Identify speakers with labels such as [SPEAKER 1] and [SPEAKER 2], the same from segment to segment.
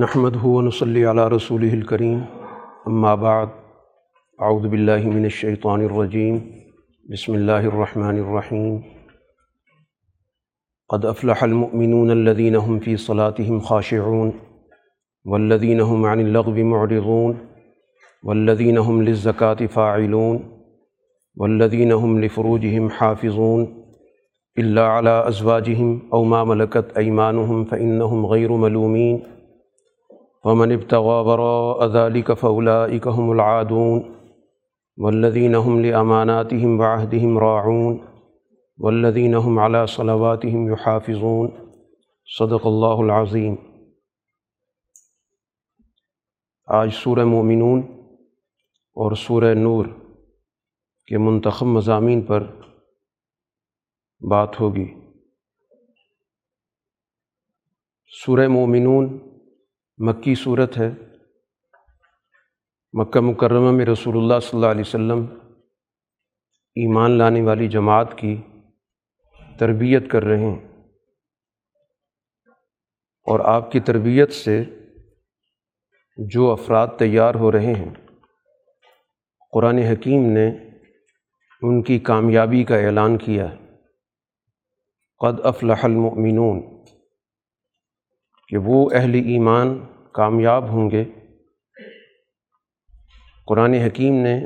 [SPEAKER 1] نحمد ونصلی علی رسول الکریم اما بعد اعوذ باللہ من الشیطان الرجیم بسم اللہ الرحمن الرحیم قد افلح المؤمنون الذين هم في صلاتهم خاشعون، والذين هم عن اللغو معرضون، والذين هم للزكاة فاعلون، والذين هم لفروجهم حافظون. إلا على أزواجهم أو ما ملكت أيمانهم فإنهم غير ملومين. ومن ابتغى وراء ذلك فأولئك هم العادون والذين هم لأماناتهم وعهدهم راعون والذين هم على صلواتهم يحافظون صدق اللہ العظیم آج سورہ مومنون اور سورہ نور کے منتخب مضامین پر بات ہوگی سورہ مومنون مکی صورت ہے۔ مکہ مکرمہ میں رسول اللہ صلی اللہ علیہ وسلم ایمان لانے والی جماعت کی تربیت کر رہے ہیں۔ اور آپ کی تربیت سے جو افراد تیار ہو رہے ہیں، قرآن حکیم نے ان کی کامیابی کا اعلان کیا۔ ہے قد افلح المؤمنون کہ وہ اہل ایمان کامیاب ہوں گے۔ قرآن حکیم نے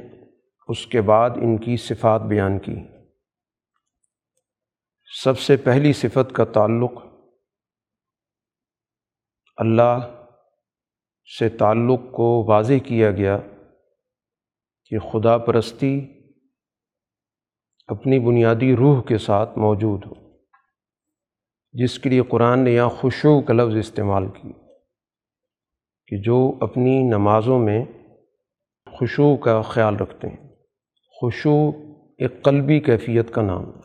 [SPEAKER 1] اس کے بعد ان کی صفات بیان کی۔ سب سے پہلی صفت کا تعلق اللہ سے تعلق کو واضح کیا گیا کہ خدا پرستی اپنی بنیادی روح کے ساتھ موجود ہو۔ جس کے لیے قرآن نے یہاں خوشو کا لفظ استعمال کی، کہ جو اپنی نمازوں میں خوشو کا خیال رکھتے ہیں۔ خوشو ایک قلبی کیفیت کا نام ہے،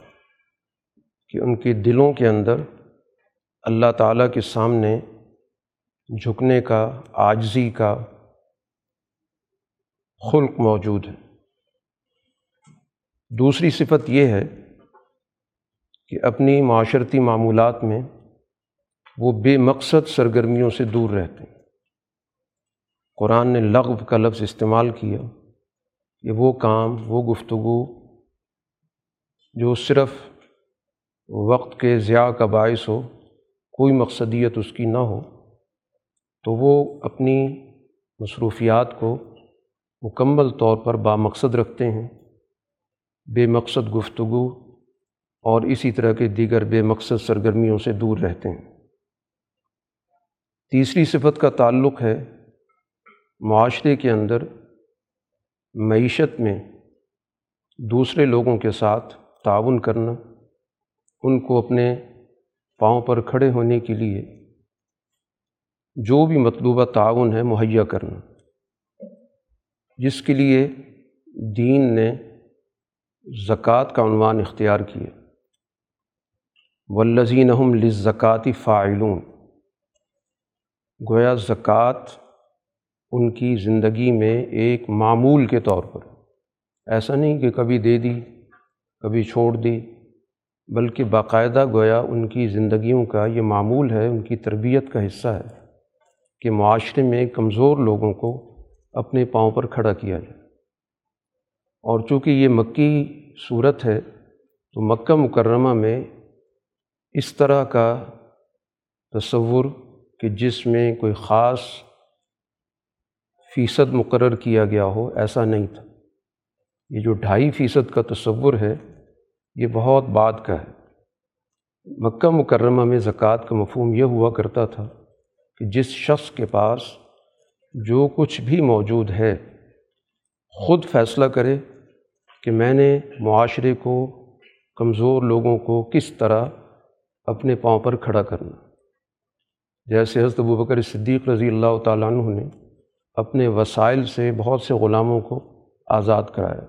[SPEAKER 1] کہ ان کے دلوں کے اندر اللہ تعالیٰ کے سامنے جھکنے کا، عاجزی کا خلق موجود ہے۔ دوسری صفت یہ ہے کہ اپنی معاشرتی معمولات میں وہ بے مقصد سرگرمیوں سے دور رہتے ہیں۔ قرآن نے لغو کا لفظ استعمال کیا کہ وہ کام، وہ گفتگو جو صرف وقت کے ضیاع کا باعث ہو، کوئی مقصدیت اس کی نہ ہو، تو وہ اپنی مصروفیات کو مکمل طور پر بامقصد رکھتے ہیں۔ بے مقصد گفتگو اور اسی طرح کے دیگر بے مقصد سرگرمیوں سے دور رہتے ہیں۔ تیسری صفت کا تعلق ہے معاشرے کے اندر معیشت میں دوسرے لوگوں کے ساتھ تعاون کرنا، ان کو اپنے پاؤں پر کھڑے ہونے کے لیے جو بھی مطلوبہ تعاون ہے مہیا کرنا۔ جس کے لیے دین نے زکوٰۃ کا عنوان اختیار کیا۔ ولزینہم لزکاتی فائلون گویا زکوٰۃ ان کی زندگی میں ایک معمول کے طور پر۔ ایسا نہیں کہ کبھی دے دی، کبھی چھوڑ دی، بلکہ باقاعدہ گویا ان کی زندگیوں کا یہ معمول ہے، ان کی تربیت کا حصہ ہے کہ معاشرے میں کمزور لوگوں کو اپنے پاؤں پر کھڑا کیا جائے۔ اور چونکہ یہ مکی صورت ہے، تو مکہ مکرمہ میں اس طرح کا تصور کہ جس میں کوئی خاص فیصد مقرر کیا گیا ہو، ایسا نہیں تھا۔ یہ جو ڈھائی فیصد کا تصور ہے، یہ بہت بعد کا ہے۔ مکہ مکرمہ میں زکوٰۃ کا مفہوم یہ ہوا کرتا تھا کہ جس شخص کے پاس جو کچھ بھی موجود ہے، خود فیصلہ کرے کہ میں نے معاشرے کو، کمزور لوگوں کو کس طرح اپنے پاؤں پر کھڑا کرنا۔ جیسے حضرت ابو بکر صدیق رضی اللہ تعالیٰ عنہ نے اپنے وسائل سے بہت سے غلاموں کو آزاد کرایا۔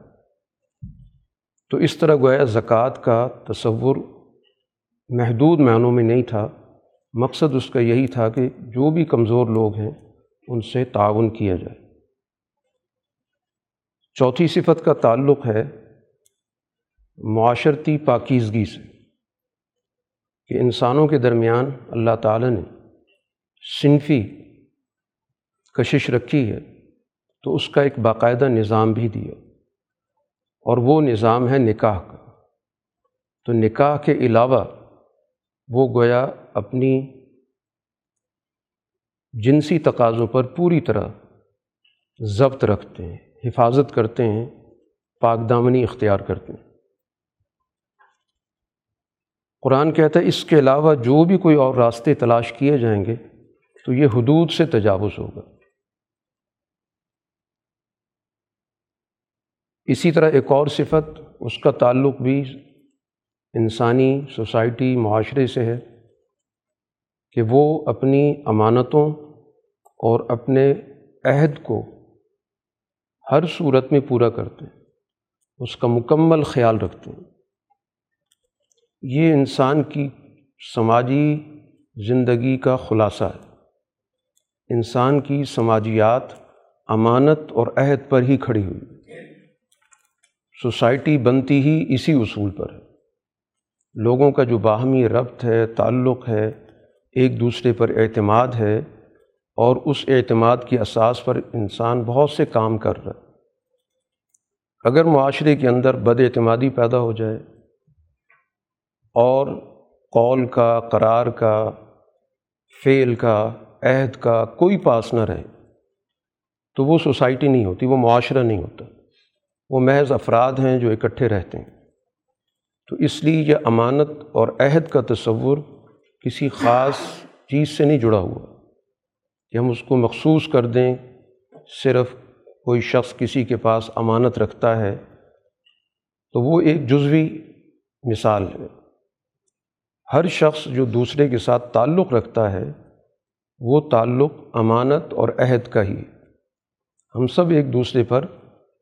[SPEAKER 1] تو اس طرح گویا زکوٰۃ کا تصور محدود معنوں میں نہیں تھا۔ مقصد اس کا یہی تھا کہ جو بھی کمزور لوگ ہیں، ان سے تعاون کیا جائے۔ چوتھی صفت کا تعلق ہے معاشرتی پاکیزگی سے۔ کہ انسانوں کے درمیان اللہ تعالیٰ نے صنفی کشش رکھی ہے تو اس کا ایک باقاعدہ نظام بھی دیا۔ اور وہ نظام ہے نکاح کا۔ تو نکاح کے علاوہ وہ گویا اپنی جنسی تقاضوں پر پوری طرح ضبط رکھتے ہیں، حفاظت کرتے ہیں، پاک دامنی اختیار کرتے ہیں۔ قرآن کہتا ہے، اس کے علاوہ جو بھی کوئی اور راستے تلاش کیے جائیں گے، تو یہ حدود سے تجاوز ہوگا۔ اسی طرح ایک اور صفت، اس کا تعلق بھی انسانی سوسائٹی معاشرے سے ہے کہ وہ اپنی امانتوں اور اپنے عہد کو ہر صورت میں پورا کرتے ہیں، اس کا مکمل خیال رکھتے ہیں۔ یہ انسان کی سماجی زندگی کا خلاصہ ہے۔ انسان کی سماجیات امانت اور عہد پر ہی کھڑی ہوئی سوسائٹی بنتی ہی اسی اصول پر ہے۔ لوگوں کا جو باہمی ربط ہے، تعلق ہے، ایک دوسرے پر اعتماد ہے اور اس اعتماد کی اساس پر انسان بہت سے کام کر رہا ہے۔ اگر معاشرے کے اندر بد اعتمادی پیدا ہو جائے اور قول کا، قرار کا، فعل کا، عہد کا کوئی پاس نہ رہے۔ تو وہ سوسائٹی نہیں ہوتی، وہ معاشرہ نہیں ہوتا۔ وہ محض افراد ہیں جو اکٹھے رہتے ہیں۔ تو اس لیے یہ امانت اور عہد کا تصور کسی خاص چیز سے نہیں جڑا ہوا۔ کہ ہم اس کو مخصوص کر دیں، صرف کوئی شخص کسی کے پاس امانت رکھتا ہے۔ تو وہ ایک جزوی مثال ہے۔ ہر شخص جو دوسرے کے ساتھ تعلق رکھتا ہے، وہ تعلق امانت اور عہد کا ہی۔ ہم سب ایک دوسرے پر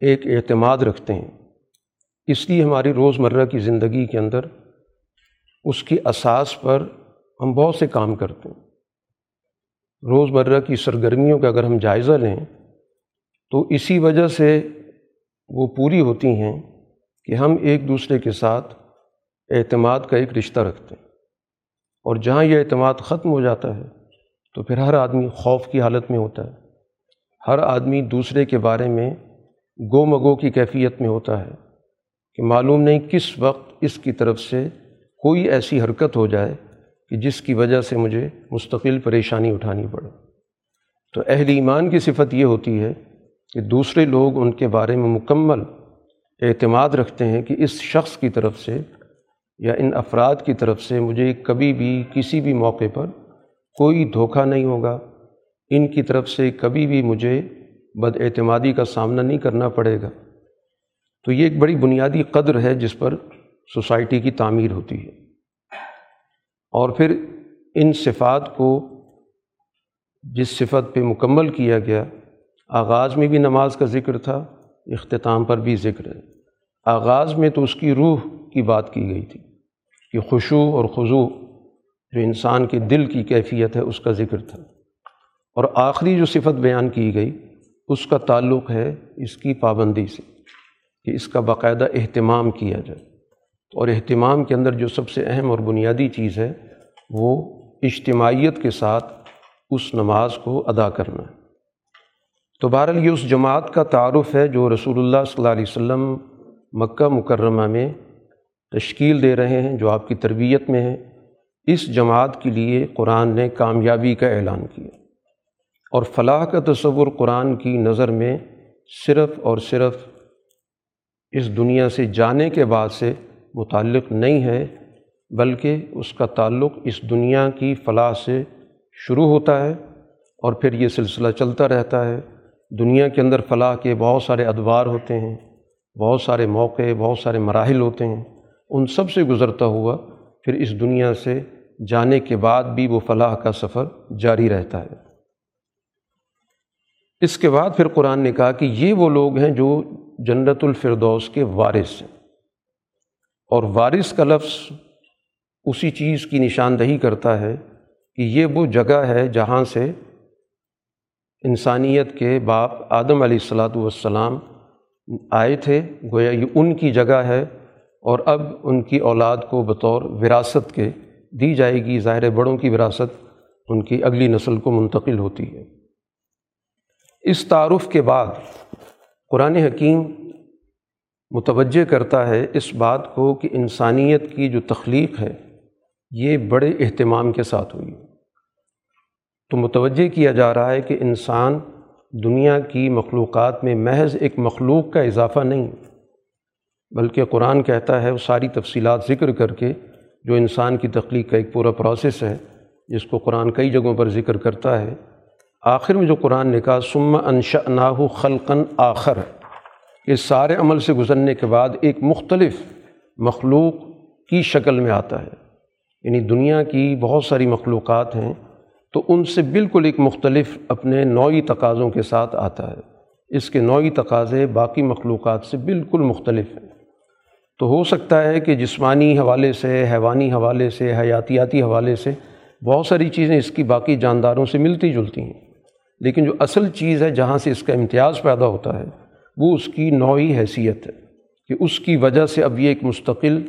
[SPEAKER 1] ایک اعتماد رکھتے ہیں۔ اس لیے ہماری روز مرہ کی زندگی کے اندر اس کی اساس پر ہم بہت سے کام کرتے ہیں۔ روز مرہ کی سرگرمیوں کا اگر ہم جائزہ لیں، تو اسی وجہ سے وہ پوری ہوتی ہیں کہ ہم ایک دوسرے کے ساتھ اعتماد کا ایک رشتہ رکھتے ہیں۔ اور جہاں یہ اعتماد ختم ہو جاتا ہے، تو پھر ہر آدمی خوف کی حالت میں ہوتا ہے۔ ہر آدمی دوسرے کے بارے میں گو مگو کی کیفیت میں ہوتا ہے کہ معلوم نہیں کس وقت اس کی طرف سے کوئی ایسی حرکت ہو جائے کہ جس کی وجہ سے مجھے مستقل پریشانی اٹھانی پڑے۔ تو اہل ایمان کی صفت یہ ہوتی ہے کہ دوسرے لوگ ان کے بارے میں مکمل اعتماد رکھتے ہیں کہ اس شخص کی طرف سے یا ان افراد کی طرف سے مجھے کبھی بھی کسی بھی موقع پر کوئی دھوکہ نہیں ہوگا۔ ان کی طرف سے کبھی بھی مجھے بد اعتمادی کا سامنا نہیں کرنا پڑے گا۔ تو یہ ایک بڑی بنیادی قدر ہے جس پر سوسائٹی کی تعمیر ہوتی ہے۔ اور پھر ان صفات کو جس صفت پہ مکمل کیا گیا، آغاز میں بھی نماز کا ذکر تھا، اختتام پر بھی ذکر ہے۔ آغاز میں تو اس کی روح کی بات کی گئی تھی۔ کہ خوشو اور خضو جو انسان کے دل کی کیفیت ہے، اس کا ذکر تھا۔ اور آخری جو صفت بیان کی گئی، اس کا تعلق ہے اس کی پابندی سے کہ اس کا باقاعدہ اہتمام کیا جائے۔ اور اہتمام کے اندر جو سب سے اہم اور بنیادی چیز ہے، وہ اجتماعیت کے ساتھ اس نماز کو ادا کرنا ہے۔ تو بہرحال یہ اس جماعت کا تعارف ہے جو رسول اللہ صلی اللہ علیہ وسلم مکہ مکرمہ میں تشکیل دے رہے ہیں، جو آپ کی تربیت میں ہے اس جماعت کے لیے قرآن نے کامیابی کا اعلان کیا۔ اور فلاح کا تصور قرآن کی نظر میں صرف اور صرف اس دنیا سے جانے کے بعد سے متعلق نہیں ہے، بلکہ اس کا تعلق اس دنیا کی فلاح سے شروع ہوتا ہے اور پھر یہ سلسلہ چلتا رہتا ہے۔ دنیا کے اندر فلاح کے بہت سارے ادوار ہوتے ہیں، بہت سارے موقع، بہت سارے مراحل ہوتے ہیں۔ ان سب سے گزرتا ہوا، پھر اس دنیا سے جانے کے بعد بھی وہ فلاح کا سفر جاری رہتا ہے۔ اس کے بعد پھر قرآن نے کہا کہ یہ وہ لوگ ہیں جو جنت الفردوس کے وارث ہیں۔ اور وارث کا لفظ اسی چیز کی نشاندہی کرتا ہے کہ یہ وہ جگہ ہے جہاں سے انسانیت کے باپ آدم علیہ السلاۃ والسلام آئے تھے، گویا یہ ان کی جگہ ہے اور اب ان کی اولاد کو بطور وراثت کے دی جائے گی، ظاہر بڑوں کی وراثت ان کی اگلی نسل کو منتقل ہوتی ہے۔ اس تعارف کے بعد قرآن حکیم متوجہ کرتا ہے اس بات کو کہ انسانیت کی جو تخلیق ہے، یہ بڑے اہتمام کے ساتھ ہوئی۔ تو متوجہ کیا جا رہا ہے کہ انسان دنیا کی مخلوقات میں محض ایک مخلوق کا اضافہ نہیں بلکہ قرآن کہتا ہے وہ ساری تفصیلات ذکر کر کے جو انسان کی تخلیق کا ایک پورا پروسیس ہے، جس کو قرآن کئی جگہوں پر ذکر کرتا ہے۔ آخر میں جو قرآن نے کہا سم انشا ناہو خلقن آخر اس سارے عمل سے گزرنے کے بعد ایک مختلف مخلوق کی شکل میں آتا ہے۔ یعنی دنیا کی بہت ساری مخلوقات ہیں، تو ان سے بالکل ایک مختلف اپنے نوعی تقاضوں کے ساتھ آتا ہے۔ اس کے نوعی تقاضے باقی مخلوقات سے بالکل مختلف ہیں۔ تو ہو سکتا ہے کہ جسمانی حوالے سے، حیوانی حوالے سے، حیاتیاتی حوالے سے بہت ساری چیزیں اس کی باقی جانداروں سے ملتی جلتی ہیں۔ لیکن جو اصل چیز ہے جہاں سے اس کا امتیاز پیدا ہوتا ہے، وہ اس کی نوعی حیثیت ہے کہ اس کی وجہ سے اب یہ ایک مستقل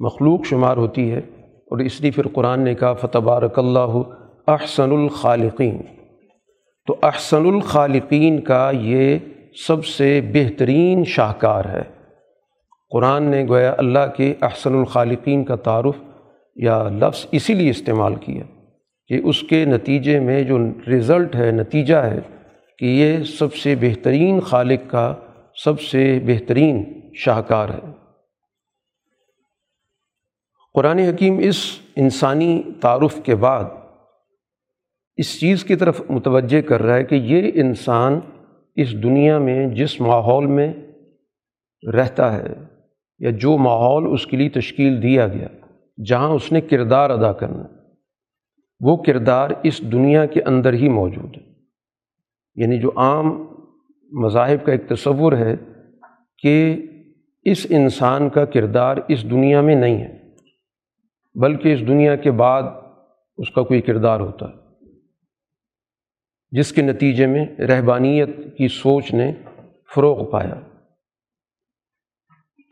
[SPEAKER 1] مخلوق شمار ہوتی ہے۔ اور اس لیے پھر قرآن نے کہا، فتبارک اللہ احسن الخالقین تو احسن الخالقین کا یہ سب سے بہترین شاہکار ہے۔ قرآن نے گویا اللہ کے احسن الخالقین کا تعارف یا لفظ اسی لیے استعمال کیا کہ اس کے نتیجے میں جو رزلٹ ہے، نتیجہ ہے کہ یہ سب سے بہترین خالق کا سب سے بہترین شاہکار ہے۔ قرآن حکیم اس انسانی تعارف کے بعد اس چیز کی طرف متوجہ کر رہا ہے کہ یہ انسان اس دنیا میں، جس ماحول میں رہتا ہے۔ یا جو ماحول اس کے لیے تشکیل دیا گیا، جہاں اس نے کردار ادا کرنا، وہ کردار اس دنیا کے اندر ہی موجود ہے۔ یعنی جو عام مذاہب کا ایک تصور ہے کہ اس انسان کا کردار اس دنیا میں نہیں ہے، بلکہ اس دنیا کے بعد اس کا کوئی کردار ہوتا ہے۔ جس کے نتیجے میں رہبانیت کی سوچ نے فروغ پایا۔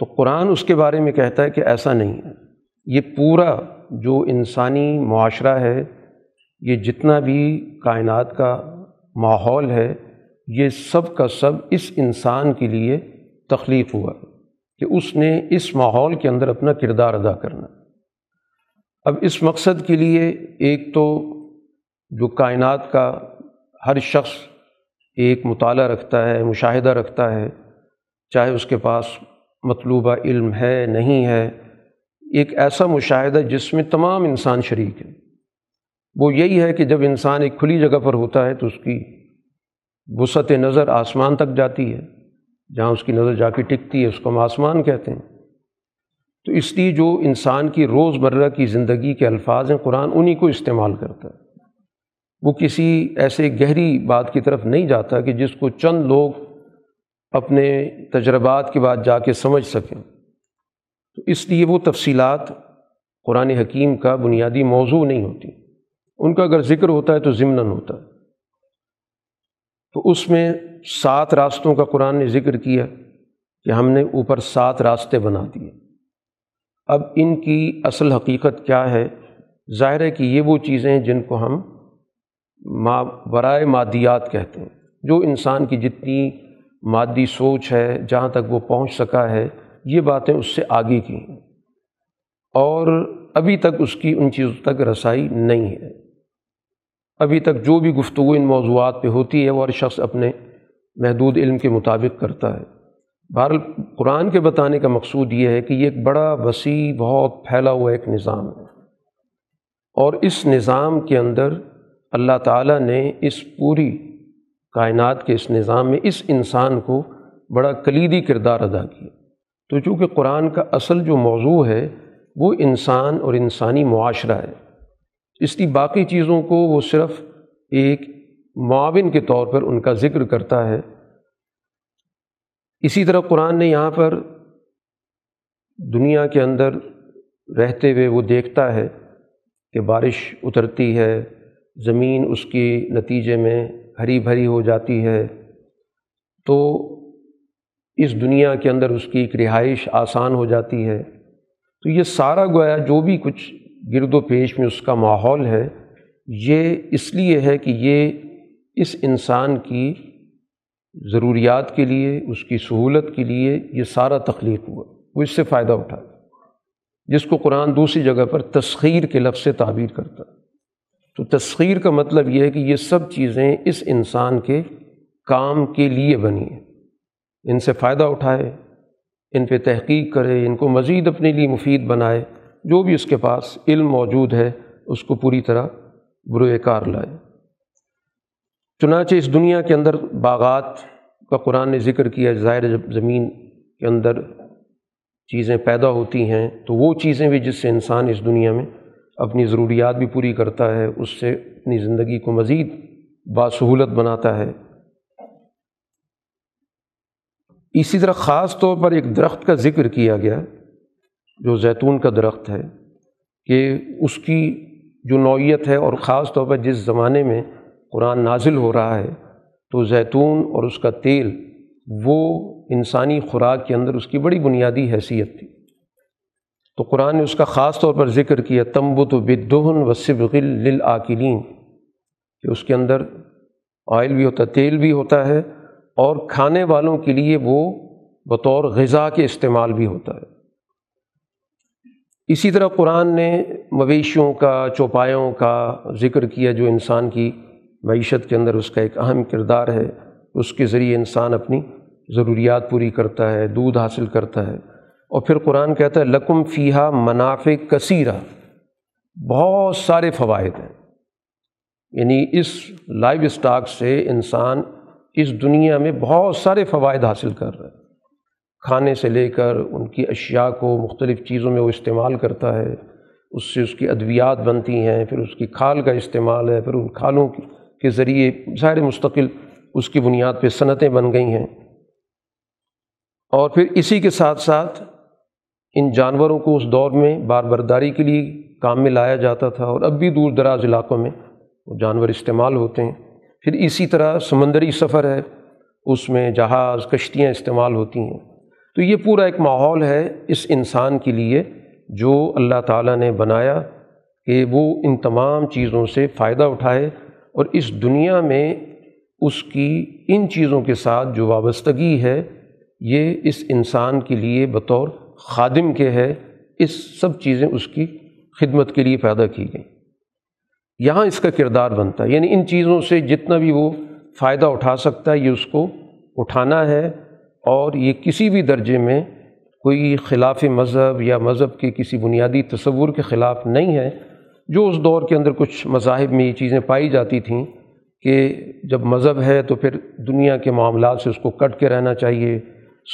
[SPEAKER 1] تو قرآن اس کے بارے میں کہتا ہے کہ ایسا نہیں ہے۔ یہ پورا جو انسانی معاشرہ ہے، یہ جتنا بھی کائنات کا ماحول ہے، یہ سب کا سب اس انسان کے لیے تخلیق ہوا کہ اس نے اس ماحول کے اندر اپنا کردار ادا کرنا۔ اب اس مقصد کے لیے ایک تو جو کائنات کا ہر شخص ایک مطالعہ رکھتا ہے، مشاہدہ رکھتا ہے، چاہے اس کے پاس مطلوبہ علم ہے، نہیں ہے، ایک ایسا مشاہدہ جس میں تمام انسان شریک ہے وہ یہی ہے کہ جب انسان ایک کھلی جگہ پر ہوتا ہے تو اس کی وسعت نظر آسمان تک جاتی ہے، جہاں اس کی نظر جا کے ٹکتی ہے، اس کو ہم آسمان کہتے ہیں۔ تو اس لیے جو انسان کی روز مرہ کی زندگی کے الفاظ ہیں، قرآن انہی کو استعمال کرتا ہے۔ وہ کسی ایسے گہری بات کی طرف نہیں جاتا کہ جس کو چند لوگ اپنے تجربات کے بعد جا کے سمجھ سکیں۔ تو اس لیے وہ تفصیلات قرآن حکیم کا بنیادی موضوع نہیں ہوتی۔ ان کا اگر ذکر ہوتا ہے تو ضمن ہوتا۔ ہے تو اس میں سات راستوں کا قرآن نے ذکر کیا کہ ہم نے اوپر سات راستے بنا دیے۔ اب ان کی اصل حقیقت کیا ہے؟ ظاہر ہے کہ یہ وہ چیزیں ہیں جن کو ہم ما، برائے مادیات کہتے ہیں۔ جو انسان کی جتنی مادی سوچ ہے، جہاں تک وہ پہنچ سکا ہے، یہ باتیں اس سے آگے کی ہیں۔ اور ابھی تک اس کی ان چیزوں تک رسائی نہیں ہے۔ ابھی تک جو بھی گفتگو ان موضوعات پہ ہوتی ہے، وہ ہر شخص اپنے محدود علم کے مطابق کرتا ہے۔ بہر قرآن کے بتانے کا مقصود یہ ہے کہ یہ ایک بڑا وسیع، بہت پھیلا ہوا ایک نظام ہے۔ اور اس نظام کے اندر اللہ تعالیٰ نے اس پوری کائنات کے اس نظام میں اس انسان کو بڑا کلیدی کردار ادا کیا۔ تو چونکہ قرآن کا اصل جو موضوع ہے، وہ انسان اور انسانی معاشرہ ہے۔ اس لیے باقی چیزوں کو وہ صرف ایک معاون کے طور پر ان کا ذکر کرتا ہے۔ اسی طرح قرآن نے یہاں پر دنیا کے اندر رہتے ہوئے وہ دیکھتا ہے کہ بارش اترتی ہے، زمین اس کی نتیجے میں ہری بھری ہو جاتی ہے، تو اس دنیا کے اندر اس کی ایک رہائش آسان ہو جاتی ہے۔ تو یہ سارا گویا جو بھی کچھ گرد و پیش میں اس کا ماحول ہے، یہ اس لیے ہے کہ یہ اس انسان کی ضروریات کے لیے، اس کی سہولت کے لیے یہ سارا تخلیق ہوا۔ وہ اس سے فائدہ اٹھائے جس کو قرآن دوسری جگہ پر تسخیر کے لفظ سے تعبیر کرتا۔ ہے تو تسخیر کا مطلب یہ ہے کہ یہ سب چیزیں اس انسان کے کام کے لیے بنی ہیں۔ ان سے فائدہ اٹھائے، ان پہ تحقیق کرے، ان کو مزید اپنے لیے مفید بنائے۔ جو بھی اس کے پاس علم موجود ہے، اس کو پوری طرح بروئے کار لائے۔ چنانچہ اس دنیا کے اندر باغات کا قرآن نے ذکر کیا ظاہر جب زمین کے اندر چیزیں پیدا ہوتی ہیں۔ تو وہ چیزیں بھی جس سے انسان اس دنیا میں اپنی ضروریات بھی پوری کرتا ہے، اس سے اپنی زندگی کو مزید باسہولت بناتا ہے۔ اسی طرح خاص طور پر ایک درخت کا ذکر کیا گیا، جو زیتون کا درخت ہے، کہ اس کی جو نوعیت ہے اور خاص طور پر جس زمانے میں قرآن نازل ہو رہا ہے، تو زیتون اور اس کا تیل، وہ انسانی خوراک کے اندر اس کی بڑی بنیادی حیثیت تھی۔ تو قرآن نے اس کا خاص طور پر ذکر کیا تمبت و بدہن و صبغل للعقلین کہ اس کے اندر آئل بھی ہوتا ہے تیل بھی ہوتا ہے اور کھانے والوں کے لیے وہ بطور غذا کے استعمال بھی ہوتا ہے۔ اسی طرح قرآن نے مویشیوں کا، چوپایوں کا ذکر کیا جو انسان کی معیشت کے اندر اس کا ایک اہم کردار ہے۔ اس کے ذریعے انسان اپنی ضروریات پوری کرتا ہے، دودھ حاصل کرتا ہے۔ اور پھر قرآن کہتا ہے، لکم فیحہ منافع کثیرہ، بہت سارے فوائد ہیں۔ یعنی اس لائیو اسٹاک سے انسان اس دنیا میں بہت سارے فوائد حاصل کر رہا ہے۔ کھانے سے لے کر ان کی اشیاء کو مختلف چیزوں میں وہ استعمال کرتا ہے، اس سے اس کی ادویات بنتی ہیں، پھر اس کی کھال کا استعمال ہے، پھر ان کھالوں کے ذریعے ظاہر مستقل اس کی بنیاد پہ صنعتیں بن گئی ہیں۔ اور پھر اسی کے ساتھ ساتھ ان جانوروں کو اس دور میں بار برداری کے لیے کام میں لایا جاتا تھا اور اب بھی دور دراز علاقوں میں وہ جانور استعمال ہوتے ہیں۔ پھر اسی طرح سمندری سفر ہے، اس میں جہاز، کشتیاں استعمال ہوتی ہیں۔ تو یہ پورا ایک ماحول ہے اس انسان کے لیے جو اللہ تعالیٰ نے بنایا کہ وہ ان تمام چیزوں سے فائدہ اٹھائے اور اس دنیا میں اس کی ان چیزوں کے ساتھ جو وابستگی ہے، یہ اس انسان کے لیے بطور خادم کے ہے، اس سب چیزیں اس کی خدمت کے لیے پیدا کی گئیں۔ یہاں اس کا کردار بنتا ہے۔ یعنی ان چیزوں سے جتنا بھی وہ فائدہ اٹھا سکتا ہے، یہ اس کو اٹھانا ہے۔ اور یہ کسی بھی درجے میں کوئی خلاف مذہب یا مذہب کے کسی بنیادی تصور کے خلاف نہیں ہے۔ جو اس دور کے اندر کچھ مذاہب میں یہ چیزیں پائی جاتی تھیں کہ جب مذہب ہے تو پھر دنیا کے معاملات سے اس کو کٹ کے رہنا چاہیے۔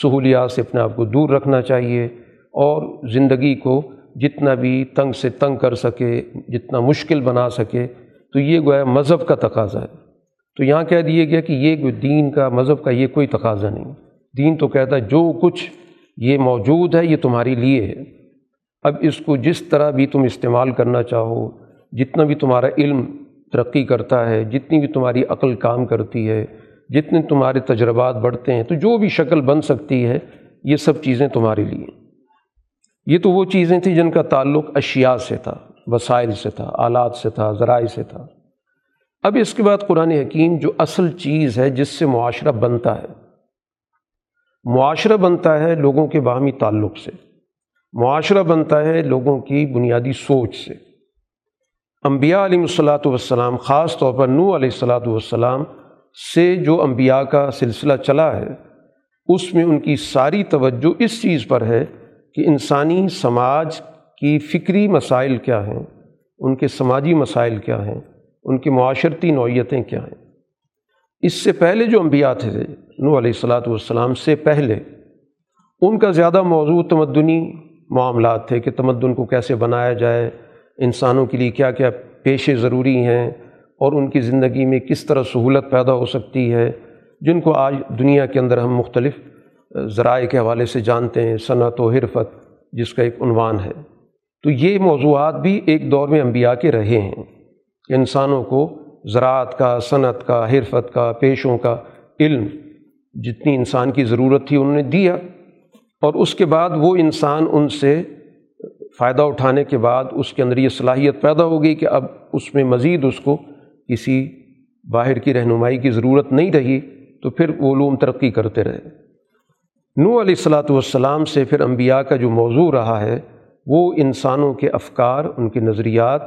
[SPEAKER 1] سہولیات سے اپنے آپ کو دور رکھنا چاہیے اور زندگی کو جتنا بھی تنگ سے تنگ کر سکے، جتنا مشکل بنا سکے، تو یہ گویا مذہب کا تقاضا ہے۔ تو یہاں کہہ دیا گیا کہ یہ دین کا، مذہب کا یہ کوئی تقاضا نہیں۔ دین تو کہتا ہے جو کچھ یہ موجود ہے، یہ تمہارے لیے ہے۔ اب اس کو جس طرح بھی تم استعمال کرنا چاہو، جتنا بھی تمہارا علم ترقی کرتا ہے، جتنی بھی تمہاری عقل کام کرتی ہے جتنے تمہارے تجربات بڑھتے ہیں، تو جو بھی شکل بن سکتی ہے، یہ سب چیزیں تمہارے لیے۔ یہ تو وہ چیزیں تھیں جن کا تعلق اشیاء سے تھا، وسائل سے تھا، آلات سے تھا، ذرائع سے تھا۔ اب اس کے بعد قرآن حکیم جو اصل چیز ہے، جس سے معاشرہ بنتا ہے۔ معاشرہ بنتا ہے لوگوں کے باہمی تعلق سے۔ معاشرہ بنتا ہے لوگوں کی بنیادی سوچ سے۔ انبیاء علیہ الصلاۃ والسلام، خاص طور پر نو علیہ الصلاۃ والسلام سے جو انبیاء کا سلسلہ چلا ہے، اس میں ان کی ساری توجہ اس چیز پر ہے کہ انسانی سماج کی فکری مسائل کیا ہیں، ان کے سماجی مسائل کیا ہیں، ان کی معاشرتی نوعیتیں کیا ہیں۔ اس سے پہلے جو انبیاء تھے نو علیہ الصلاۃ والسلام سے پہلے، ان کا زیادہ موضوع تمدنی معاملات تھے کہ تمدن کو کیسے بنایا جائے، انسانوں کے لیے کیا کیا پیشے ضروری ہیں اور ان کی زندگی میں کس طرح سہولت پیدا ہو سکتی ہے، جن کو آج دنیا کے اندر ہم مختلف ذرائع کے حوالے سے جانتے ہیں، صنعت و حرفت، جس کا ایک عنوان ہے۔ تو یہ موضوعات بھی ایک دور میں انبیاء کے رہے ہیں۔ کہ انسانوں کو زراعت کا، صنعت کا، حرفت کا، پیشوں کا علم جتنی انسان کی ضرورت تھی انہوں نے دیا۔ اور اس کے بعد وہ انسان ان سے فائدہ اٹھانے کے بعد اس کے اندر یہ صلاحیت پیدا ہو گئی کہ اب اس میں مزید اس کو کسی باہر کی رہنمائی کی ضرورت نہیں رہی، تو پھر وہ علوم ترقی کرتے رہے۔ نو علیہ السلاۃ والسلام سے پھر انبیاء کا جو موضوع رہا ہے، وہ انسانوں کے افکار، ان کے نظریات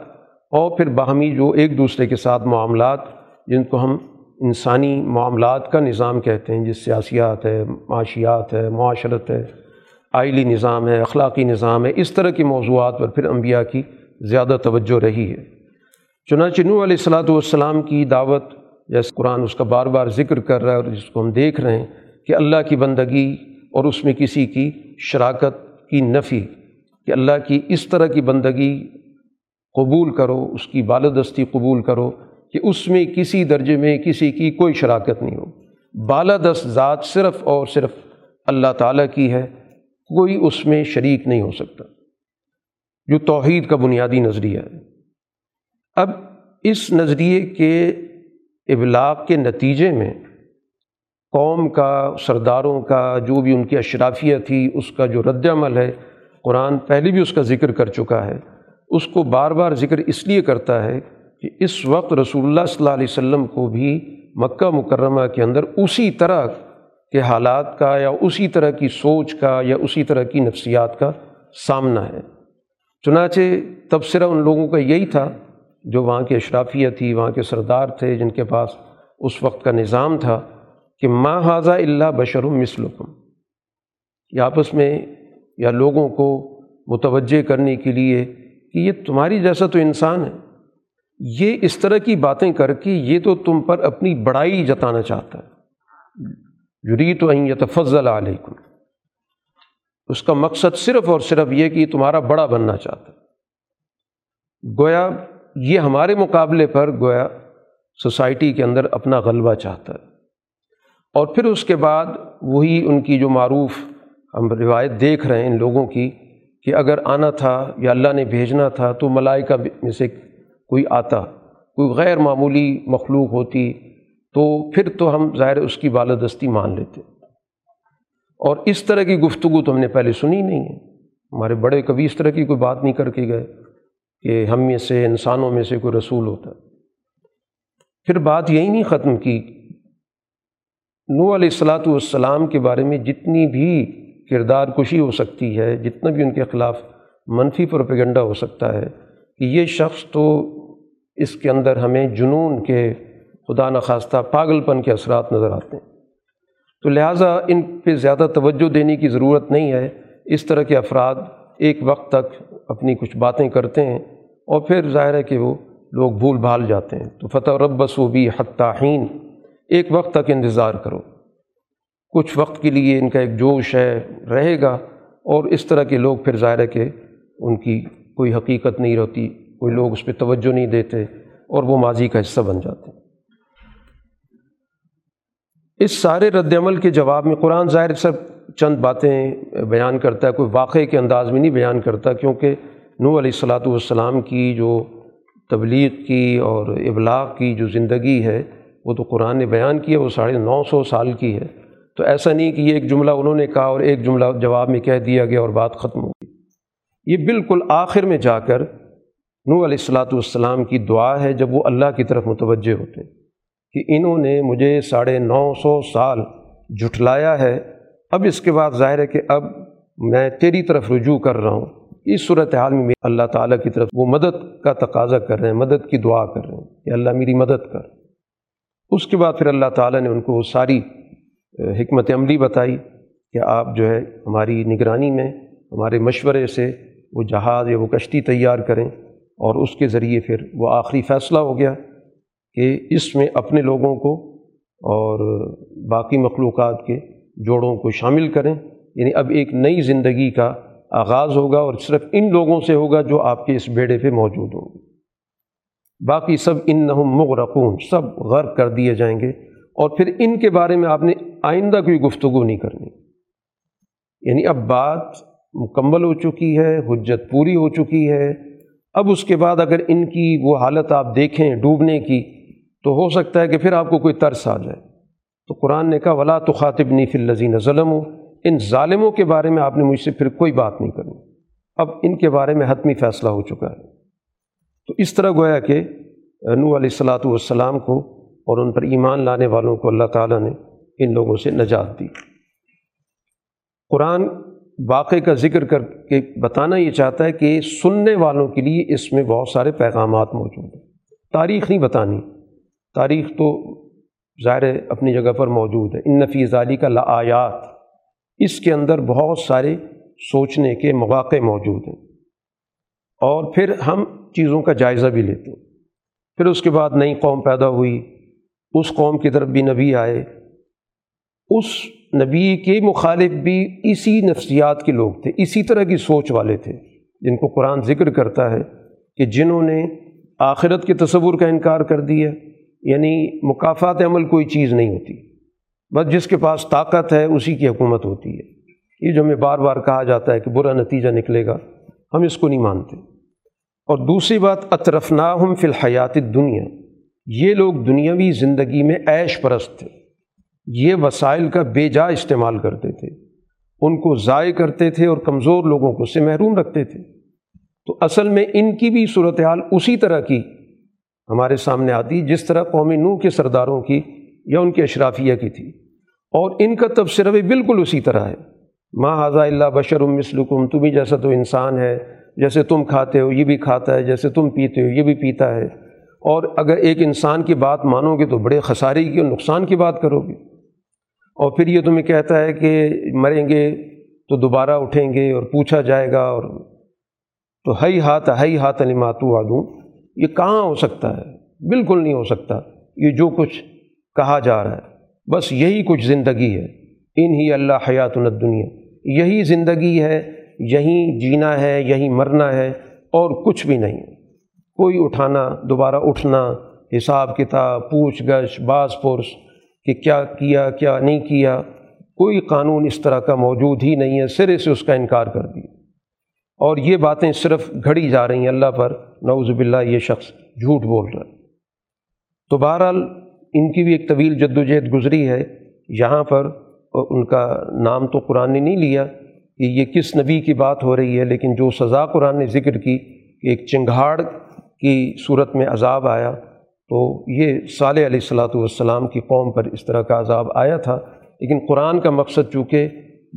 [SPEAKER 1] اور پھر باہمی جو ایک دوسرے کے ساتھ معاملات، جن کو ہم انسانی معاملات کا نظام کہتے ہیں، جس سیاسیات ہے، معاشیات ہے، معاشرت ہے آئلی نظام ہے، اخلاقی نظام ہے، اس طرح کے موضوعات پر پھر انبیاء کی زیادہ توجہ رہی ہے۔ چنانچہ نو علیہ السلاۃ والسلام کی دعوت، جیسے قرآن اس کا بار بار ذکر کر رہا ہے اور جس کو ہم دیکھ رہے ہیں کہ اللہ کی بندگی اور اس میں کسی کی شراکت کی نفی، کہ اللہ کی اس طرح کی بندگی قبول کرو، اس کی بالادستی قبول کرو کہ اس میں کسی درجے میں کسی کی کوئی شراکت نہیں ہو۔ بالادست ذات صرف اور صرف اللہ تعالیٰ کی ہے، کوئی اس میں شریک نہیں ہو سکتا۔ جو توحید کا بنیادی نظریہ ہے۔ اب اس نظریے کے ابلاغ کے نتیجے میں قوم کا، سرداروں کا، جو بھی ان کی اشرافیہ تھی، اس کا جو رد عمل ہے، قرآن پہلے بھی اس کا ذکر کر چکا ہے، اس کو بار بار ذکر اس لیے کرتا ہے کہ اس وقت رسول اللہ صلی اللہ علیہ وسلم کو بھی مکہ مکرمہ کے اندر اسی طرح کے حالات کا یا اسی طرح کی سوچ کا یا اسی طرح کی نفسیات کا سامنا ہے۔ چنانچہ تبصرہ ان لوگوں کا یہی تھا جو وہاں کے اشرافیہ تھی، وہاں کے سردار تھے، جن کے پاس اس وقت کا نظام تھا کہ ماں حاضہ اللہ بشر مثلکم۔ یہ آپس میں یا لوگوں کو متوجہ کرنے کے لیے کہ یہ تمہاری جیسا تو انسان ہے۔ یہ اس طرح کی باتیں کر کے یہ تو تم پر اپنی بڑائی جتانا چاہتا ہے۔ جری تو این یتفضل علیکم۔ اس کا مقصد صرف اور صرف یہ کہ تمہارا بڑا بننا چاہتا ہے۔ گویا یہ ہمارے مقابلے پر گویا سوسائٹی کے اندر اپنا غلبہ چاہتا ہے۔ اور پھر اس کے بعد وہی ان کی جو معروف ہم روایت دیکھ رہے ہیں ان لوگوں کی کہ اگر آنا تھا یا اللہ نے بھیجنا تھا تو ملائکہ میں سے کوئی آتا، کوئی غیر معمولی مخلوق ہوتی تو پھر تو ہم ظاہر اس کی بالادستی مان لیتے۔ اور اس طرح کی گفتگو تو ہم نے پہلے سنی نہیں ہے۔ ہمارے بڑے کبھی اس طرح کی کوئی بات نہیں کر کے گئے۔ کہ ہم میں سے انسانوں میں سے کوئی رسول ہوتا۔ پھر بات یہی نہیں ختم کی۔ نو علیہ السلاۃ والسلام کے بارے میں جتنی بھی کردار کشی ہو سکتی ہے، جتنا بھی ان کے خلاف منفی پروپیگنڈا ہو سکتا ہے، کہ یہ شخص تو اس کے اندر ہمیں جنون کے خدا نخواستہ پاگل پن کے اثرات نظر آتے ہیں۔ تو لہٰذا ان پہ زیادہ توجہ دینے کی ضرورت نہیں ہے۔ اس طرح کے افراد ایک وقت تک اپنی کچھ باتیں کرتے ہیں اور پھر ظاہر ہے کہ وہ لوگ بھول بھال جاتے ہیں۔ تو فتح ربس و بھی حتاحین ایک وقت تک انتظار کرو۔ کچھ وقت کے لیے ان کا ایک جوش ہے، رہے گا۔ اور اس طرح کے لوگ پھر ظاہر ہے کہ ان کی کوئی حقیقت نہیں رہتی، کوئی لوگ اس پہ توجہ نہیں دیتے اور وہ ماضی کا حصہ بن جاتے اس سارے رد عمل کے جواب میں قرآن ظاہر سب چند باتیں بیان کرتا ہے، کوئی واقعے کے انداز میں نہیں بیان کرتا، کیونکہ نو علیہ السلاۃ والسلام کی جو تبلیغ کی اور ابلاغ کی جو زندگی ہے، وہ تو قرآن نے بیان کی ہے، وہ ساڑھے نو سو سال کی ہے۔ تو ایسا نہیں کہ یہ ایک جملہ انہوں نے کہا اور ایک جملہ جواب میں کہہ دیا گیا اور بات ختم ہو گئی۔ یہ بالکل آخر میں جا کر نو علیہ السلاۃ والسلام کی دعا ہے، جب وہ اللہ کی طرف متوجہ ہوتے۔ کہ انہوں نے مجھے ساڑھے نو سو سال جھٹلایا ہے اب اس کے بعد ظاہر ہے کہ اب میں تیری طرف رجوع کر رہا ہوں۔ اس صورت حال میں اللہ تعالیٰ کی طرف وہ مدد کا تقاضا کر رہے ہیں، مدد کی دعا کر رہے ہیں کہ اللہ میری مدد کر۔ اس کے بعد پھر اللہ تعالیٰ نے ان کو وہ ساری حکمت عملی بتائی کہ آپ جو ہے ہماری نگرانی میں، ہمارے مشورے سے وہ جہاز یا وہ کشتی تیار کریں۔ اور اس کے ذریعے پھر وہ آخری فیصلہ ہو گیا کہ اس میں اپنے لوگوں کو اور باقی مخلوقات کے جوڑوں کو شامل کریں۔ یعنی اب ایک نئی زندگی کا آغاز ہوگا اور صرف ان لوگوں سے ہوگا جو آپ کے اس بیڑے پہ موجود ہوں گے۔ باقی سب ان نہم مغرقون، سب غرق کر دیے جائیں گے۔ اور پھر ان کے بارے میں آپ نے آئندہ کوئی گفتگو نہیں کرنی۔ یعنی اب بات مکمل ہو چکی ہے، حجت پوری ہو چکی ہے۔ اب اس کے بعد اگر ان کی وہ حالت آپ دیکھیں، ڈوبنے کی، تو ہو سکتا ہے کہ پھر آپ کو کوئی ترس آ جائے۔ تو قرآن نے کہا، ولا تو خاطب نی فلزین ظلم ہو ان ظالموں کے بارے میں آپ نے مجھ سے پھر کوئی بات نہیں کرنی۔ اب ان کے بارے میں حتمی فیصلہ ہو چکا ہے۔ تو اس طرح گویا کہ نو علیہ السلاۃ والسلام کو اور ان پر ایمان لانے والوں کو اللہ تعالیٰ نے ان لوگوں سے نجات دی۔ قرآن واقعے کا ذکر کر کے بتانا یہ چاہتا ہے کہ سننے والوں کے لیے اس میں بہت سارے پیغامات موجود ہیں۔ تاریخ نہیں بتانی۔ تاریخ تو ظاہر اپنی جگہ پر موجود ہے۔ ان نفیز علی کا لآیات اس کے اندر بہت سارے سوچنے کے مواقع موجود ہیں۔ اور پھر ہم چیزوں کا جائزہ بھی لیتے ہیں۔ پھر اس کے بعد نئی قوم پیدا ہوئی۔ اس قوم کی طرف بھی نبی آئے۔ اس نبی کے مخالف بھی اسی نفسیات کے لوگ تھے۔ اسی طرح کی سوچ والے تھے۔ جن کو قرآن ذکر کرتا ہے کہ جنہوں نے آخرت کے تصور کا انکار کر دیا۔ یعنی مقافات عمل کوئی چیز نہیں ہوتی۔ بس جس کے پاس طاقت ہے، اسی کی حکومت ہوتی ہے۔ یہ جو ہمیں بار بار کہا جاتا ہے کہ برا نتیجہ نکلے گا، ہم اس کو نہیں مانتے۔ اور دوسری بات، اطرفناہم فی الحیات دنیا یہ لوگ دنیاوی زندگی میں عیش پرست تھے۔ یہ وسائل کا بے جا استعمال کرتے تھے۔ ان کو ضائع کرتے تھے اور کمزور لوگوں کو سے محروم رکھتے تھے۔ تو اصل میں ان کی بھی صورتحال اسی طرح کی۔ ہمارے سامنے آتی، جس طرح قومی نو کے سرداروں کی، یا ان کے اشرافیہ کی تھی۔ اور ان کا تبصرہ بھی بالکل اسی طرح ہے۔ ماں حضا اللہ بشر مسلکم تمہیں جیسا تو انسان ہے، جیسے تم کھاتے ہو، یہ بھی کھاتا ہے، جیسے تم پیتے ہو، یہ بھی پیتا ہے۔ اور اگر ایک انسان کی بات مانو گے تو بڑے خسارے کی اور نقصان کی بات کرو گے۔ اور پھر یہ تمہیں کہتا ہے کہ مریں گے تو دوبارہ اٹھیں گے اور پوچھا جائے گا اور تو ہئی ہاتھ ہئی ہاتھ علی ماتو آدوں۔ یہ کہاں ہو سکتا ہے؟ بالکل نہیں ہو سکتا۔ یہ جو کچھ کہا جا رہا ہے، بس یہی کچھ زندگی ہے۔ ان ہی اللہ حیات الدنیا۔ یہی زندگی ہے یہیں جینا ہے یہیں مرنا ہے، اور کچھ بھی نہیں۔ کوئی اٹھانا، دوبارہ اٹھنا، حساب کتاب، پوچھ گچھ، باز پرس، کہ کیا کیا کیا نہیں کیا۔ کوئی قانون اس طرح کا موجود ہی نہیں ہے سرے سے اس کا انکار کر دیا۔ اور یہ باتیں صرف گھڑی جا رہی ہیں اللہ پر۔ نعوذ باللہ، یہ شخص جھوٹ بول رہا ہے۔ تو بہرحال ان کی بھی ایک طویل جد و جہد گزری ہے یہاں پر ان کا نام تو قرآن نے نہیں لیا کہ یہ کس نبی کی بات ہو رہی ہے، لیکن جو سزا قرآن نے ذکر کی کہ ایک چنگھاڑ کی صورت میں عذاب آیا، تو یہ صالح علیہ السلاۃ والسلام کی قوم پر اس طرح کا عذاب آیا تھا۔ لیکن قرآن کا مقصد چونکہ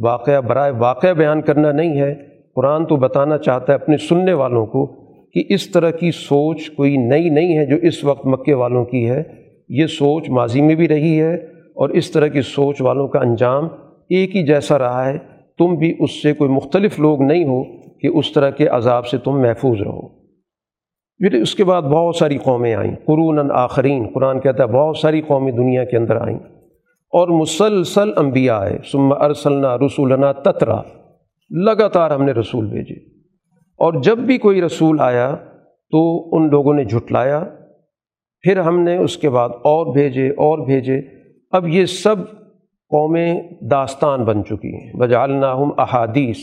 [SPEAKER 1] واقعہ، برائے واقعہ بیان کرنا نہیں ہے قرآن تو بتانا چاہتا ہے اپنے سننے والوں کو کہ اس طرح کی سوچ کوئی نئی نہیں ہے جو اس وقت مکے والوں کی ہے۔ یہ سوچ ماضی میں بھی رہی ہے اور اس طرح کی سوچ والوں کا انجام ایک ہی جیسا رہا ہے۔ تم بھی اس سے کوئی مختلف لوگ نہیں ہو کہ اس طرح کے عذاب سے تم محفوظ رہو۔ پھر اس کے بعد بہت ساری قومیں آئیں۔ قرون آخرین۔ قرآن کہتا ہے بہت ساری قومیں دنیا کے اندر آئیں۔ اور مسلسل انبیاء آئے۔ سم ارسلنا رسولنا تترا۔ لگاتار ہم نے رسول بھیجے۔ اور جب بھی کوئی رسول آیا تو ان لوگوں نے جھٹلایا۔ پھر ہم نے اس کے بعد اور بھیجے اور بھیجے۔ اب یہ سب قومیں داستان بن چکی ہیں۔ بجالناہم احادیث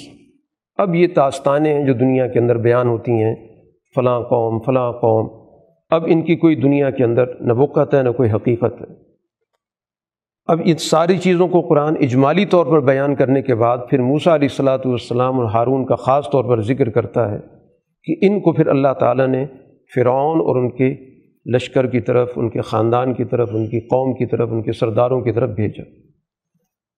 [SPEAKER 1] اب یہ داستانیں ہیں جو دنیا کے اندر بیان ہوتی ہیں، فلاں قوم فلاں قوم۔ اب ان کی کوئی دنیا کے اندر نہ وقت ہے، نہ کوئی حقیقت ہے۔ اب ان ساری چیزوں کو قرآن اجمالی طور پر بیان کرنے کے بعد پھر موسا علیہ السلاۃ والسلام اور ہارون کا خاص طور پر ذکر کرتا ہے کہ ان کو پھر اللہ تعالیٰ نے فرعون اور ان کے لشکر کی طرف، ان کے خاندان کی طرف، ان کی قوم کی طرف، ان کے سرداروں کی طرف بھیجا۔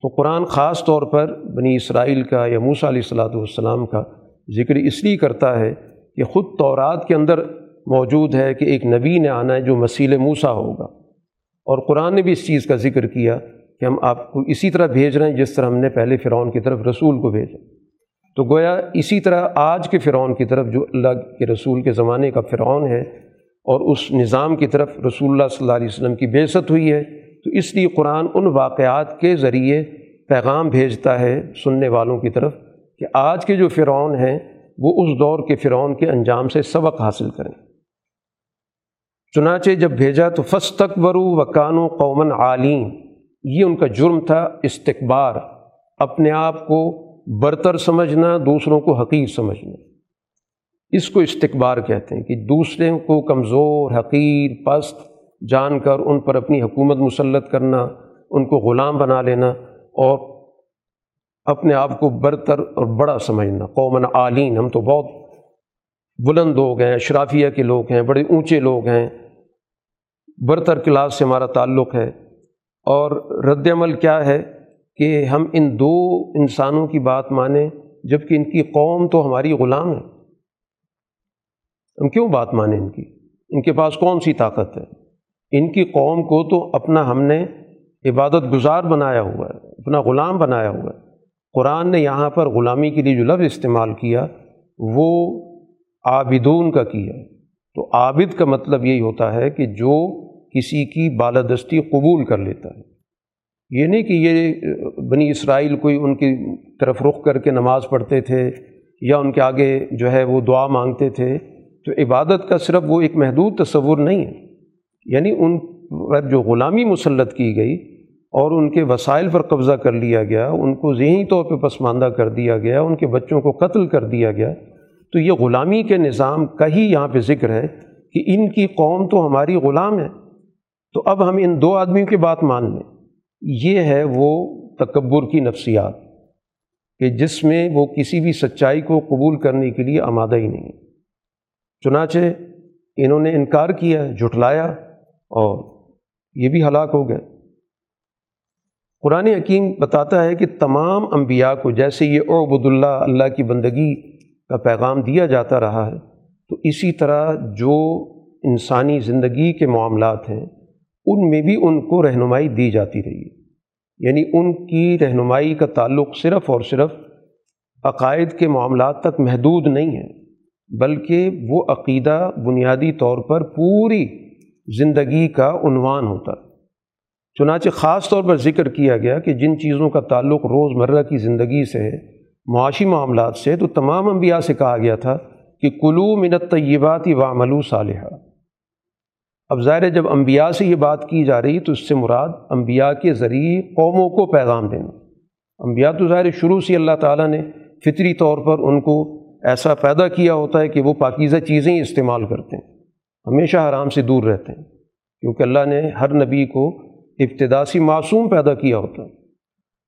[SPEAKER 1] تو قرآن خاص طور پر بنی اسرائیل کا یا موسا علیہ السلاۃ والسلام کا ذکر اس لیے کرتا ہے کہ خود تورات کے اندر موجود ہے کہ ایک نبی نے آنا ہے جو مسیل موسا ہوگا۔ اور قرآن نے بھی اس چیز کا ذکر کیا کہ ہم آپ کو اسی طرح بھیج رہے ہیں جس طرح ہم نے پہلے فرعون کی طرف رسول کو بھیجا۔ تو گویا اسی طرح آج کے فرعون کی طرف جو اللہ کے رسول کے زمانے کا فرعون ہے اور اس نظام کی طرف رسول اللہ صلی اللہ علیہ وسلم کی بےست ہوئی ہے، تو اس لیے قرآن ان واقعات کے ذریعے پیغام بھیجتا ہے سننے والوں کی طرف کہ آج کے جو فرعون ہیں، وہ اس دور کے فرعون کے انجام سے سبق حاصل کریں۔ چنانچہ جب بھیجا تو فس تقبرو و قومن عالین۔ یہ ان کا جرم تھا استقبار اپنے آپ کو برتر سمجھنا، دوسروں کو حقیر سمجھنا۔ اس کو استقبار کہتے ہیں کہ دوسرے کو کمزور، حقیر، پست جان کر ان پر اپنی حکومت مسلط کرنا، ان کو غلام بنا لینا اور اپنے آپ کو برتر اور بڑا سمجھنا۔ قومن عالین، ہم تو بہت بلند لوگ ہیں، اشرافیہ کے لوگ ہیں، بڑے اونچے لوگ ہیں۔ برتر کلاس سے ہمارا تعلق ہے۔ اور رد عمل کیا ہے کہ ہم ان دو انسانوں کی بات مانیں جبکہ ان کی قوم تو ہماری غلام ہے۔ ہم کیوں بات مانیں ان کی؟ ان کے پاس کون سی طاقت ہے؟ ان کی قوم کو تو اپنا ہم نے عبادت گزار بنایا ہوا ہے، اپنا غلام بنایا ہوا ہے۔ قرآن نے یہاں پر غلامی کے لیے جو لفظ استعمال کیا، وہ عابدون کا کیا۔ تو عابد کا مطلب یہی ہوتا ہے کہ جو کسی کی بالادستی قبول کر لیتا ہے۔ یہ نہیں کہ یہ بنی اسرائیل کوئی ان کی طرف رخ کر کے نماز پڑھتے تھے یا ان کے آگے جو ہے وہ دعا مانگتے تھے، تو عبادت کا صرف وہ ایک محدود تصور نہیں ہے۔ یعنی ان پر جو غلامی مسلط کی گئی اور ان کے وسائل پر قبضہ کر لیا گیا، ان کو ذہنی طور پہ پسماندہ کر دیا گیا، ان کے بچوں کو قتل کر دیا گیا، تو یہ غلامی کے نظام کا ہی یہاں پہ ذکر ہے کہ ان کی قوم تو ہماری غلام ہے۔ تو اب ہم ان دو آدمیوں کی بات مان لیں۔ یہ ہے وہ تکبر کی نفسیات کہ جس میں وہ کسی بھی سچائی کو قبول کرنے کے لیے آمادہ ہی نہیں۔ چنانچہ انہوں نے انکار کیا، جھٹلایا اور یہ بھی ہلاک ہو گئے۔ قرآن حکیم بتاتا ہے کہ تمام انبیاء کو جیسے یہ عبد اللہ اللہ کی بندگی کا پیغام دیا جاتا رہا ہے، تو اسی طرح جو انسانی زندگی کے معاملات ہیں ان میں بھی ان کو رہنمائی دی جاتی رہی یعنی ان کی رہنمائی کا تعلق صرف اور صرف عقائد کے معاملات تک محدود نہیں ہے، بلکہ وہ عقیدہ بنیادی طور پر پوری زندگی کا عنوان ہوتا چنانچہ خاص طور پر ذکر کیا گیا کہ جن چیزوں کا تعلق روز مرہ کی زندگی سے ہے، معاشی معاملات سے تو تمام انبیاء سے کہا گیا تھا کہ کلو منت طیباتی واملو صالحہ اب ظاہر جب انبیاء سے یہ بات کی جا رہی تو اس سے مراد انبیاء کے ذریعے قوموں کو پیغام دینا۔ انبیاء تو ظاہر شروع سے اللہ تعالیٰ نے فطری طور پر ان کو ایسا پیدا کیا ہوتا ہے کہ وہ پاکیزہ چیزیں ہی استعمال کرتے ہیں، ہمیشہ حرام سے دور رہتے ہیں۔ کیونکہ اللہ نے ہر نبی کو ابتداسی معصوم پیدا کیا ہوتا۔ ہے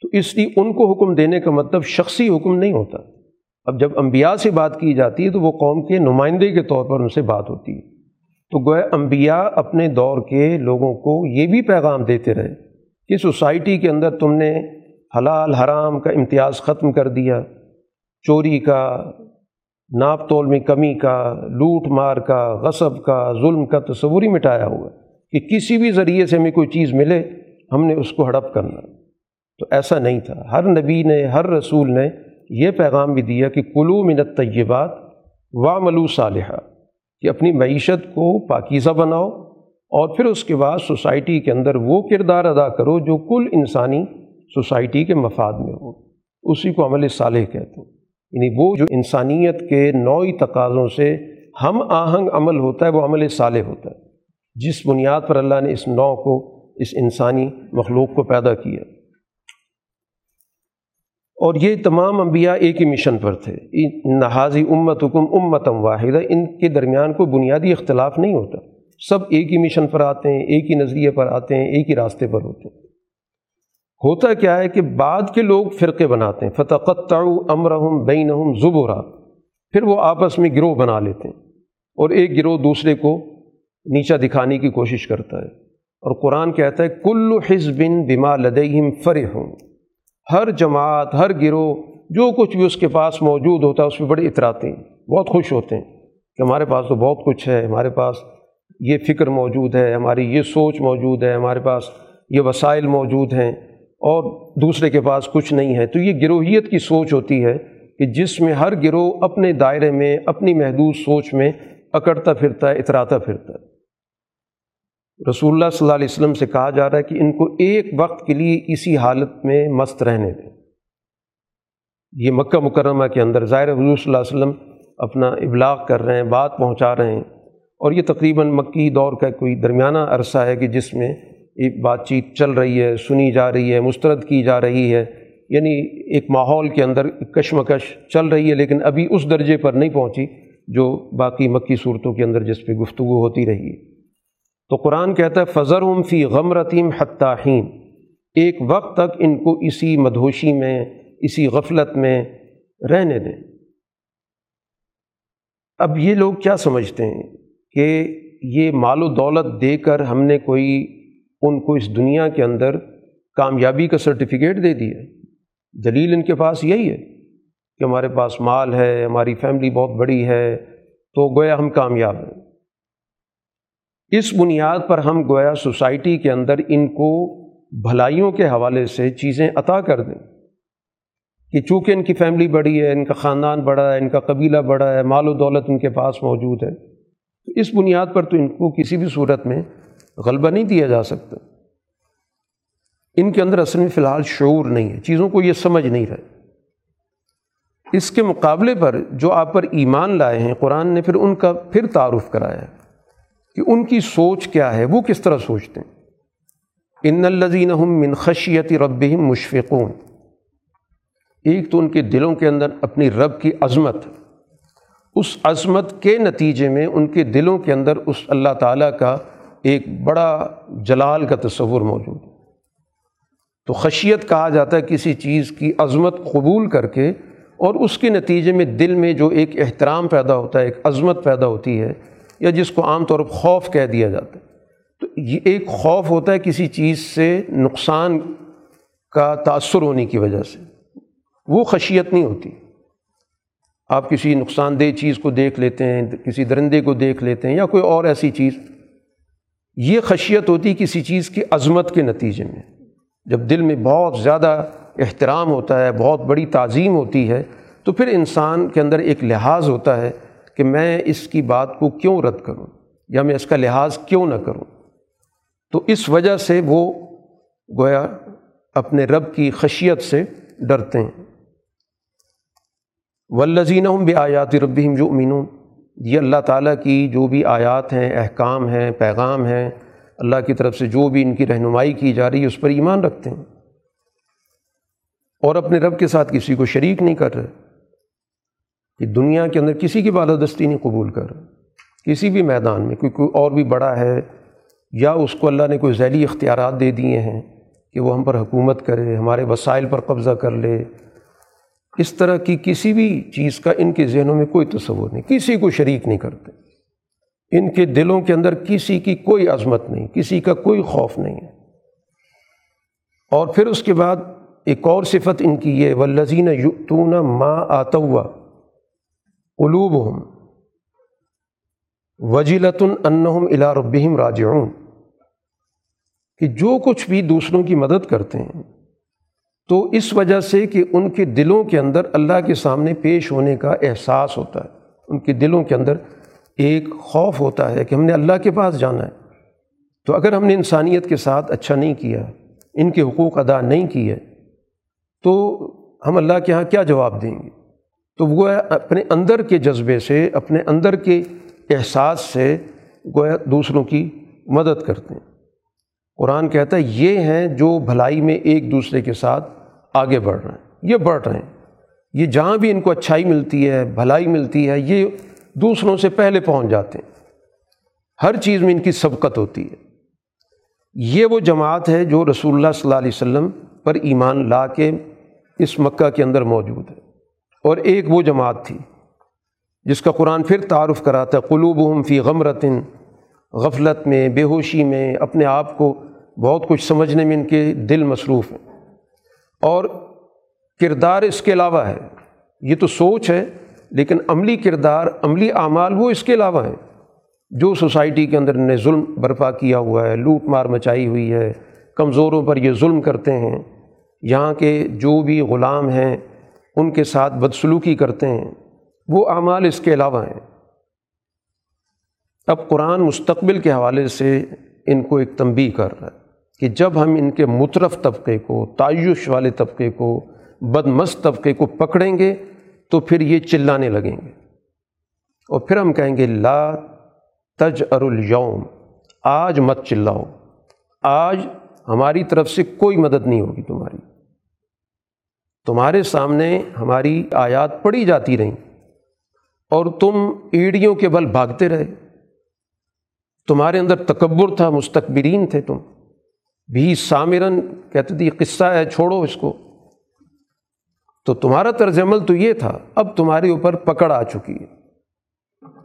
[SPEAKER 1] تو اس لیے ان کو حکم دینے کا مطلب شخصی حکم نہیں ہوتا۔ اب جب انبیاء سے بات کی جاتی ہے تو وہ قوم کے نمائندے کے طور پر ان سے بات ہوتی ہے۔ تو گویا انبیاء اپنے دور کے لوگوں کو یہ بھی پیغام دیتے رہے کہ سوسائٹی کے اندر تم نے حلال حرام کا امتیاز ختم کر دیا، چوری کا، ناپ تول میں کمی کا، لوٹ مار کا، غصب کا، ظلم کا تصور ہی مٹایا ہوا کہ کسی بھی ذریعے سے ہمیں کوئی چیز ملے، ہم نے اس کو ہڑپ کرنا۔ تو ایسا نہیں تھا۔ ہر نبی نے، ہر رسول نے یہ پیغام بھی دیا کہ کلو منت طیبات و ملو صالحہ کہ اپنی معیشت کو پاکیزہ بناؤ اور پھر اس کے بعد سوسائٹی کے اندر وہ کردار ادا کرو جو کل انسانی سوسائٹی کے مفاد میں ہو۔ اسی کو عمل صالح کہتے ہیں۔ یعنی وہ جو انسانیت کے نوعی تقاضوں سے ہم آہنگ عمل ہوتا ہے، وہ عمل صالح ہوتا ہے۔ جس بنیاد پر اللہ نے اس نو کو، اس انسانی مخلوق کو پیدا کیا۔ اور یہ تمام انبیاء ایک ہی مشن پر تھے۔ نہاذی امت حکم امتم واحدہ، ان کے درمیان کوئی بنیادی اختلاف نہیں ہوتا۔ سب ایک ہی مشن پر آتے ہیں، ایک ہی نظریے پر آتے ہیں، ایک ہی راستے پر ہوتے ہیں۔ ہوتا کیا ہے کہ بعد کے لوگ فرقے بناتے ہیں۔ فتح امرحم بینہم زبرا۔ پھر وہ آپس میں گروہ بنا لیتے ہیں۔ اور ایک گروہ دوسرے کو نیچا دکھانے کی کوشش کرتا ہے۔ اور قرآن کہتا ہے، کل حزب بما لدیہم فرح۔ ہر جماعت، ہر گروہ جو کچھ بھی اس کے پاس موجود ہوتا ہے، اس پہ بڑے اتراتے ہیں بہت خوش ہوتے ہیں کہ ہمارے پاس تو بہت کچھ ہے، ہمارے پاس یہ فکر موجود ہے، ہماری یہ سوچ موجود ہے، ہمارے پاس یہ وسائل موجود ہیں اور دوسرے کے پاس کچھ نہیں ہے۔ تو یہ گروہیت کی سوچ ہوتی ہے کہ جس میں ہر گروہ اپنے دائرے میں، اپنی محدود سوچ میں اکڑتا پھرتا ہے اتراتا پھرتا ہے۔ رسول اللہ صلی اللہ علیہ وسلم سے کہا جا رہا ہے کہ ان کو ایک وقت کے لیے اسی حالت میں مست رہنے دیں۔ یہ مکہ مکرمہ کے اندر ظاہر حضور صلی اللہ علیہ وسلم اپنا ابلاغ کر رہے ہیں، بات پہنچا رہے ہیں۔ اور یہ تقریباً مکی دور کا کوئی درمیانہ عرصہ ہے کہ جس میں ایک بات چیت چل رہی ہے، سنی جا رہی ہے، مسترد کی جا رہی ہے۔ یعنی ایک ماحول کے اندر کشمکش چل رہی ہے، لیکن ابھی اس درجے پر نہیں پہنچی جو باقی مکی صورتوں کے اندر جس پہ گفتگو ہوتی رہی۔ ہے تو قرآن کہتا ہے فضر فی غم رتیم حتاحین ایک وقت تک ان کو اسی مدھوشی میں، اسی غفلت میں رہنے دیں۔ اب یہ لوگ کیا سمجھتے ہیں کہ یہ مال و دولت دے کر ہم نے کوئی ان کو اس دنیا کے اندر کامیابی کا سرٹیفکیٹ دے دیا؟ دلیل ان کے پاس یہی ہے کہ ہمارے پاس مال ہے، ہماری فیملی بہت بڑی ہے، تو گویا ہم کامیاب ہیں۔ اس بنیاد پر ہم گویا سوسائٹی کے اندر ان کو بھلائیوں کے حوالے سے چیزیں عطا کر دیں۔ کہ چونکہ ان کی فیملی بڑی ہے، ان کا خاندان بڑا ہے، ان کا قبیلہ بڑا ہے، مال و دولت ان کے پاس موجود ہے، تو اس بنیاد پر تو ان کو کسی بھی صورت میں غلبہ نہیں دیا جا سکتا۔ ان کے اندر اصل میں فی الحال شعور نہیں ہے، چیزوں کو یہ سمجھ نہیں رہے۔ اس کے مقابلے پر جو آپ پر ایمان لائے ہیں، قرآن نے پھر ان کا پھر تعارف کرایا ہے۔ کہ ان کی سوچ کیا ہے؟ وہ کس طرح سوچتے ہیں؟ ان الزین من خشیت رب مشفقون۔ ایک تو ان کے دلوں کے اندر اپنی رب کی عظمت، اس عظمت کے نتیجے میں ان کے دلوں کے اندر اس اللہ تعالیٰ کا ایک بڑا جلال کا تصور موجود ہے۔ تو خشیت کہا جاتا ہے کسی چیز کی عظمت قبول کر کے اور اس کے نتیجے میں دل میں جو ایک احترام پیدا ہوتا ہے، ایک عظمت پیدا ہوتی ہے یا جس کو عام طور پر خوف کہہ دیا جاتا ہے۔ تو یہ ایک خوف ہوتا ہے کسی چیز سے نقصان کا تأثر ہونے کی وجہ سے۔ وہ خشیت نہیں ہوتی۔ آپ کسی نقصان دہ چیز کو دیکھ لیتے ہیں، کسی درندے کو دیکھ لیتے ہیں یا کوئی اور ایسی چیز۔ یہ خشیت ہوتی کسی چیز کی عظمت کے نتیجے میں۔ جب دل میں بہت زیادہ احترام ہوتا ہے، بہت بڑی تعظیم ہوتی ہے، تو پھر انسان کے اندر ایک لحاظ ہوتا ہے کہ میں اس کی بات کو کیوں رد کروں یا میں اس کا لحاظ کیوں نہ کروں؟ تو اس وجہ سے وہ گویا اپنے رب کی خشیت سے ڈرتے ہیں۔ ولزین بھی آیات ربیم جو امینون یہ اللہ تعالیٰ کی جو بھی آیات ہیں، احکام ہیں، پیغام ہیں، اللہ کی طرف سے جو بھی ان کی رہنمائی کی جا رہی ہے، اس پر ایمان رکھتے ہیں۔ اور اپنے رب کے ساتھ کسی کو شریک نہیں کر رہے۔ کہ دنیا کے اندر کسی کی بالادستی نہیں قبول کر کسی بھی میدان میں کوئی کوئی اور بھی بڑا ہے، یا اس کو اللہ نے کوئی ذیلی اختیارات دے دیے ہیں کہ وہ ہم پر حکومت کرے، ہمارے وسائل پر قبضہ کر لے۔ اس طرح کی کسی بھی چیز کا ان کے ذہنوں میں کوئی تصور نہیں، کسی کو شریک نہیں کرتے۔ ان کے دلوں کے اندر کسی کی کوئی عظمت نہیں، کسی کا کوئی خوف نہیں ہے۔ اور پھر اس کے بعد ایک اور صفت ان کی یہ ولزین یتون ماں آتوا۔ قلوب ہم وجیلۃ انہم الا ربہم راجعون کہ جو کچھ بھی دوسروں کی مدد کرتے ہیں، تو اس وجہ سے کہ ان کے دلوں کے اندر اللہ کے سامنے پیش ہونے کا احساس ہوتا ہے۔ ان کے دلوں کے اندر ایک خوف ہوتا ہے کہ ہم نے اللہ کے پاس جانا ہے۔ تو اگر ہم نے انسانیت کے ساتھ اچھا نہیں کیا، ان کے حقوق ادا نہیں کیے، تو ہم اللہ کے یہاں کیا جواب دیں گے؟ تو وہ اپنے اندر کے جذبے سے، اپنے اندر کے احساس سے گویا دوسروں کی مدد کرتے ہیں۔ قرآن کہتا ہے، یہ ہیں جو بھلائی میں ایک دوسرے کے ساتھ آگے بڑھ رہے ہیں۔ یہ بڑھ رہے ہیں۔ یہ جہاں بھی ان کو اچھائی ملتی ہے، بھلائی ملتی ہے، یہ دوسروں سے پہلے پہنچ جاتے ہیں۔ ہر چیز میں ان کی سبقت ہوتی ہے۔ یہ وہ جماعت ہے جو رسول اللہ صلی اللہ علیہ وسلم پر ایمان لا کے اس مکہ کے اندر موجود ہے۔ اور ایک وہ جماعت تھی جس کا قرآن پھر تعارف کراتا ہے قلوب فی غمرتن، غفلت میں بے ہوشی میں، اپنے آپ کو بہت کچھ سمجھنے میں ان کے دل مصروف ہیں۔ اور کردار اس کے علاوہ ہے۔ یہ تو سوچ ہے، لیکن عملی کردار، عملی اعمال وہ اس کے علاوہ ہیں۔ جو سوسائٹی کے اندر نے ظلم برپا کیا ہوا ہے، لوٹ مار مچائی ہوئی ہے، کمزوروں پر یہ ظلم کرتے ہیں۔ یہاں کے جو بھی غلام ہیں ان کے ساتھ بدسلوکی کرتے ہیں، وہ اعمال اس کے علاوہ ہیں۔ اب قرآن مستقبل کے حوالے سے ان کو ایک تنبیہ کر رہا ہے کہ جب ہم ان کے مترف طبقے کو، تعیش والے طبقے کو، بدمست طبقے کو پکڑیں گے، تو پھر یہ چلانے لگیں گے۔ اور پھر ہم کہیں گے، لا تج ار الیوم آج مت چلاؤ۔ آج ہماری طرف سے کوئی مدد نہیں ہوگی تمہاری۔ تمہارے سامنے ہماری آیات پڑھی جاتی رہیں اور تم ایڑیوں کے بل بھاگتے رہے۔ تمہارے اندر تکبر تھا مستقبرین تھے تم۔ بھی سامرن کہتے تھے قصہ ہے، چھوڑو اس کو۔ تو تمہارا طرز عمل تو یہ تھا، اب تمہارے اوپر پکڑ آ چکی ہے۔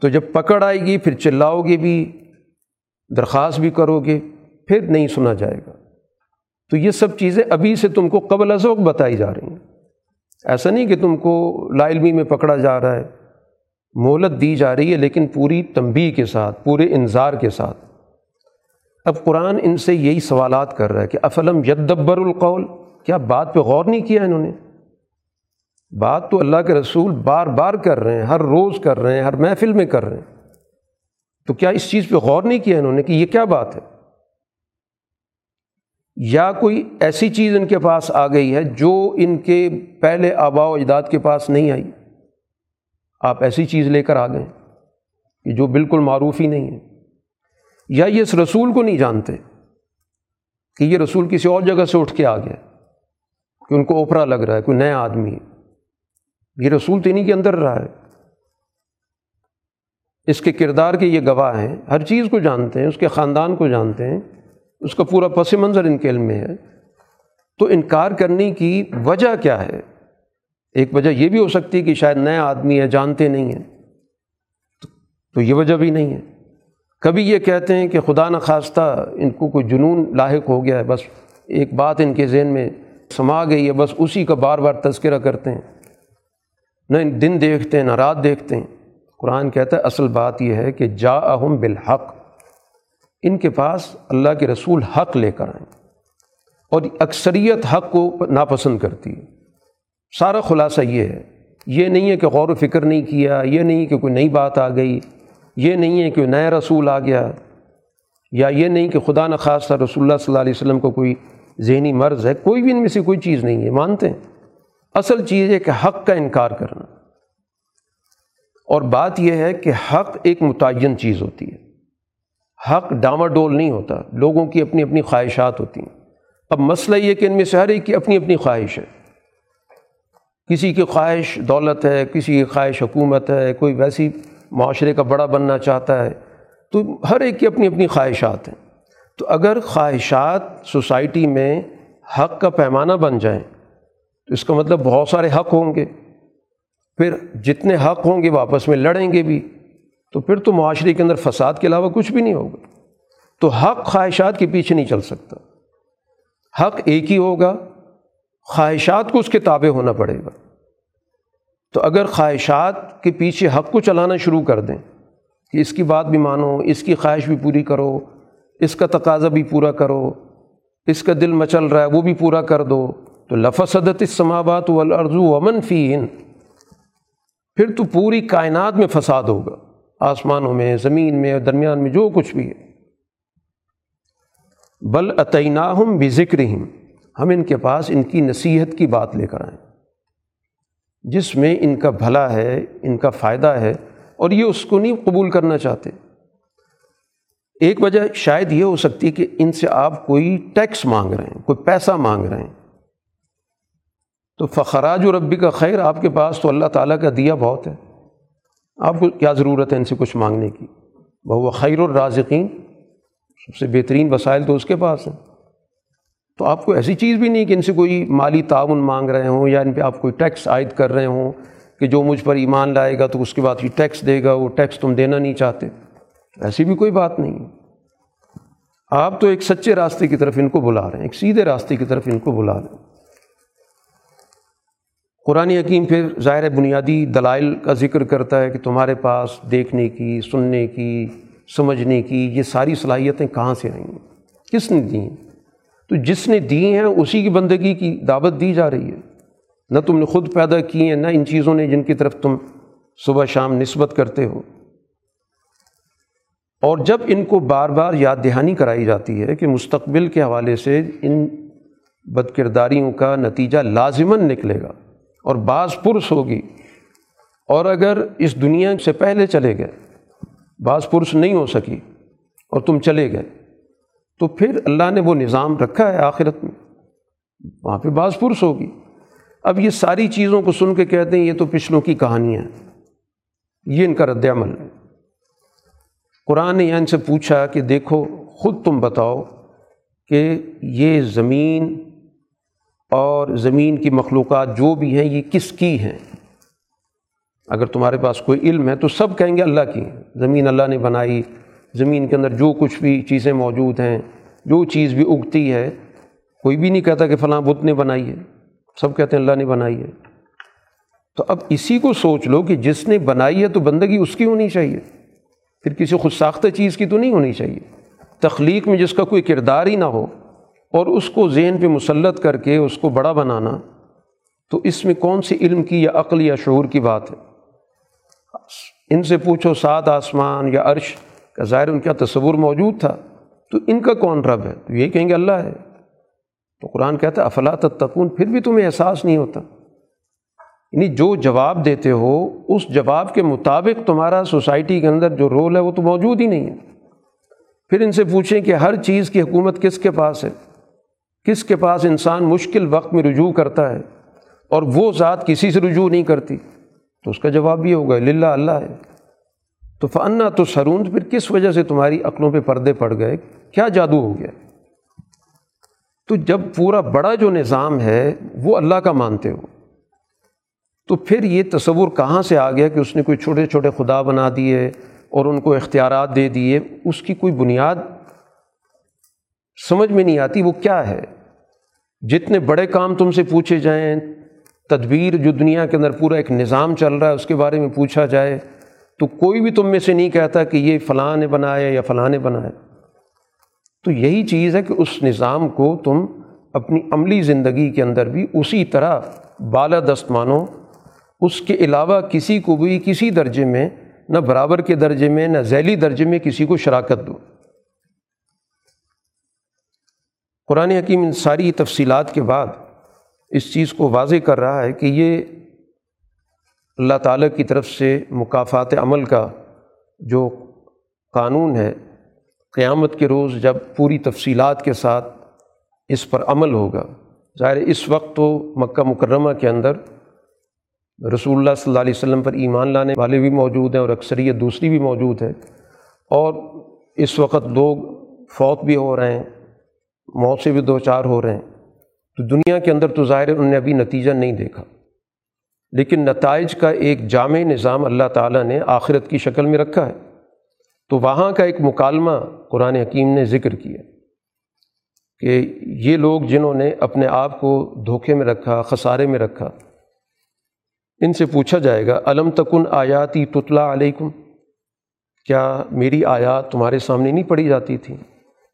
[SPEAKER 1] تو جب پکڑ آئے گی، پھر چلاؤ گے بھی، درخواست بھی کرو گے، پھر نہیں سنا جائے گا۔ تو یہ سب چیزیں ابھی سے تم کو قبل ازوق بتائی جا رہی ہیں۔ ایسا نہیں کہ تم کو لا علمی میں پکڑا جا رہا ہے۔ مہلت دی جا رہی ہے لیکن پوری تنبی کے ساتھ، پورے انظار کے ساتھ۔ اب قرآن ان سے یہی سوالات کر رہا ہے کہ افلم یدبر القول؟ کیا بات پہ غور نہیں کیا انہوں نے؟ بات تو اللہ کے رسول بار بار کر رہے ہیں، ہر روز کر رہے ہیں، ہر محفل میں کر رہے ہیں۔ تو کیا اس چیز پہ غور نہیں کیا انہوں نے کہ یہ کیا بات ہے؟ یا کوئی ایسی چیز ان کے پاس آ گئی ہے جو ان کے پہلے آبا و اجداد کے پاس نہیں آئی؟ آپ ایسی چیز لے کر آ گئے کہ جو بالکل معروف ہی نہیں ہے۔ یا یہ اس رسول کو نہیں جانتے کہ یہ رسول کسی اور جگہ سے اٹھ کے آ گیا کہ ان کو اوپرا لگ رہا ہے، کوئی نیا آدمی ہے۔ یہ رسول تو انہیں کے اندر رہا ہے۔ اس کے کردار کے یہ گواہ ہیں، ہر چیز کو جانتے ہیں، اس کے خاندان کو جانتے ہیں۔ اس کا پورا پس منظر ان کے علم میں ہے۔ تو انکار کرنے کی وجہ کیا ہے؟ ایک وجہ یہ بھی ہو سکتی ہے کہ شاید نیا آدمی ہے جانتے نہیں ہیں۔ تو یہ وجہ بھی نہیں ہے۔ کبھی یہ کہتے ہیں کہ خدا نخواستہ ان کو کوئی جنون لاحق ہو گیا ہے، بس ایک بات ان کے ذہن میں سما گئی ہے، بس اسی کا بار بار تذکرہ کرتے ہیں۔ نہ دن دیکھتے ہیں، نہ رات دیکھتے ہیں۔ قرآن کہتا ہے، اصل بات یہ ہے کہ جا اہم بالحق۔ ان کے پاس اللہ کے رسول حق لے کر آئیں اور اکثریت حق کو ناپسند کرتی ہے سارا خلاصہ یہ ہے، یہ نہیں ہے کہ غور و فکر نہیں کیا، یہ نہیں کہ کوئی نئی بات آ گئی، یہ نہیں ہے کہ نیا رسول آ گیا، یا یہ نہیں کہ خدا نخواستہ رسول اللہ صلی اللہ علیہ وسلم کو کوئی ذہنی مرض ہے، کوئی بھی ان میں سے کوئی چیز نہیں ہے، مانتے ہیں۔ اصل چیز ہے کہ حق کا انکار کرنا۔ اور بات یہ ہے کہ حق ایک متعین چیز ہوتی ہے۔ حق ڈاما ڈول نہیں ہوتا، لوگوں کی اپنی اپنی خواہشات ہوتی ہیں۔ اب مسئلہ یہ کہ ان میں سے ہر ایک کی اپنی اپنی خواہش ہے۔ کسی کی خواہش دولت ہے، کسی کی خواہش حکومت ہے، کوئی ویسی معاشرے کا بڑا بننا چاہتا ہے، تو ہر ایک کی اپنی اپنی خواہشات ہیں۔ تو اگر خواہشات سوسائٹی میں حق کا پیمانہ بن جائیں، تو اس کا مطلب بہت سارے حق ہوں گے۔ پھر جتنے حق ہوں گے وہ آپس میں لڑیں گے بھی۔ تو پھر تو معاشرے کے اندر فساد کے علاوہ کچھ بھی نہیں ہوگا۔ تو حق خواہشات کے پیچھے نہیں چل سکتا۔ حق ایک ہی ہوگا، خواہشات کو اس کے تابع ہونا پڑے گا۔ تو اگر خواہشات کے پیچھے حق کو چلانا شروع کر دیں، کہ اس کی بات بھی مانو، اس کی خواہش بھی پوری کرو، اس کا تقاضا بھی پورا کرو، اس کا دل مچل رہا ہے، وہ بھی پورا کر دو، تو لفصدت السماوات والارض ومن فیہن۔ پھر تو پوری کائنات میں فساد ہوگا۔ آسمانوں میں، زمین میں درمیان میں جو کچھ بھی ہے۔ بل عطیناہم بھی ذکر ہم ان کے پاس ان کی نصیحت کی بات لے کر آئیں جس میں ان کا بھلا ہے، ان کا فائدہ ہے، اور یہ اس کو نہیں قبول کرنا چاہتے۔ ایک وجہ شاید یہ ہو سکتی ہے کہ ان سے آپ کوئی ٹیکس مانگ رہے ہیں، کوئی پیسہ مانگ رہے ہیں۔ تو فخراج و ربی کا خیر، آپ کے پاس تو اللہ تعالیٰ کا دیا بہت ہے۔ آپ کو کیا ضرورت ہے ان سے کچھ مانگنے کی؟ وہ خیر الرازقین، سب سے بہترین وسائل تو اس کے پاس ہیں۔ تو آپ کو ایسی چیز بھی نہیں کہ ان سے کوئی مالی تعاون مانگ رہے ہوں یا ان پہ آپ کوئی ٹیکس عائد کر رہے ہوں کہ جو مجھ پر ایمان لائے گا تو اس کے بعد یہ ٹیکس دے گا، وہ ٹیکس تم دینا نہیں چاہتے۔ ایسی بھی کوئی بات نہیں۔ ہے آپ تو ایک سچے راستے کی طرف ان کو بلا رہے ہیں، ایک سیدھے راستے کی طرف ان کو بلا رہے ہیں۔ قرآن حکیم پھر ظاہر بنیادی دلائل کا ذکر کرتا ہے کہ تمہارے پاس دیکھنے کی، سننے کی، سمجھنے کی یہ ساری صلاحیتیں کہاں سے آئیں؟ ہیں کس نے دی ہیں تو جس نے دی ہیں اسی کی بندگی کی دعوت دی جا رہی ہے۔ نہ تم نے خود پیدا کی ہیں، نہ ان چیزوں نے جن کی طرف تم صبح شام نسبت کرتے ہو۔ اور جب ان کو بار بار یاد دہانی کرائی جاتی ہے کہ مستقبل کے حوالے سے ان بد کرداریوں کا نتیجہ لازماً نکلے گا اور بعض پرس ہوگی۔ اور اگر اس دنیا سے پہلے چلے گئے، بعض پرس نہیں ہو سکی اور تم چلے گئے، تو پھر اللہ نے وہ نظام رکھا ہے آخرت میں۔ وہاں پہ بعض پرس ہوگی۔ اب یہ ساری چیزوں کو سن کے کہتے ہیں، یہ تو پچھلوں کی کہانیاں ہیں۔ یہ ان کا رد عمل ہے۔ قرآن نے ان سے پوچھا کہ دیکھو، خود تم بتاؤ کہ یہ زمین اور زمین کی مخلوقات جو بھی ہیں، یہ کس کی ہیں؟ اگر تمہارے پاس کوئی علم ہے تو سب کہیں گے اللہ کی۔ زمین اللہ نے بنائی، زمین کے اندر جو کچھ بھی چیزیں موجود ہیں، جو چیز بھی اگتی ہے، کوئی بھی نہیں کہتا کہ فلاں بت نے بنائی ہے۔ سب کہتے ہیں اللہ نے بنائی ہے۔ تو اب اسی کو سوچ لو کہ جس نے بنائی ہے تو بندگی اس کی ہونی چاہیے۔ پھر کسی خود ساختہ چیز کی تو نہیں ہونی چاہیے۔ تخلیق میں جس کا کوئی کردار ہی نہ ہو۔ اور اس کو ذہن پہ مسلط کر کے اس کو بڑا بنانا، تو اس میں کون سی علم کی یا عقل یا شعور کی بات ہے؟ ان سے پوچھو سات آسمان یا عرش کا ظاہر ان کا تصور موجود تھا، تو ان کا کون رب ہے؟ تو یہ کہیں گے اللہ ہے۔ تو قرآن کہتا ہے، افلا تتقون، پھر بھی تمہیں احساس نہیں ہوتا۔ یعنی جو جواب دیتے ہو، اس جواب کے مطابق تمہارا سوسائٹی کے اندر جو رول ہے، وہ تو موجود ہی نہیں ہے۔ پھر ان سے پوچھیں کہ ہر چیز کی حکومت کس کے پاس ہے؟ کس کے پاس انسان مشکل وقت میں رجوع کرتا ہے اور وہ ذات کسی سے رجوع نہیں کرتی؟ تو اس کا جواب یہ ہوگا، للہ اللہ ہے۔ تو فنا تو سرون پھر کس وجہ سے تمہاری عقلوں پہ پردے پڑ گئے؟ کیا جادو ہو گیا؟ تو جب پورا بڑا جو نظام ہے، وہ اللہ کا مانتے ہو۔ تو پھر یہ تصور کہاں سے آ گیا کہ اس نے کوئی چھوٹے چھوٹے خدا بنا دیے اور ان کو اختیارات دے دیے؟ اس کی کوئی بنیاد سمجھ میں نہیں آتی وہ کیا ہے؟ جتنے بڑے کام تم سے پوچھے جائیں، تدبیر جو دنیا کے اندر پورا ایک نظام چل رہا ہے، اس کے بارے میں پوچھا جائے، تو کوئی بھی تم میں سے نہیں کہتا کہ یہ فلاں نے بنایا یا فلاں نے بنایا۔ تو یہی چیز ہے کہ اس نظام کو تم اپنی عملی زندگی کے اندر بھی اسی طرح بالا دست مانو۔ اس کے علاوہ کسی کو بھی کسی درجے میں نہ برابر کے درجے میں نہ ذیلی درجے میں کسی کو شراکت دو۔ قرآن حکیم ان ساری تفصیلات کے بعد اس چیز کو واضح کر رہا ہے کہ یہ اللہ تعالیٰ کی طرف سے مقافات عمل کا جو قانون ہے، قیامت کے روز جب پوری تفصیلات کے ساتھ اس پر عمل ہوگا۔ ظاہر اس وقت تو مکہ مکرمہ کے اندر رسول اللہ صلی اللہ علیہ وسلم پر ایمان لانے والے بھی موجود ہیں اور اکثریت دوسری بھی موجود ہے اور اس وقت لوگ فوت بھی ہو رہے ہیں۔ موت سے بھی دو چار ہو رہے ہیں۔ تو دنیا کے اندر تو ظاہر انہوں نے ابھی نتیجہ نہیں دیکھا۔ لیکن نتائج کا ایک جامع نظام اللہ تعالیٰ نے آخرت کی شکل میں رکھا ہے۔ تو وہاں کا ایک مکالمہ قرآن حکیم نے ذکر کیا کہ یہ لوگ جنہوں نے اپنے آپ کو دھوکے میں رکھا، خسارے میں رکھا، ان سے پوچھا جائے گا علم تکن آیاتی تتلا علیکم؟ کیا میری آیات تمہارے سامنے نہیں پڑھی جاتی تھی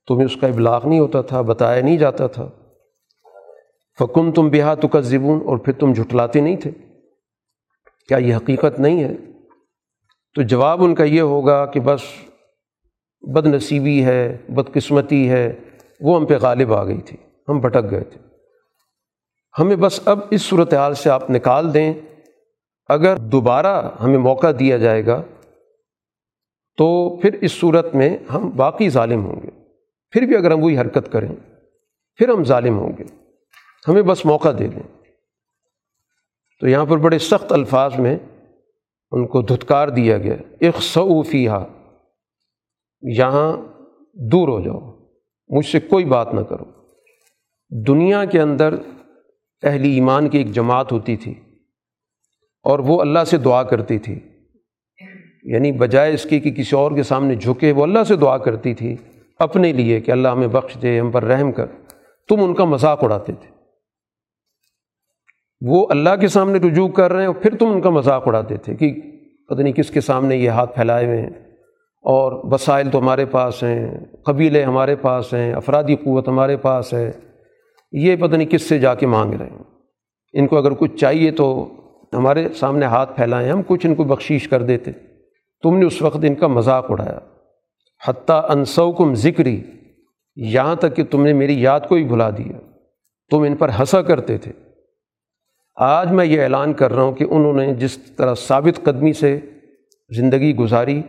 [SPEAKER 1] تمہیں اس کا ابلاغ نہیں ہوتا تھا، بتایا نہیں جاتا تھا۔ فکن تم بہا تو اور پھر تم جھٹلاتے نہیں تھے۔ کیا یہ حقیقت نہیں ہے؟ تو جواب ان کا یہ ہوگا کہ بس بد نصیبی ہے، بدقسمتی ہے، وہ ہم پہ غالب آ گئی تھی، ہم بھٹک گئے تھے۔ ہمیں بس اب اس صورت حال سے آپ نکال دیں۔ اگر دوبارہ ہمیں موقع دیا جائے گا، تو پھر اس صورت میں ہم باقی ظالم ہوں گے۔ پھر بھی اگر ہم وہی حرکت کریں، پھر ہم ظالم ہوں گے۔ ہمیں بس موقع دے دیں۔ تو یہاں پر بڑے سخت الفاظ میں ان کو دھتکار دیا گیا۔ اخصوفیہ یہاں دور ہو جاؤ، مجھ سے کوئی بات نہ کرو۔ دنیا کے اندر اہلی ایمان کی ایک جماعت ہوتی تھی اور وہ اللہ سے دعا کرتی تھی۔ یعنی بجائے اس کی کہ کسی اور کے سامنے جھکے، وہ اللہ سے دعا کرتی تھی۔ اپنے لیے کہ اللہ ہمیں بخش دے، ہم پر رحم کر۔ تم ان کا مذاق اڑاتے تھے۔ وہ اللہ کے سامنے رجوع کر رہے ہیں اور پھر تم ان کا مذاق اڑاتے تھے کہ پتہ نہیں کس کے سامنے یہ ہاتھ پھیلائے ہوئے ہیں۔ اور وسائل تو ہمارے پاس ہیں، قبیلے ہمارے پاس ہیں، افرادی قوت ہمارے پاس ہے۔ یہ پتہ نہیں کس سے جا کے مانگ رہے ہیں۔ ان کو اگر کچھ چاہیے تو ہمارے سامنے ہاتھ پھیلائیں، ہم کچھ ان کو بخشیش کر دیتے۔ تم نے اس وقت ان کا مذاق اڑایا۔ حتیٰ انسو کم ذکری، یہاں تک کہ تم نے میری یاد کو ہی بھلا دیا۔ تم ان پر ہنسا کرتے تھے۔ آج میں یہ اعلان کر رہا ہوں کہ انہوں نے جس طرح ثابت قدمی سے زندگی گزاری،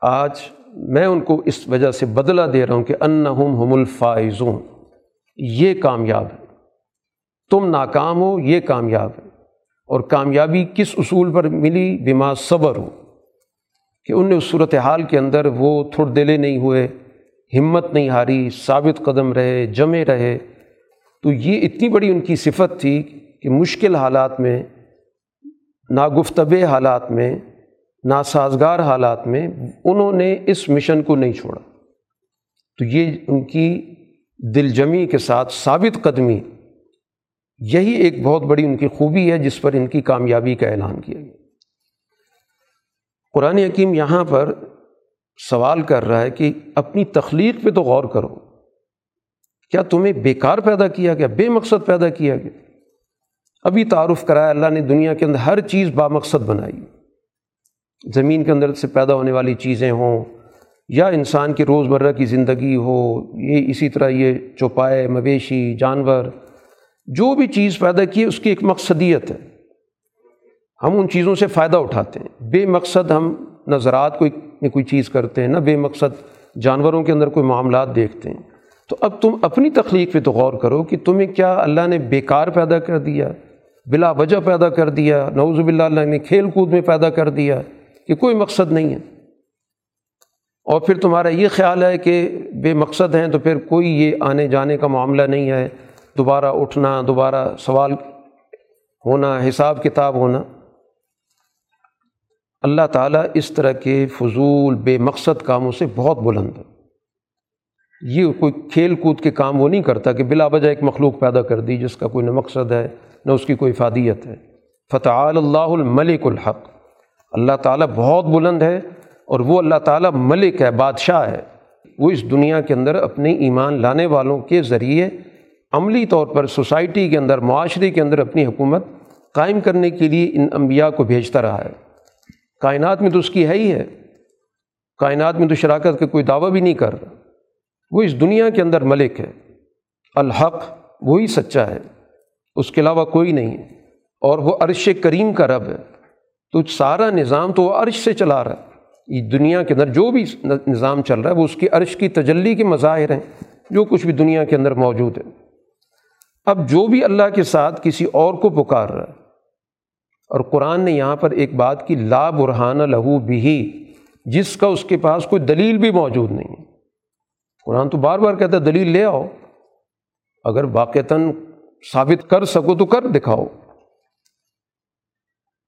[SPEAKER 1] آج میں ان کو اس وجہ سے بدلہ دے رہا ہوں کہ ان ہم الفائزون۔ یہ کامیاب ہے تم ناکام ہو، یہ کامیاب ہے اور کامیابی کس اصول پر ملی؟ بما صبر ہو کہ ان نے اس صورت حال کے اندر وہ تھوڑ دلے نہیں ہوئے، ہمت نہیں ہاری، ثابت قدم رہے، جمے رہے۔ تو یہ اتنی بڑی ان کی صفت تھی کہ مشکل حالات میں ناگفتب حالات میں، ناسازگار حالات میں انہوں نے اس مشن کو نہیں چھوڑا۔ تو یہ ان کی دل جمی کے ساتھ ثابت قدمی، یہی ایک بہت بڑی ان کی خوبی ہے جس پر ان کی کامیابی کا اعلان کیا گیا۔ قرآن حکیم یہاں پر سوال کر رہا ہے کہ اپنی تخلیق پہ تو غور کرو۔ کیا تمہیں بیکار پیدا کیا گیا، بے مقصد پیدا کیا گیا؟ ابھی تعارف کرایا، اللہ نے دنیا کے اندر ہر چیز با مقصد بنائی۔ زمین کے اندر سے پیدا ہونے والی چیزیں ہوں، یا انسان کی روز مرہ کی زندگی ہو، یہ اسی طرح یہ چوپائے، مویشی، جانور، جو بھی چیز پیدا کی ہے اس کی ایک مقصدیت ہے۔ ہم ان چیزوں سے فائدہ اٹھاتے ہیں۔ بے مقصد ہم نظرات کوئی میں کوئی چیز کرتے ہیں نہ بے مقصد جانوروں کے اندر کوئی معاملات دیکھتے ہیں۔ تو اب تم اپنی تخلیق پہ تو غور کرو کہ تمہیں کیا اللہ نے بیکار پیدا کر دیا، بلا وجہ پیدا کر دیا، نعوذ باللہ اللہ نے کھیل کود میں پیدا کر دیا کہ کوئی مقصد نہیں ہے۔ اور پھر تمہارا یہ خیال ہے کہ بے مقصد ہیں تو پھر کوئی یہ آنے جانے کا معاملہ نہیں ہے۔ دوبارہ اٹھنا، دوبارہ سوال ہونا، حساب کتاب ہونا۔ اللہ تعالیٰ اس طرح کے فضول بے مقصد کاموں سے بہت بلند ہے۔ یہ کوئی کھیل کود کے کام وہ نہیں کرتا کہ بلا وجہ ایک مخلوق پیدا کر دی جس کا کوئی نہ مقصد ہے، نہ اس کی کوئی فادیت ہے۔ فتح اللہ الملک الحق۔ اللہ تعالیٰ بہت بلند ہے اور وہ اللہ تعالیٰ ملک ہے، بادشاہ ہے۔ وہ اس دنیا کے اندر اپنے ایمان لانے والوں کے ذریعے عملی طور پر سوسائٹی کے اندر، معاشرے کے اندر اپنی حکومت قائم کرنے کے لیے ان انبیاء کو بھیجتا رہا ہے۔ کائنات میں تو اس کی ہے ہی ہے۔ کائنات میں تو شراکت کا کوئی دعویٰ بھی نہیں کر رہا۔ وہ اس دنیا کے اندر ملک ہے۔ الحق وہی سچا ہے۔ اس کے علاوہ کوئی نہیں ہے۔ اور وہ عرش کریم کا رب ہے۔ تو سارا نظام تو وہ عرش سے چلا رہا ہے۔ یہ دنیا کے اندر جو بھی نظام چل رہا ہے، وہ اس کی عرش کی تجلی کے مظاہر ہیں۔ جو کچھ بھی دنیا کے اندر موجود ہے۔ اب جو بھی اللہ کے ساتھ کسی اور کو پکار رہا ہے اور قرآن نے یہاں پر ایک بات کی، لا برہانہ لہو بھی جس کا اس کے پاس کوئی دلیل بھی موجود نہیں۔ ہے قرآن تو بار بار کہتا ہے، دلیل لے آؤ۔ اگر واقعتاً ثابت کر سکو تو کر، دکھاؤ۔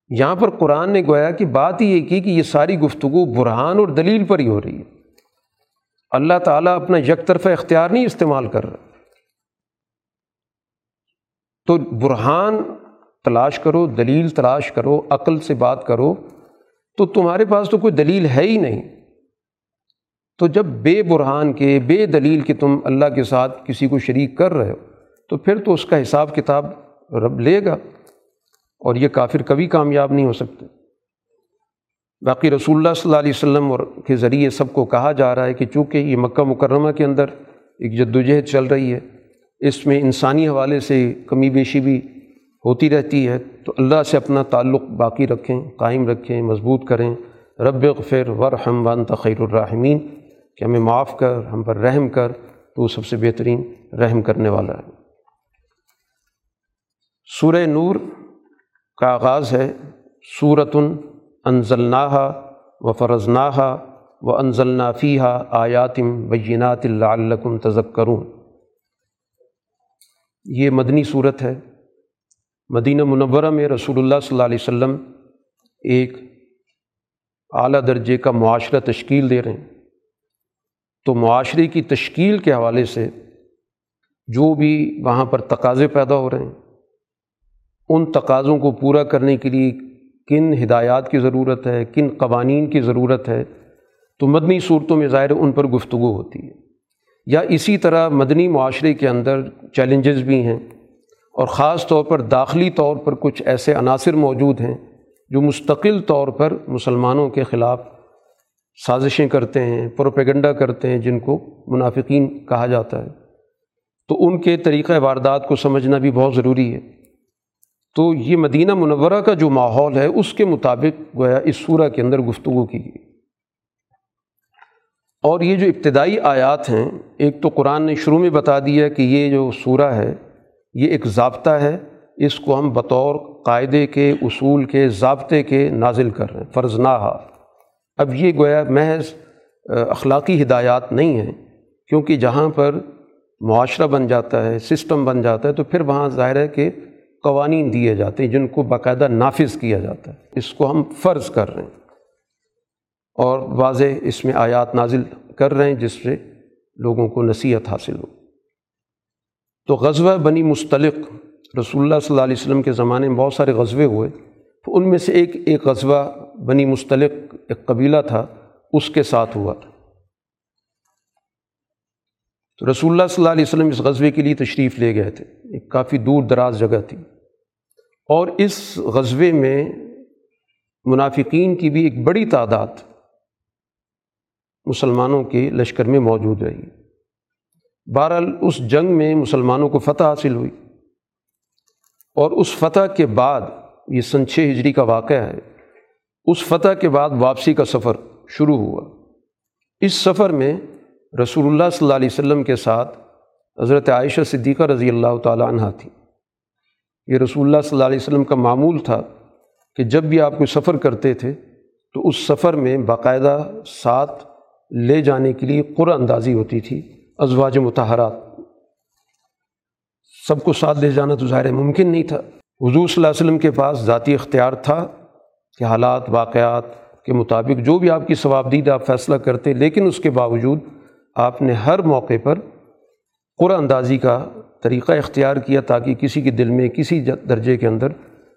[SPEAKER 1] یہاں پر قرآن نے گویا کہ بات ہی یہ کی کہ یہ ساری گفتگو برہان اور دلیل پر ہی ہو رہی ہے۔ اللہ تعالیٰ اپنا یک طرفہ اختیار نہیں استعمال کر رہا۔ تو برہان تلاش کرو، دلیل تلاش کرو، عقل سے بات کرو، تو تمہارے پاس تو کوئی دلیل ہے ہی نہیں۔ تو جب بے برہان کے، بے دلیل کے تم اللہ کے ساتھ کسی کو شریک کر رہے ہو، تو پھر تو اس کا حساب کتاب رب لے گا اور یہ کافر کبھی کامیاب نہیں ہو سکتے۔ باقی رسول اللہ صلی اللہ علیہ وسلم اور کے ذریعے سب کو کہا جا رہا ہے کہ چونکہ یہ مکہ مکرمہ کے اندر ایک جد وجہد چل رہی ہے، اس میں انسانی حوالے سے کمی بیشی بھی ہوتی رہتی ہے۔ تو اللہ سے اپنا تعلق باقی رکھیں، قائم رکھیں، مضبوط کریں۔ رب غفر ورحم وان تخیر الرحمین کہ ہمیں معاف کر، ہم پر رحم کر۔ تو سب سے بہترین رحم کرنے والا ہے۔ سورہ نور کا آغاز ہے۔ صورتن انزلناہا و فرضناہا و انزلنا فیحہ آیاتم بینات اللہ تذکرون۔ یہ مدنی صورت ہے۔ مدینہ منورہ میں رسول اللہ صلی اللہ علیہ وسلم ایک اعلیٰ درجے کا معاشرہ تشکیل دے رہے ہیں۔ تو معاشرے کی تشکیل کے حوالے سے جو بھی وہاں پر تقاضے پیدا ہو رہے ہیں، ان تقاضوں کو پورا کرنے کے لیے کن ہدایات کی ضرورت ہے، کن قوانین کی ضرورت ہے، تو مدنی صورتوں میں ظاہر ان پر گفتگو ہوتی ہے۔ یا اسی طرح مدنی معاشرے کے اندر چیلنجز بھی ہیں۔ اور خاص طور پر داخلی طور پر کچھ ایسے عناصر موجود ہیں جو مستقل طور پر مسلمانوں کے خلاف سازشیں کرتے ہیں، پروپیگنڈا کرتے ہیں، جن کو منافقین کہا جاتا ہے۔ تو ان کے طریقہ واردات کو سمجھنا بھی بہت ضروری ہے۔ تو یہ مدینہ منورہ کا جو ماحول ہے، اس کے مطابق گویا اس سورہ کے اندر گفتگو کی گئی۔ اور یہ جو ابتدائی آیات ہیں، ایک تو قرآن نے شروع میں بتا دیا کہ یہ جو سورہ ہے یہ ایک ضابطہ ہے، اس کو ہم بطور قاعدے کے، اصول کے ضابطے کے نازل کر رہے ہیں فرض نہ اب یہ گویا محض اخلاقی ہدایات نہیں ہیں، کیونکہ جہاں پر معاشرہ بن جاتا ہے، سسٹم بن جاتا ہے، تو پھر وہاں ظاہر ہے کہ قوانین دیے جاتے ہیں، جن کو باقاعدہ نافذ کیا جاتا ہے۔ اس کو ہم فرض کر رہے ہیں۔ اور واضح اس میں آیات نازل کر رہے ہیں، جس سے لوگوں کو نصیحت حاصل ہو۔ تو غزوہ بنی مستلق رسول اللہ صلی اللہ علیہ وسلم کے زمانے میں بہت سارے غزوے ہوئے۔ تو ان میں سے ایک ایک غزوہ بنی مستلق ایک قبیلہ تھا، اس کے ساتھ ہوا۔ تو رسول اللہ صلی اللہ علیہ وسلم اس غزوے کے لیے تشریف لے گئے تھے۔ ایک کافی دور دراز جگہ تھی۔ اور اس غزوے میں منافقین کی بھی ایک بڑی تعداد مسلمانوں کے لشکر میں موجود رہی۔ بہرحال اس جنگ میں مسلمانوں کو فتح حاصل ہوئی۔ اور اس فتح کے بعد یہ سن چھ ہجری کا واقعہ ہے، اس فتح کے بعد واپسی کا سفر شروع ہوا۔ اس سفر میں رسول اللہ صلی اللہ علیہ وسلم کے ساتھ حضرت عائشہ صدیقہ رضی اللہ تعالیٰ عنہ تھی۔ یہ رسول اللہ صلی اللہ علیہ وسلم کا معمول تھا کہ جب بھی آپ کوئی سفر کرتے تھے تو اس سفر میں باقاعدہ ساتھ لے جانے کے لیے قر اندازی ہوتی تھی۔ ازواج متحرات سب کو ساتھ لے جانا تو ظاہر ممکن نہیں تھا۔ حضور صلی اللہ علیہ وسلم کے پاس ذاتی اختیار تھا کہ حالات، واقعات کے مطابق جو بھی آپ کی ثوابدید آپ فیصلہ کرتے، لیکن اس کے باوجود آپ نے ہر موقع پر قرآن اندازی کا طریقہ اختیار کیا تاکہ کسی کے دل میں، کسی درجے کے اندر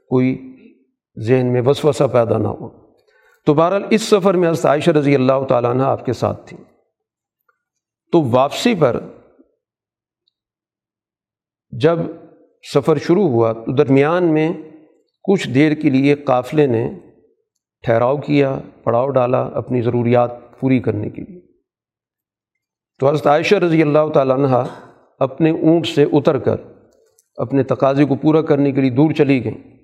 [SPEAKER 1] کوئی ذہن میں وسوسہ پیدا نہ ہو۔ تو بہرحال اس سفر میں حضرت عائشہ رضی اللہ تعالیٰ عنہ آپ کے ساتھ تھیں۔ تو واپسی پر جب سفر شروع ہوا تو درمیان میں کچھ دیر کے لیے قافلے نے ٹھہراؤ کیا، پڑاؤ ڈالا اپنی ضروریات پوری کرنے کے لیے۔ تو حضرت عائشہ رضی اللہ تعالیٰ عنہ اپنے اونٹ سے اتر کر اپنے تقاضے کو پورا کرنے کے لیے دور چلی گئیں۔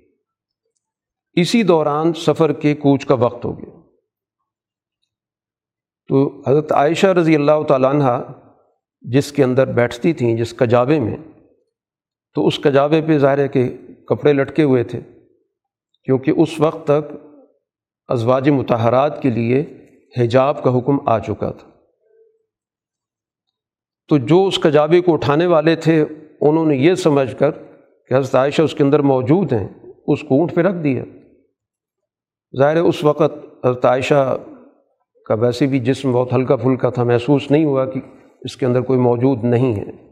[SPEAKER 1] اسی دوران سفر کے کوچ کا وقت ہو گیا۔ تو حضرت عائشہ رضی اللہ تعالیٰ عنہ جس کے اندر بیٹھتی تھیں، جس کجابے میں، تو اس کجابے پہ ظاہر ہے کہ کپڑے لٹکے ہوئے تھے، کیونکہ اس وقت تک ازواج متحرات کے لیے حجاب کا حکم آ چکا تھا۔ تو جو اس کجابے کو اٹھانے والے تھے، انہوں نے یہ سمجھ کر کہ حضرت عائشہ اس کے اندر موجود ہیں، اس کو اونٹ پہ رکھ دیا۔ ظاہر ہے اس وقت حضرت عائشہ کا ویسے بھی جسم بہت ہلکا پھلکا تھا، محسوس نہیں ہوا کہ اس کے اندر کوئی موجود نہیں ہے۔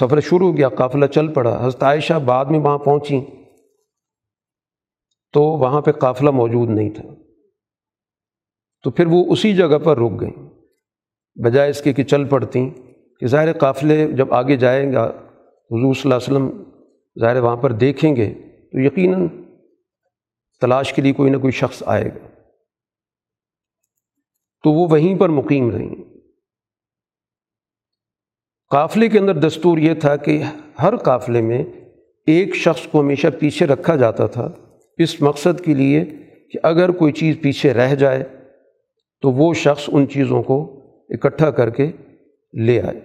[SPEAKER 1] سفر شروع ہو گیا، قافلہ چل پڑا۔ حضرت عائشہ بعد میں وہاں پہنچی تو وہاں پہ قافلہ موجود نہیں تھا۔ تو پھر وہ اسی جگہ پر رک گئیں۔ بجائے اس کے کہ چل پڑتی کہ ظاہر قافلے جب آگے جائیں گا، حضور صلی اللہ علیہ وسلم ظاہر وہاں پر دیکھیں گے تو یقیناً تلاش کے لیے کوئی نہ کوئی شخص آئے گا۔ تو وہ وہیں پر مقیم رہیں۔ قافلے کے اندر دستور یہ تھا کہ ہر قافلے میں ایک شخص کو ہمیشہ پیچھے رکھا جاتا تھا۔ اس مقصد کے لیے کہ اگر کوئی چیز پیچھے رہ جائے تو وہ شخص ان چیزوں کو اکٹھا کر کے لے آئے۔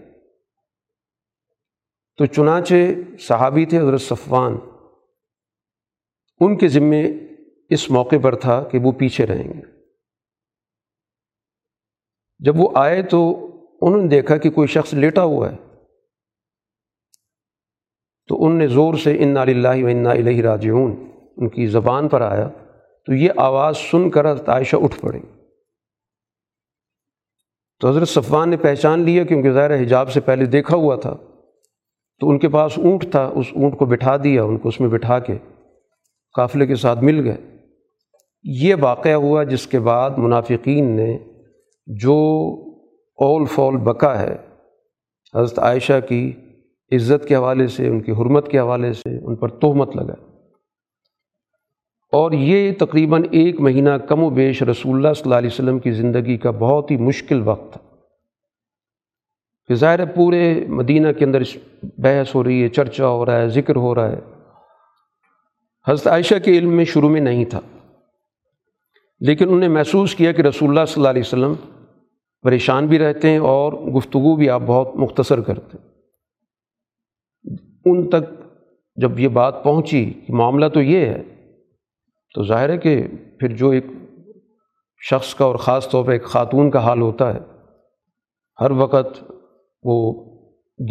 [SPEAKER 1] تو چنانچہ صحابی تھے حضرت صفوان۔ ان کے ذمے اس موقع پر تھا کہ وہ پیچھے رہیں گے۔ جب وہ آئے تو انہوں نے دیکھا کہ کوئی شخص لیٹا ہوا ہے۔ تو ان نے زور سے انا اللہ و انا الہ راجعون، ان کی زبان پر آیا۔ تو یہ آواز سن کر حضرت عائشہ اٹھ پڑی تو حضرت صفوان نے پہچان لیا کیونکہ ظاہر حجاب سے پہلے دیکھا ہوا تھا۔ تو ان کے پاس اونٹ تھا، اس اونٹ کو بٹھا دیا، ان کو اس میں بٹھا کے قافلے کے ساتھ مل گئے۔ یہ واقعہ ہوا جس کے بعد منافقین نے جو اول فول بکا ہے، حضرت عائشہ کی عزت کے حوالے سے، ان کی حرمت کے حوالے سے ان پر تہمت لگا اور یہ تقریباً ایک مہینہ کم و بیش رسول اللہ صلی اللہ علیہ وسلم کی زندگی کا بہت ہی مشکل وقت تھا۔ کہ ظاہر پورے مدینہ کے اندر بحث ہو رہی ہے، چرچا ہو رہا ہے، ذکر ہو رہا ہے۔ حضرت عائشہ کے علم میں شروع میں نہیں تھا۔ لیکن انہوں نے محسوس کیا کہ رسول اللہ صلی اللہ علیہ وسلم پریشان بھی رہتے ہیں اور گفتگو بھی آپ بہت مختصر کرتے ہیں۔ ان تک جب یہ بات پہنچی کہ معاملہ تو یہ ہے، تو ظاہر ہے کہ پھر جو ایک شخص کا اور خاص طور پہ ایک خاتون کا حال ہوتا ہے، ہر وقت وہ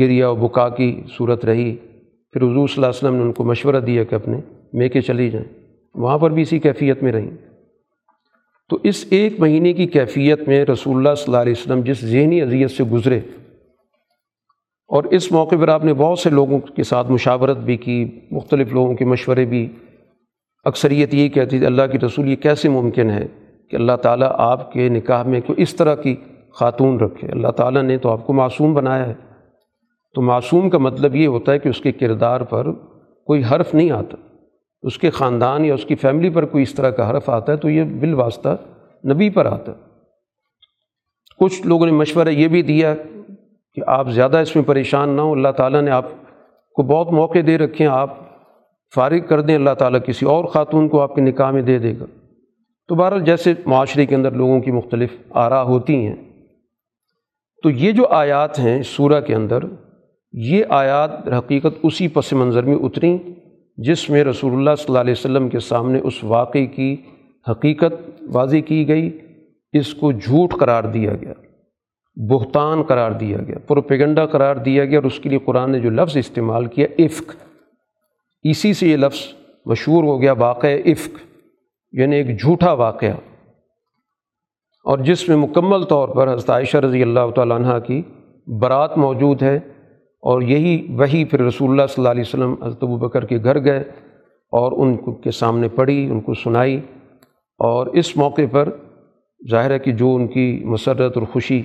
[SPEAKER 1] گریا و بکا کی صورت رہی۔ پھر حضور صلی اللہ علیہ وسلم نے ان کو مشورہ دیا کہ اپنے میکے چلی جائیں۔ وہاں پر بھی اسی کیفیت میں رہیں۔ تو اس ایک مہینے کی کیفیت میں رسول اللہ صلی اللہ علیہ وسلم جس ذہنی اذیت سے گزرے اور اس موقع پر آپ نے بہت سے لوگوں کے ساتھ مشاورت بھی کی، مختلف لوگوں کے مشورے بھی۔ اکثریت یہی کہتی تھی، اللہ کی رسول یہ کیسے ممکن ہے کہ اللہ تعالیٰ آپ کے نکاح میں کوئی اس طرح کی خاتون رکھے؟ اللہ تعالیٰ نے تو آپ کو معصوم بنایا ہے۔ تو معصوم کا مطلب یہ ہوتا ہے کہ اس کے کردار پر کوئی حرف نہیں آتا۔ اس کے خاندان یا اس کی فیملی پر کوئی اس طرح کا حرف آتا ہے تو یہ بالواسطہ نبی پر آتا ہے۔ کچھ لوگوں نے مشورہ یہ بھی دیا کہ آپ زیادہ اس میں پریشان نہ ہوں، اللہ تعالیٰ نے آپ کو بہت موقع دے رکھے ہیں، آپ فارغ کر دیں، اللہ تعالیٰ کسی اور خاتون کو آپ کے نکاح میں دے دے گا۔ تو بہرحال جیسے معاشرے کے اندر لوگوں کی مختلف آرا ہوتی ہیں، تو یہ جو آیات ہیں سورہ کے اندر، یہ آیات حقیقت اسی پس منظر میں اتریں۔ جس میں رسول اللہ صلی اللہ علیہ وسلم کے سامنے اس واقعے کی حقیقت واضح کی گئی، اس کو جھوٹ قرار دیا گیا، بہتان قرار دیا گیا، پروپیگنڈا قرار دیا گیا اور اس کے لیے قرآن نے جو لفظ استعمال کیا، عفق۔ اسی سے یہ لفظ مشہور ہو گیا واقع عفق یعنی ایک جھوٹا واقعہ۔ اور جس میں مکمل طور پر حضرت عائشہ رضی اللہ تعالیٰ عنہ کی برات موجود ہے۔ اور یہی وہی پھر رسول اللہ صلی اللہ علیہ وسلم حضرت ابو بکر کے گھر گئے اور ان کے سامنے پڑھی، ان کو سنائی اور اس موقع پر ظاہر ہے کہ جو ان کی مسرت اور خوشی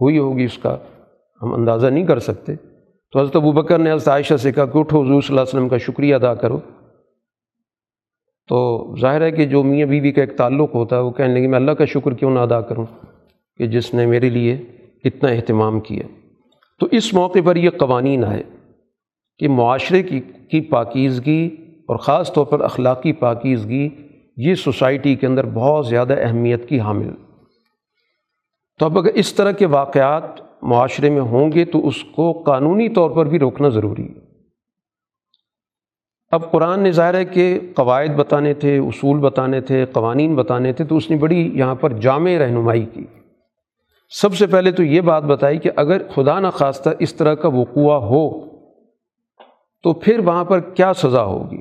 [SPEAKER 1] ہوئی ہوگی اس کا ہم اندازہ نہیں کر سکتے۔ تو حضرت ابو بکر نے حضرت عائشہ سے کہا کہ اٹھو، حضور صلی اللہ علیہ وسلم کا شکریہ ادا کرو۔ تو ظاہر ہے کہ جو میاں بیوی بی کا ایک تعلق ہوتا ہے وہ کہنے لگے، میں اللہ کا شکر کیوں نہ ادا کروں کہ جس نے میرے لیے اتنا اہتمام کیا۔ تو اس موقع پر یہ قوانین آئے کہ معاشرے کی کی پاکیزگی اور خاص طور پر اخلاقی پاکیزگی یہ سوسائٹی کے اندر بہت زیادہ اہمیت کی حامل۔ تو اب اگر اس طرح کے واقعات معاشرے میں ہوں گے تو اس کو قانونی طور پر بھی روکنا ضروری ہے۔ اب قرآن نے ظاہر ہے کہ قواعد بتانے تھے، اصول بتانے تھے، قوانین بتانے تھے تو اس نے بڑی یہاں پر جامع رہنمائی کی۔ سب سے پہلے تو یہ بات بتائی کہ اگر خدا نخواستہ اس طرح کا وقوع ہو، تو پھر وہاں پر کیا سزا ہوگی؟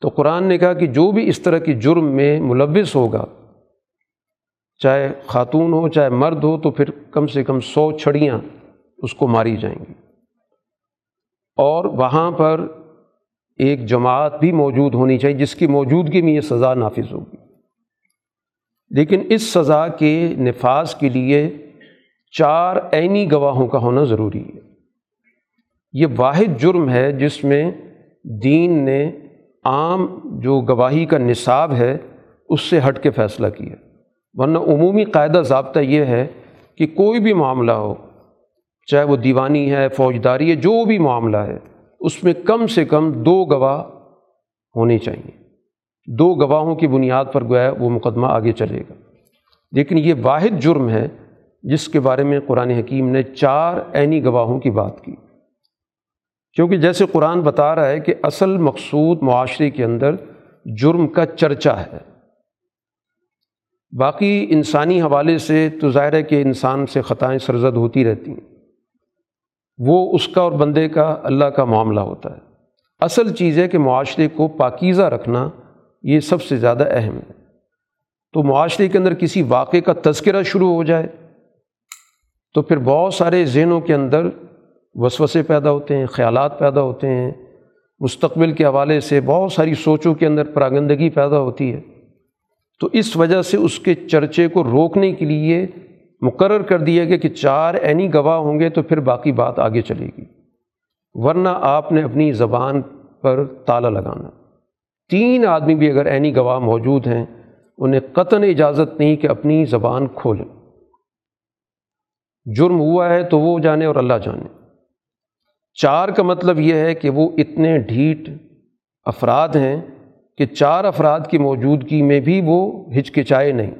[SPEAKER 1] تو قرآن نے کہا کہ جو بھی اس طرح کی جرم میں ملوث ہوگا، چاہے خاتون ہو، چاہے مرد ہو، تو پھر کم سے کم سو چھڑیاں اس کو ماری جائیں گی۔ اور وہاں پر ایک جماعت بھی موجود ہونی چاہیے، جس کی موجودگی میں یہ سزا نافذ ہوگی۔ لیکن اس سزا کے نفاذ کے لیے چار عینی گواہوں کا ہونا ضروری ہے۔ یہ واحد جرم ہے جس میں دین نے عام جو گواہی کا نصاب ہے اس سے ہٹ کے فیصلہ کیا۔ ورنہ عمومی قاعدہ ضابطہ یہ ہے کہ کوئی بھی معاملہ ہو، چاہے وہ دیوانی ہے، فوجداری ہے، جو بھی معاملہ ہے، اس میں کم سے کم دو گواہ ہونے چاہیے۔ دو گواہوں کی بنیاد پر گویا وہ مقدمہ آگے چلے گا۔ لیکن یہ واحد جرم ہے جس کے بارے میں قرآن حکیم نے چار عینی گواہوں کی بات کی۔ کیونکہ جیسے قرآن بتا رہا ہے کہ اصل مقصود معاشرے کے اندر جرم کا چرچا ہے۔ باقی انسانی حوالے سے تو ظاہر ہے کہ انسان سے خطائیں سرزد ہوتی رہتی ہیں۔ وہ اس کا اور بندے کا، اللہ کا معاملہ ہوتا ہے۔ اصل چیز ہے کہ معاشرے کو پاکیزہ رکھنا یہ سب سے زیادہ اہم ہے۔ تو معاشرے کے اندر کسی واقعے کا تذکرہ شروع ہو جائے تو پھر بہت سارے ذہنوں کے اندر وسوسے پیدا ہوتے ہیں، خیالات پیدا ہوتے ہیں۔ مستقبل کے حوالے سے بہت ساری سوچوں کے اندر پراگندگی پیدا ہوتی ہے۔ تو اس وجہ سے اس کے چرچے کو روکنے کے لیے مقرر کر دیا گیا کہ چار عینی گواہ ہوں گے تو پھر باقی بات آگے چلے گی۔ ورنہ آپ نے اپنی زبان پر تالا لگانا۔ تین آدمی بھی اگر عینی گواہ موجود ہیں، انہیں قطن اجازت نہیں کہ اپنی زبان کھولیں۔ جرم ہوا ہے تو وہ جانے اور اللہ جانے۔ چار کا مطلب یہ ہے کہ وہ اتنے ڈھیٹ افراد ہیں کہ چار افراد کی موجودگی میں بھی وہ ہچکچائے نہیں۔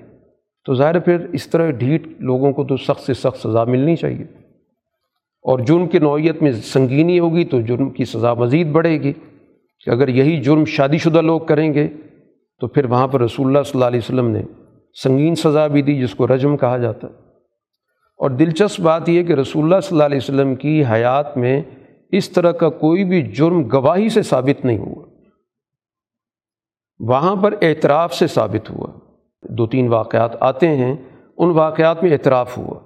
[SPEAKER 1] تو ظاہر پھر اس طرح ڈھیٹ لوگوں کو تو سخت سے سخت سزا ملنی چاہیے۔ اور جرم کی نوعیت میں سنگینی ہوگی تو جرم کی سزا مزید بڑھے گی۔ کہ اگر یہی جرم شادی شدہ لوگ کریں گے، تو پھر وہاں پر رسول اللہ صلی اللہ علیہ وسلم نے سنگین سزا بھی دی، جس کو رجم کہا جاتا۔ ہے اور دلچسپ بات یہ کہ رسول اللہ صلی اللہ علیہ وسلم کی حیات میں اس طرح کا کوئی بھی جرم گواہی سے ثابت نہیں ہوا۔ وہاں پر اعتراف سے ثابت ہوا۔ دو تین واقعات آتے ہیں، ان واقعات میں اعتراف ہوا۔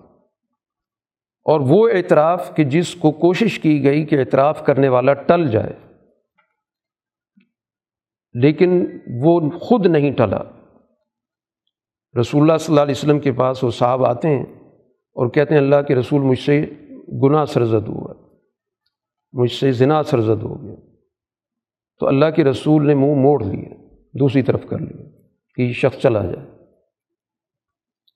[SPEAKER 1] اور وہ اعتراف کہ جس کو کوشش کی گئی کہ اعتراف کرنے والا ٹل جائے۔ لیکن وہ خود نہیں ٹلا۔ رسول اللہ صلی اللہ علیہ وسلم کے پاس وہ صاحب آتے ہیں اور کہتے ہیں، اللہ کے رسول مجھ سے گناہ سرزد ہوا۔ مجھ سے زنا سرزد ہو گیا۔ تو اللہ کے رسول نے منہ موڑ لیا، دوسری طرف کر لیا کہ یہ شخص چلا جائے۔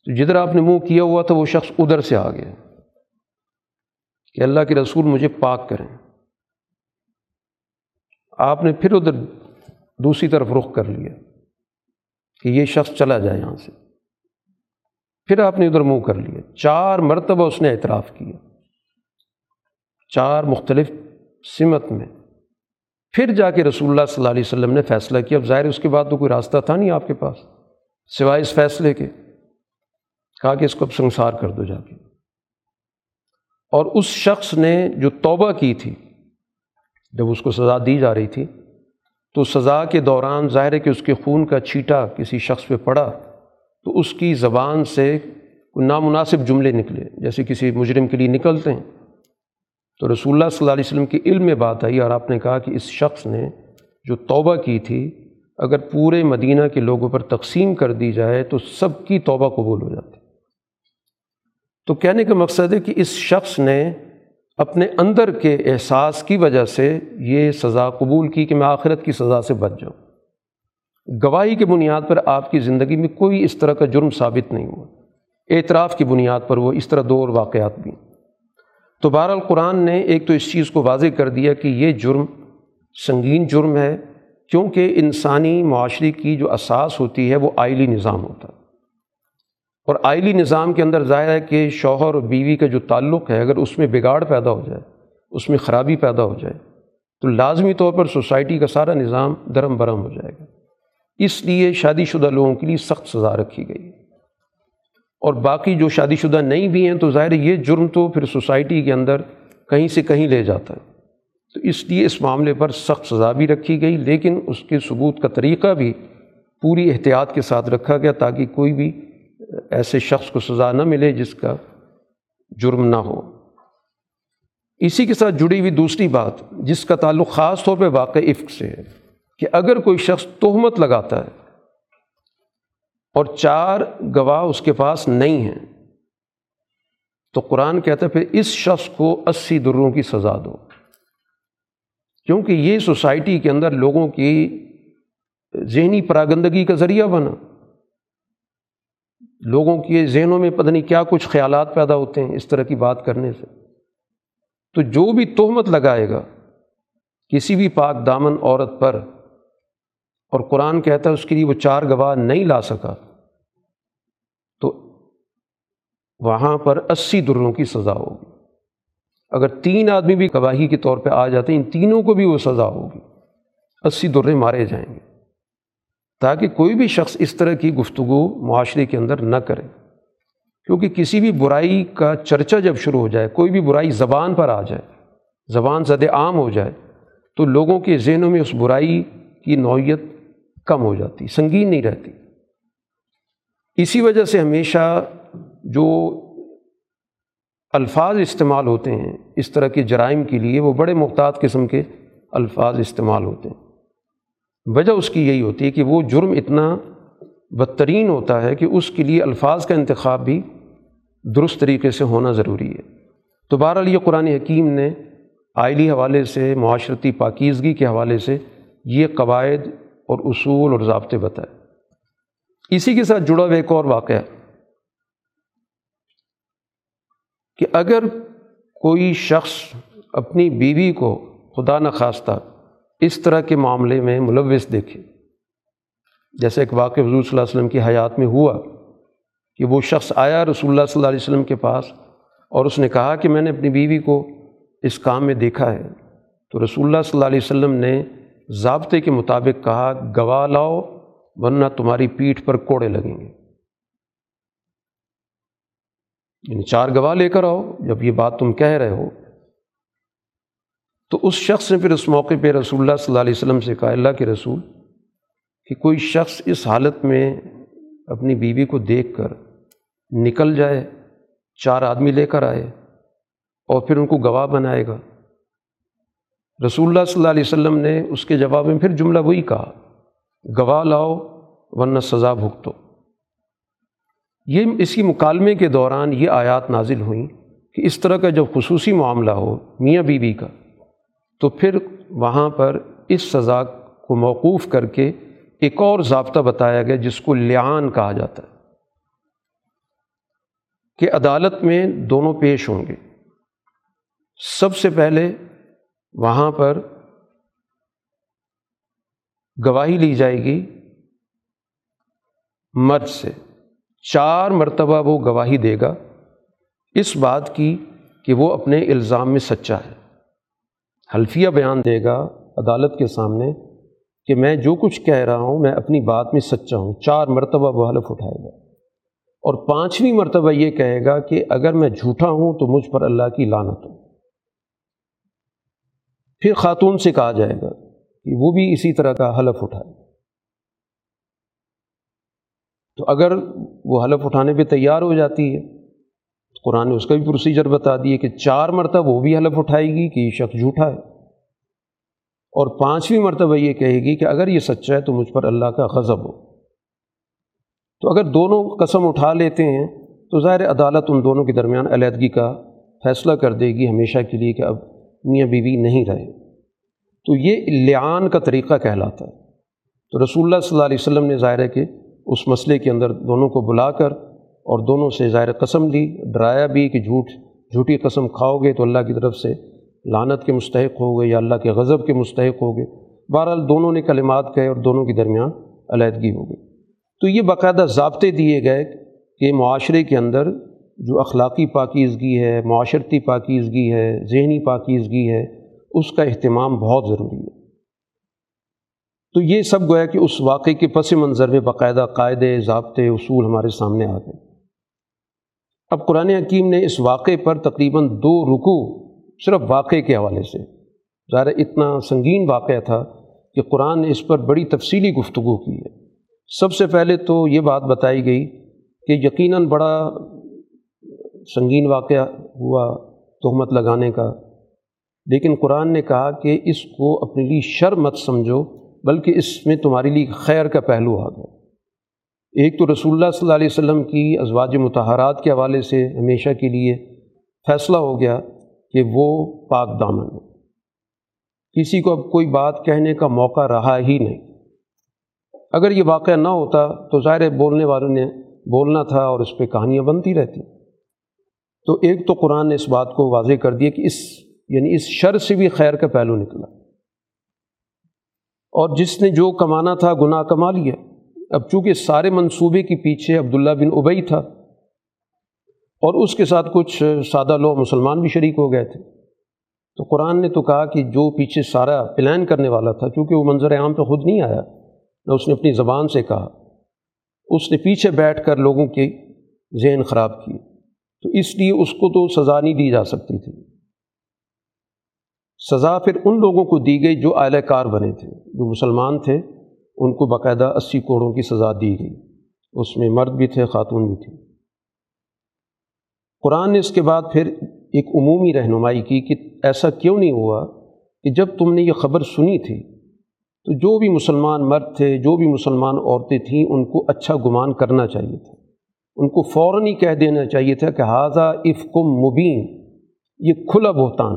[SPEAKER 1] تو جدھر آپ نے منہ کیا ہوا تھا وہ شخص ادھر سے آ گیا۔ کہ اللہ کے رسول مجھے پاک کریں۔ آپ نے پھر ادھر دوسری طرف رخ کر لیا کہ یہ شخص چلا جائے یہاں سے۔ پھر آپ نے ادھر منہ کر لیا۔ چار مرتبہ اس نے اعتراف کیا۔ چار مختلف سمت میں۔ پھر جا کے رسول اللہ صلی اللہ علیہ وسلم نے فیصلہ کیا۔ اب ظاہر اس کے بعد تو کوئی راستہ تھا نہیں آپ کے پاس، سوائے اس فیصلے کے۔ کہا کہ اس کو اب سنسار کر دو جا کے۔ اور اس شخص نے جو توبہ کی تھی، جب اس کو سزا دی جا رہی تھی تو سزا کے دوران ظاہر ہے کہ اس کے خون کا چھیٹا کسی شخص پہ پڑا تو اس کی زبان سے نامناسب جملے نکلے، جیسے کسی مجرم کے لیے نکلتے ہیں۔ تو رسول اللہ صلی اللہ علیہ وسلم کی علم میں بات آئی اور آپ نے کہا کہ اس شخص نے جو توبہ کی تھی، اگر پورے مدینہ کے لوگوں پر تقسیم کر دی جائے تو سب کی توبہ قبول ہو جاتی۔ تو کہنے کا مقصد ہے کہ اس شخص نے اپنے اندر کے احساس کی وجہ سے یہ سزا قبول کی کہ میں آخرت کی سزا سے بچ جاؤں۔ گواہی کے بنیاد پر آپ کی زندگی میں کوئی اس طرح کا جرم ثابت نہیں ہوا۔ اعتراف کی بنیاد پر وہ اس طرح دو اور واقعات بھی۔ تو بہر القرآن نے ایک تو اس چیز کو واضح کر دیا کہ یہ جرم سنگین جرم ہے، کیونکہ انسانی معاشرے کی جو اساس ہوتی ہے وہ آئلی نظام ہوتا ہے۔ اور آئلی نظام کے اندر ظاہر ہے کہ شوہر اور بیوی کا جو تعلق ہے، اگر اس میں بگاڑ پیدا ہو جائے، اس میں خرابی پیدا ہو جائے، تو لازمی طور پر سوسائٹی کا سارا نظام درم برہم ہو جائے گا۔ اس لیے شادی شدہ لوگوں کے لیے سخت سزا رکھی گئی۔ اور باقی جو شادی شدہ نہیں بھی ہیں، تو ظاہر یہ جرم تو پھر سوسائٹی کے اندر کہیں سے کہیں لے جاتا ہے۔ تو اس لیے اس معاملے پر سخت سزا بھی رکھی گئی، لیکن اس کے ثبوت کا طریقہ بھی پوری احتیاط کے ساتھ رکھا گیا تاکہ کوئی بھی ایسے شخص کو سزا نہ ملے جس کا جرم نہ ہو۔ اسی کے ساتھ جڑی ہوئی دوسری بات، جس کا تعلق خاص طور پہ واقع عفق سے ہے، کہ اگر کوئی شخص تہمت لگاتا ہے اور چار گواہ اس کے پاس نہیں ہیں، تو قرآن کہتا ہے، پھر اس شخص کو اسی دروں کی سزا دو۔ کیونکہ یہ سوسائٹی کے اندر لوگوں کی ذہنی پراگندگی کا ذریعہ بنا۔ لوگوں کے ذہنوں میں پتہ نہیں کیا کچھ خیالات پیدا ہوتے ہیں اس طرح کی بات کرنے سے۔ تو جو بھی تہمت لگائے گا، کسی بھی پاک دامن عورت پر، اور قرآن کہتا ہے اس کے لیے وہ چار گواہ نہیں لا سکا، تو وہاں پر اسی دروں کی سزا ہوگی۔ اگر تین آدمی بھی گواہی کے طور پہ آ جاتے ہیں، ان تینوں کو بھی وہ سزا ہوگی۔ اسی درے مارے جائیں گے۔ تاکہ کوئی بھی شخص اس طرح کی گفتگو معاشرے کے اندر نہ کرے۔ کیونکہ کسی بھی برائی کا چرچا جب شروع ہو جائے، کوئی بھی برائی زبان پر آ جائے، زبان زد عام ہو جائے، تو لوگوں کے ذہنوں میں اس برائی کی نوعیت کم ہو جاتی، سنگین نہیں رہتی۔ اسی وجہ سے ہمیشہ جو الفاظ استعمال ہوتے ہیں، اس طرح کے جرائم کے لیے وہ بڑے محتاط قسم کے الفاظ استعمال ہوتے ہیں۔ وجہ اس کی یہی ہوتی ہے کہ وہ جرم اتنا بدترین ہوتا ہے کہ اس کے لیے الفاظ کا انتخاب بھی درست طریقے سے ہونا ضروری ہے۔ تو بہرحال یہ قرآن حکیم نے آئلی حوالے سے، معاشرتی پاکیزگی کے حوالے سے یہ قواعد اور اصول اور ضابطے بتائے۔ اسی کے ساتھ جڑا ہوا ایک اور واقعہ کہ اگر کوئی شخص اپنی بیوی کو خدا نخواستہ اس طرح کے معاملے میں ملوث دیکھے جیسے ایک واقع حضور صلی اللہ علیہ وسلم کی حیات میں ہوا کہ وہ شخص آیا رسول اللہ صلی اللہ علیہ وسلم کے پاس اور اس نے کہا کہ میں نے اپنی بیوی کو اس کام میں دیکھا ہے۔ تو رسول اللہ صلی اللہ علیہ وسلم نے ضابطے کے مطابق کہا، گواہ لاؤ ورنہ تمہاری پیٹھ پر کوڑے لگیں گے۔ یعنی چار گواہ لے کر آؤ، جب یہ بات تم کہہ رہے ہو۔ تو اس شخص نے پھر اس موقع پہ رسول اللہ صلی اللہ علیہ وسلم سے کہا، اللہ کے رسول، کہ کوئی شخص اس حالت میں اپنی بیوی کو دیکھ کر نکل جائے، چار آدمی لے کر آئے اور پھر ان کو گواہ بنائے گا۔ رسول اللہ صلی اللہ علیہ وسلم نے اس کے جواب میں پھر جملہ وہی کہا، گواہ لاؤ ورنہ سزا بھگتو۔ یہ اسی مکالمے کے دوران یہ آیات نازل ہوئیں کہ اس طرح کا جب خصوصی معاملہ ہو میاں بیوی کا تو پھر وہاں پر اس سزا کو موقوف کر کے ایک اور ضابطہ بتایا گیا جس کو لیان کہا جاتا ہے، کہ عدالت میں دونوں پیش ہوں گے۔ سب سے پہلے وہاں پر گواہی لی جائے گی مرد سے۔ چار مرتبہ وہ گواہی دے گا، اس بات کی کہ وہ اپنے الزام میں سچا ہے۔ حلفیہ بیان دے گا عدالت کے سامنے کہ میں جو کچھ کہہ رہا ہوں، میں اپنی بات میں سچا ہوں۔ چار مرتبہ وہ حلف اٹھائے گا۔ اور پانچویں مرتبہ یہ کہے گا کہ اگر میں جھوٹا ہوں تو مجھ پر اللہ کی لانت ہو۔ پھر خاتون سے کہا جائے گا کہ وہ بھی اسی طرح کا حلف اٹھائے۔ تو اگر وہ حلف اٹھانے پہ تیار ہو جاتی ہے قرآن نے اس کا بھی پروسیجر بتا دیے کہ چار مرتبہ وہ بھی حلف اٹھائے گی کہ یہ شخص جھوٹا ہے۔ اور پانچویں مرتبہ یہ کہے گی کہ اگر یہ سچا ہے تو مجھ پر اللہ کا غضب ہو۔ تو اگر دونوں قسم اٹھا لیتے ہیں تو ظاہر عدالت ان دونوں کے درمیان علیحدگی کا فیصلہ کر دے گی ہمیشہ کے لیے کہ اب میاں بیوی نہیں رہے۔ تو یہ لیان کا طریقہ کہلاتا ہے۔ تو رسول اللہ صلی اللہ علیہ وسلم نے ظاہر ہے کہ اس مسئلے کے اندر دونوں کو بلا کر اور دونوں سے ظاہر قسم لی ڈرایا بھی کہ جھوٹ، جھوٹی قسم کھاؤ گے تو اللہ کی طرف سے لانت کے مستحق ہو گئے یا اللہ کے غضب کے مستحق ہو گئے۔ بہرحال دونوں نے کلمات کہے اور دونوں کے درمیان علیحدگی ہو گئی۔ تو یہ باقاعدہ ضابطے دیے گئے کہ معاشرے کے اندر جو اخلاقی پاکیزگی ہے، معاشرتی پاکیزگی ہے، ذہنی پاکیزگی ہے، اس کا اہتمام بہت ضروری ہے۔ تو یہ سب گویا کہ اس واقعے کے پس منظر میں باقاعدہ قاعدے، ضابطے، اصول ہمارے سامنے آ گئے۔ اب قرآن حکیم نے اس واقعے پر تقریباً دو رکو صرف واقعے کے حوالے سے، ظاہر اتنا سنگین واقعہ تھا کہ قرآن نے اس پر بڑی تفصیلی گفتگو کی ہے۔ سب سے پہلے تو یہ بات بتائی گئی کہ یقیناً بڑا سنگین واقعہ ہوا تہمت لگانے کا، لیکن قرآن نے کہا کہ اس کو اپنے لیے شر مت سمجھو، بلکہ اس میں تمہارے لیے خیر کا پہلو آ گیا۔ ایک تو رسول اللہ صلی اللہ علیہ وسلم کی ازواج متحرات کے حوالے سے ہمیشہ کے لیے فیصلہ ہو گیا کہ وہ پاک دامن ہے کسی کو اب کوئی بات کہنے کا موقع رہا ہی نہیں۔ اگر یہ واقعہ نہ ہوتا تو ظاہر بولنے والوں نے بولنا تھا اور اس پہ کہانیاں بنتی رہتی۔ تو ایک تو قرآن نے اس بات کو واضح کر دیا کہ اس یعنی اس شر سے بھی خیر کا پہلو نکلا۔ اور جس نے جو کمانا تھا گناہ کما لیا۔ اب چونکہ سارے منصوبے کے پیچھے عبداللہ بن ابئی تھا اور اس کے ساتھ کچھ سادہ لوگ مسلمان بھی شریک ہو گئے تھے، تو قرآن نے تو کہا کہ جو پیچھے سارا پلان کرنے والا تھا، چونکہ وہ منظر عام پہ خود نہیں آیا، نہ اس نے اپنی زبان سے کہا، اس نے پیچھے بیٹھ کر لوگوں کے ذہن خراب کیے، تو اس لیے اس کو تو سزا نہیں دی جا سکتی تھی۔ سزا پھر ان لوگوں کو دی گئی جو اعلی کار بنے تھے، جو مسلمان تھے۔ ان کو باقاعدہ اسی کوڑوں کی سزا دی گئی۔ اس میں مرد بھی تھے، خاتون بھی تھی۔ قرآن نے اس کے بعد پھر ایک عمومی رہنمائی کی کہ ایسا کیوں نہیں ہوا کہ جب تم نے یہ خبر سنی تھی، تو جو بھی مسلمان مرد تھے، جو بھی مسلمان عورتیں تھیں، ان کو اچھا گمان کرنا چاہیے تھا۔ ان کو فوراً ہی کہہ دینا چاہیے تھا کہ حاضہ افکم مبین، یہ کھلا بہتان۔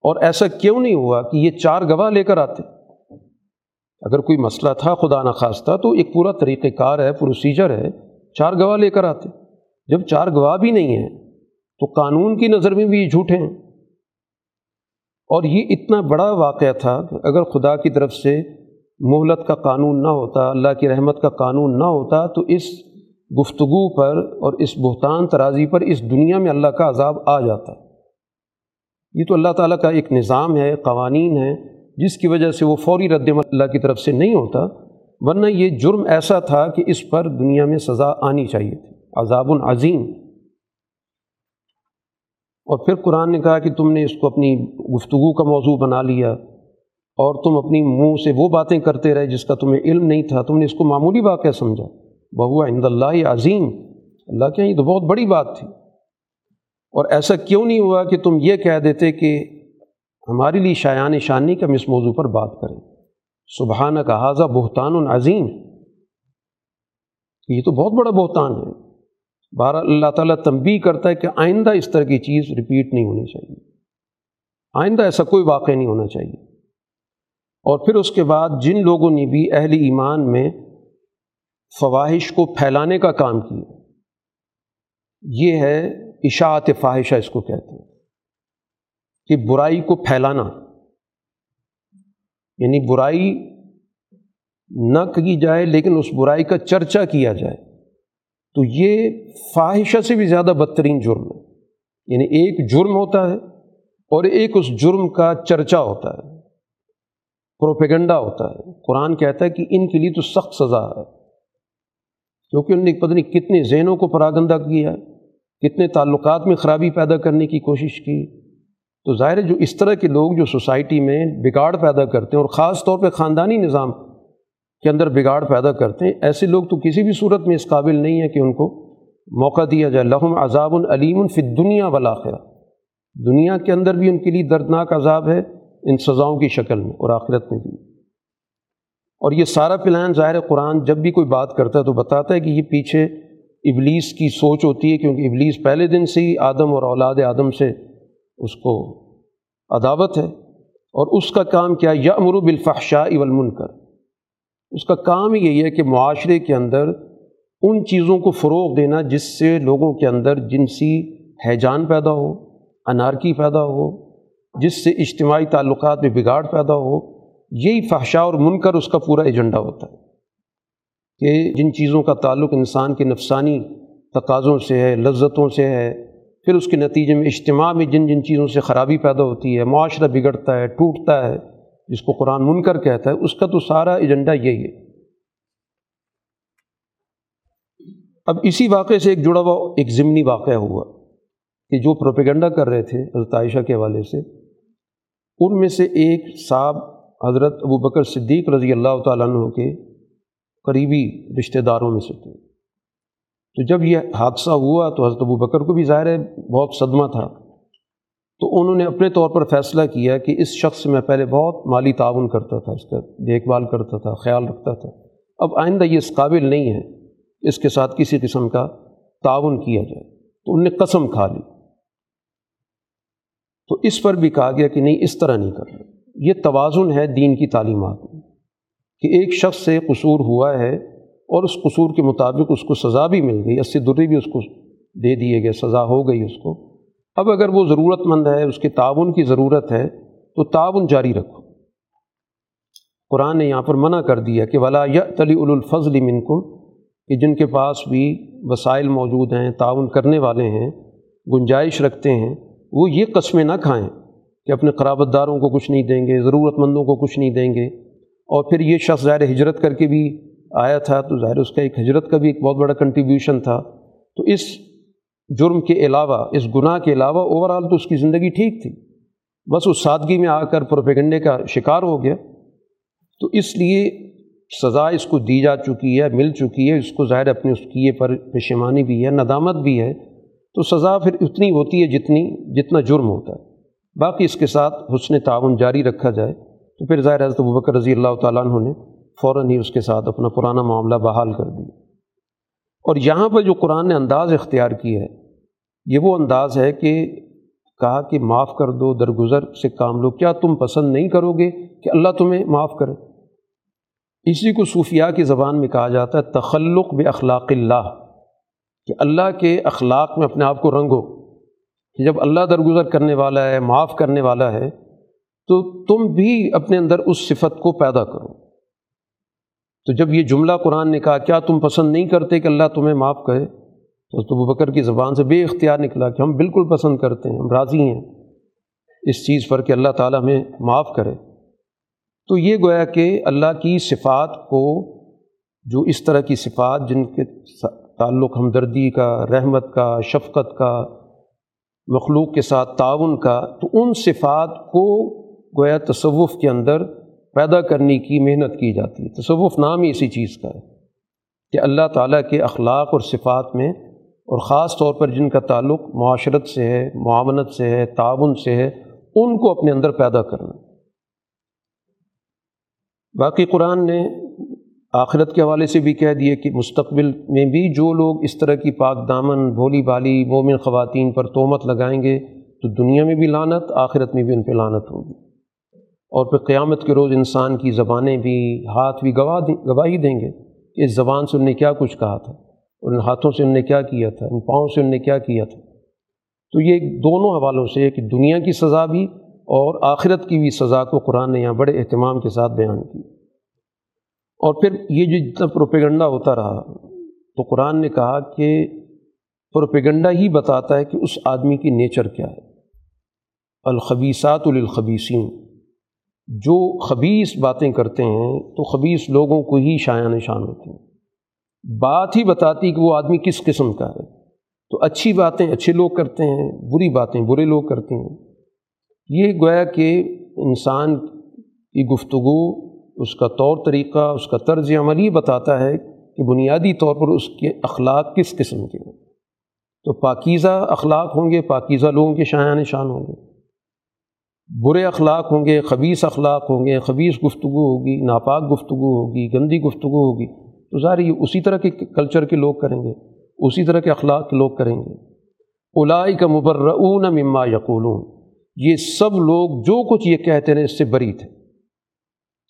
[SPEAKER 1] اور ایسا کیوں نہیں ہوا کہ یہ چار گواہ لے کر آتے؟ اگر کوئی مسئلہ تھا، خدا نخواستہ، تو ایک پورا طریقہ کار ہے پروسیجر ہے۔ چار گواہ لے کر آتے۔ جب چار گواہ بھی نہیں ہیں، تو قانون کی نظر میں بھی یہ جھوٹے ہیں۔ اور یہ اتنا بڑا واقعہ تھا کہ اگر خدا کی طرف سے مہلت کا قانون نہ ہوتا، اللہ کی رحمت کا قانون نہ ہوتا، تو اس گفتگو پر اور اس بہتان ترازی پر اس دنیا میں اللہ کا عذاب آ جاتا۔ یہ تو اللہ تعالیٰ کا ایک نظام ہے، قوانین ہے جس کی وجہ سے وہ فوری رد اللہ کی طرف سے نہیں ہوتا، ورنہ یہ جرم ایسا تھا کہ اس پر دنیا میں سزا آنی چاہیے تھی۔ عذاب العظیم اور پھر قرآن نے کہا کہ تم نے اس کو اپنی گفتگو کا موضوع بنا لیا اور تم اپنی منہ سے وہ باتیں کرتے رہے جس کا تمہیں علم نہیں تھا۔ تم نے اس کو معمولی واقعہ سمجھا۔ بہوا عند اللہ عظیم۔ اللہ کے یہ تو بہت بڑی بات تھی۔ اور ایسا کیوں نہیں ہوا کہ تم یہ کہہ دیتے کہ ہمارے لیے شایان شانی کا ہم اس موضوع پر بات کریں۔ سبحانہ کا حاضہ بہتان العظیم یہ تو بہت بڑا بہتان ہے۔ بارہ اللہ تعالیٰ تنبی کرتا ہے کہ آئندہ اس طرح کی چیز ریپیٹ نہیں ہونی چاہیے۔ آئندہ ایسا کوئی واقع نہیں ہونا چاہیے۔ اور پھر اس کے بعد جن لوگوں نے بھی اہل ایمان میں فواہش کو پھیلانے کا کام کیا، یہ ہے اشاعت فاحشہ اس کو کہتے ہیں۔ کہ برائی کو پھیلانا۔ یعنی برائی نہ کی جائے لیکن اس برائی کا چرچا کیا جائے۔ تو یہ فواہشہ سے بھی زیادہ بدترین جرم ہے۔ یعنی ایک جرم ہوتا ہے اور ایک اس جرم کا چرچا ہوتا ہے۔ پروپیگنڈا ہوتا ہے۔ قرآن کہتا ہے کہ ان کے لیے تو سخت سزا ہے۔ کیونکہ انہوں نے پتہ نہیں کتنے ذہنوں کو پراگندہ کیا، کتنے تعلقات میں خرابی پیدا کرنے کی کوشش کی۔ تو ظاہر ہے جو اس طرح کے لوگ جو سوسائٹی میں بگاڑ پیدا کرتے ہیں اور خاص طور پہ خاندانی نظام کے اندر بگاڑ پیدا کرتے ہیں، ایسے لوگ تو کسی بھی صورت میں اس قابل نہیں ہے کہ ان کو موقع دیا جائے۔ لحم عذاب العلیم فی دنیا والآخرہ۔ دنیا کے اندر بھی ان کے لیے دردناک عذاب ہے ان سزاؤں کی شکل میں اور آخرت میں بھی۔ اور یہ سارا پلان ظاہر قرآن جب بھی کوئی بات کرتا ہے تو بتاتا ہے کہ یہ پیچھے ابلیس کی سوچ ہوتی ہے، کیونکہ ابلیس پہلے دن سے ہی آدم اور اولاد آدم سے اس کو عداوت ہے اور اس کا کام کیا یا امرو بالفحشاء والمنکر۔ اس کا کام یہی ہے کہ معاشرے کے اندر ان چیزوں کو فروغ دینا جس سے لوگوں کے اندر جنسی حیجان پیدا ہو، انارکی پیدا ہو، جس سے اجتماعی تعلقات میں بگاڑ پیدا ہو، یہی فحشا اور منکر اس کا پورا ایجنڈا ہوتا ہے۔ کہ جن چیزوں کا تعلق انسان کے نفسانی تقاضوں سے ہے، لذتوں سے ہے پھر اس کے نتیجے میں اجتماع میں جن جن چیزوں سے خرابی پیدا ہوتی ہے، معاشرہ بگڑتا ہے، ٹوٹتا ہے، جس کو قرآن منکر کہتا ہے، اس کا تو سارا ایجنڈا یہی ہے۔ اب اسی واقعے سے ایک جڑا ہوا، ایک ضمنی واقعہ ہوا کہ جو پروپیگنڈا کر رہے تھے حضرت عائشہ کے حوالے سے، ان میں سے ایک صاحب حضرت ابو بکر صدیق رضی اللہ تعالیٰ عنہ کے قریبی رشتہ داروں میں سے تھے۔ تو جب یہ حادثہ ہوا تو حضرت ابو بکر کو بھی ظاہر ہے بہت صدمہ تھا۔ تو انہوں نے اپنے طور پر فیصلہ کیا کہ اس شخص سے میں پہلے بہت مالی تعاون کرتا تھا، اس کا دیکھ بھال کرتا تھا، خیال رکھتا تھا۔ اب آئندہ یہ اس قابل نہیں ہے اس کے ساتھ کسی قسم کا تعاون کیا جائے۔ تو ان نے قسم کھا لی۔ تو اس پر بھی کہا گیا کہ نہیں، اس طرح نہیں کرنا۔ یہ توازن ہے دین کی تعلیمات میں کہ ایک شخص سے قصور ہوا ہے اور اس قصور کے مطابق اس کو سزا بھی مل گئی، اس سے دری بھی اس کو دے دیے گئے، سزا ہو گئی اس کو۔ اب اگر وہ ضرورت مند ہے، اس کے تعاون کی ضرورت ہے، تو تعاون جاری رکھو۔ قرآن نے یہاں پر منع کر دیا کہ ولا یا تلی الفضل منکم کہ جن کے پاس بھی وسائل موجود ہیں، تعاون کرنے والے ہیں، گنجائش رکھتے ہیں، وہ یہ قسمیں نہ کھائیں کہ اپنے قرابت داروں کو کچھ نہیں دیں گے ضرورت مندوں کو کچھ نہیں دیں گے۔ اور پھر یہ شخص ظاہر ہجرت کر کے بھی آیا تھا تو ظاہر اس کا ایک ہجرت کا بھی ایک بہت بڑا کنٹریبیوشن تھا۔ تو اس جرم کے علاوہ، اس گناہ کے علاوہ اوور آل تو اس کی زندگی ٹھیک تھی۔ بس اس سادگی میں آ کر پروپیگنڈے کا شکار ہو گیا۔ تو اس لیے سزا اس کو دی جا چکی ہے، مل چکی ہے۔ اس کو ظاہر اپنے اس کیے پر پشیمانی بھی ہے، ندامت بھی ہے۔ تو سزا پھر اتنی ہوتی ہے جتنی، جتنا جرم ہوتا ہے۔ باقی اس کے ساتھ حسن تعاون جاری رکھا جائے۔ تو پھر ظاہر حضرت بکر رضی اللہ تعالیٰ عنہ نے فوراً ہی اس کے ساتھ اپنا پرانا معاملہ بحال کر دیا۔ اور یہاں پر جو قرآن نے انداز اختیار کی ہے، یہ وہ انداز ہے کہ کہا کہ معاف کر دو درگزر سے کام لو۔ کیا تم پسند نہیں کرو گے کہ اللہ تمہیں معاف کرے؟ اسی کو صوفیاء کی زبان میں کہا جاتا ہے، تخلق بے اخلاق اللہ، کہ اللہ کے اخلاق میں اپنے آپ کو رنگو۔ کہ جب اللہ درگزر کرنے والا ہے، معاف کرنے والا ہے، تو تم بھی اپنے اندر اس صفت کو پیدا کرو۔ تو جب یہ جملہ قرآن نے کہا، کیا تم پسند نہیں کرتے کہ اللہ تمہیں معاف کرے؟ تو ابو بکر کی زبان سے بے اختیار نکلا کہ ہم بالکل پسند کرتے ہیں، ہم راضی ہیں اس چیز پر کہ اللہ تعالیٰ ہمیں معاف کرے۔ تو یہ گویا کہ اللہ کی صفات کو، جو اس طرح کی صفات جن کے تعلق ہمدردی کا، رحمت کا، شفقت کا، مخلوق کے ساتھ تعاون کا، تو ان صفات کو گویا تصوف کے اندر پیدا کرنے کی محنت کی جاتی ہے۔ تصوف نام ہی اسی چیز کا ہے کہ اللہ تعالیٰ کے اخلاق اور صفات میں اور خاص طور پر جن کا تعلق معاشرت سے ہے، معاونت سے ہے، تعاون سے ہے، ان کو اپنے اندر پیدا کرنا۔ باقی قرآن نے آخرت کے حوالے سے بھی کہہ دیے کہ مستقبل میں بھی جو لوگ اس طرح کی پاک دامن، بھولی بالی مومن خواتین پر تومت لگائیں گے تو دنیا میں بھی لانت آخرت میں بھی ان پہ لانت ہوگی۔ اور پھر قیامت کے روز انسان کی زبانیں بھی، ہاتھ بھی گواہ گواہی دیں گے کہ اس زبان سے ان نے کیا کچھ کہا تھا، اور ان ہاتھوں سے ان نے کیا کیا تھا، ان پاؤں سے ان نے کیا کیا تھا۔ تو یہ دونوں حوالوں سے کہ دنیا کی سزا بھی اور آخرت کی بھی سزا کو قرآن نے یہاں بڑے اہتمام کے ساتھ بیان کی۔ اور پھر یہ جو جتنا پروپیگنڈا ہوتا رہا، تو قرآن نے کہا کہ پروپیگنڈا ہی بتاتا ہے کہ اس آدمی کی نیچر کیا ہے۔ الخبیسات للخبیسین جو خبیص باتیں کرتے ہیں، تو خبیص لوگوں کو ہی شایان نشان ہوتے ہیں۔ بات ہی بتاتی کہ وہ آدمی کس قسم کا ہے۔ تو اچھی باتیں اچھے لوگ کرتے ہیں، بری باتیں برے لوگ کرتے ہیں۔ یہ گویا کہ انسان کی گفتگو، اس کا طور طریقہ، اس کا طرز عمل یہ بتاتا ہے کہ بنیادی طور پر اس کے اخلاق کس قسم کے ہیں۔ تو پاکیزہ اخلاق ہوں گے، پاکیزہ لوگوں کے شایان نشان ہوں گے۔ برے اخلاق ہوں گے خبیص اخلاق ہوں گے خبیص گفتگو ہوگی، ناپاک گفتگو ہوگی، گندی گفتگو ہوگی۔ تو ظاہر یہ اسی طرح کے کلچر کے لوگ کریں گے، اسی طرح کے اخلاق کے لوگ کریں گے۔ الائی کا مبرعون مما یقولون۔ یہ سب لوگ جو کچھ یہ کہتے ہیں، اس سے بری تھے۔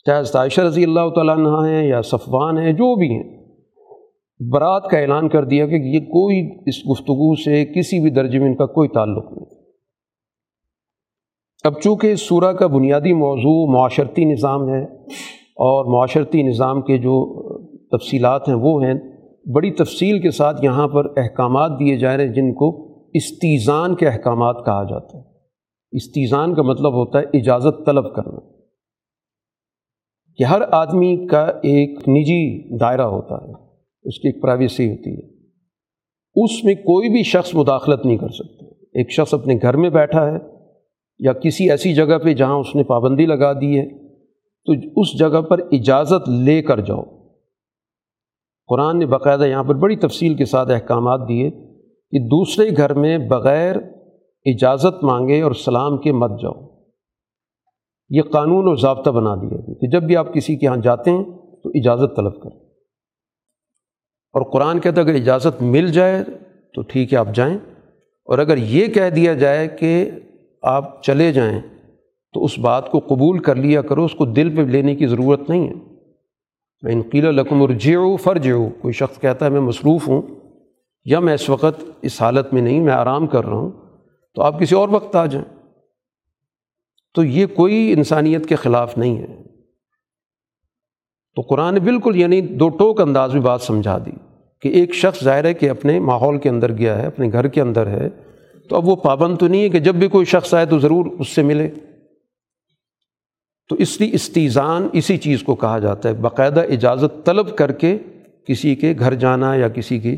[SPEAKER 1] چاہے عائشہ رضی اللہ تعالیٰ عنہ ہیں یا صفوان ہیں، جو بھی ہیں۔ برات کا اعلان کر دیا کہ یہ کوئی اس گفتگو سے کسی بھی درجے میں ان کا کوئی تعلق نہیں۔ اب چونکہ سورہ کا بنیادی موضوع معاشرتی نظام ہے اور معاشرتی نظام کے جو تفصیلات ہیں وہ ہیں، بڑی تفصیل کے ساتھ یہاں پر احکامات دیے جا رہے ہیں جن کو استیزان کے احکامات کہا جاتا ہے۔ استیزان کا مطلب ہوتا ہے اجازت طلب کرنا۔ کہ ہر آدمی کا ایک نجی دائرہ ہوتا ہے، اس کی ایک پرائیویسی ہوتی ہے۔ اس میں کوئی بھی شخص مداخلت نہیں کر سکتا۔ ایک شخص اپنے گھر میں بیٹھا ہے یا کسی ایسی جگہ پہ جہاں اس نے پابندی لگا دی ہے، تو اس جگہ پر اجازت لے کر جاؤ۔ قرآن نے باقاعدہ یہاں پر بڑی تفصیل کے ساتھ احکامات دیے کہ دوسرے گھر میں بغیر اجازت مانگے اور سلام کے مت جاؤ۔ یہ قانون اور ضابطہ بنا دیا کہ جب بھی آپ کسی کے یہاں جاتے ہیں تو اجازت طلب کریں اور قرآن کہتا ہے اگر اجازت مل جائے تو ٹھیک ہے، آپ جائیں۔ اور اگر یہ کہہ دیا جائے کہ آپ چلے جائیں تو اس بات کو قبول کر لیا کرو، اس کو دل پہ لینے کی ضرورت نہیں ہے۔ میں انقیل لکم ارجعو فرجعو کوئی شخص کہتا ہے میں مصروف ہوں یا میں اس وقت اس حالت میں نہیں، میں آرام کر رہا ہوں، تو آپ کسی اور وقت آ جائیں۔ تو یہ کوئی انسانیت کے خلاف نہیں ہے۔ تو قرآن نے بالکل یعنی دو ٹوک انداز میں بات سمجھا دی کہ ایک شخص ظاہر ہے کہ اپنے ماحول کے اندر گیا ہے، اپنے گھر کے اندر ہے تو اب وہ پابند تو نہیں ہے کہ جب بھی کوئی شخص آئے تو ضرور اس سے ملے۔ تو اس لیے استیزان اسی چیز کو کہا جاتا ہے۔ باقاعدہ اجازت طلب کر کے کسی کے گھر جانا یا کسی کی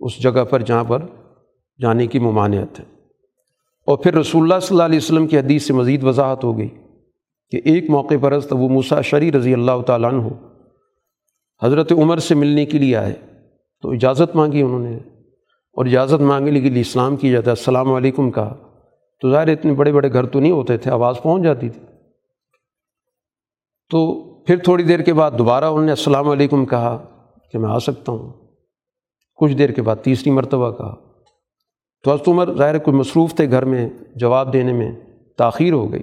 [SPEAKER 1] اس جگہ پر جہاں پر جانے کی ممانعت ہے۔ اور پھر رسول اللہ صلی اللہ علیہ وسلم کی حدیث سے مزید وضاحت ہو گئی کہ ایک موقع پر وہ موسا شری رضی اللہ تعالیٰ عنہ حضرت عمر سے ملنے کے لیے آئے۔ تو اجازت مانگی انہوں نے۔ اور اجازت مانگنے کے لیے اسلام کی جاتا ہے السلام علیکم کہا۔ تو ظاہر اتنے بڑے بڑے گھر تو نہیں ہوتے تھے، آواز پہنچ جاتی تھی۔ تو پھر تھوڑی دیر کے بعد دوبارہ انہوں نے السلام علیکم کہا کہ میں آ سکتا ہوں۔ کچھ دیر کے بعد تیسری مرتبہ کہا۔ تو حضرت عمر ظاہر کوئی مصروف تھے گھر میں، جواب دینے میں تاخیر ہو گئی۔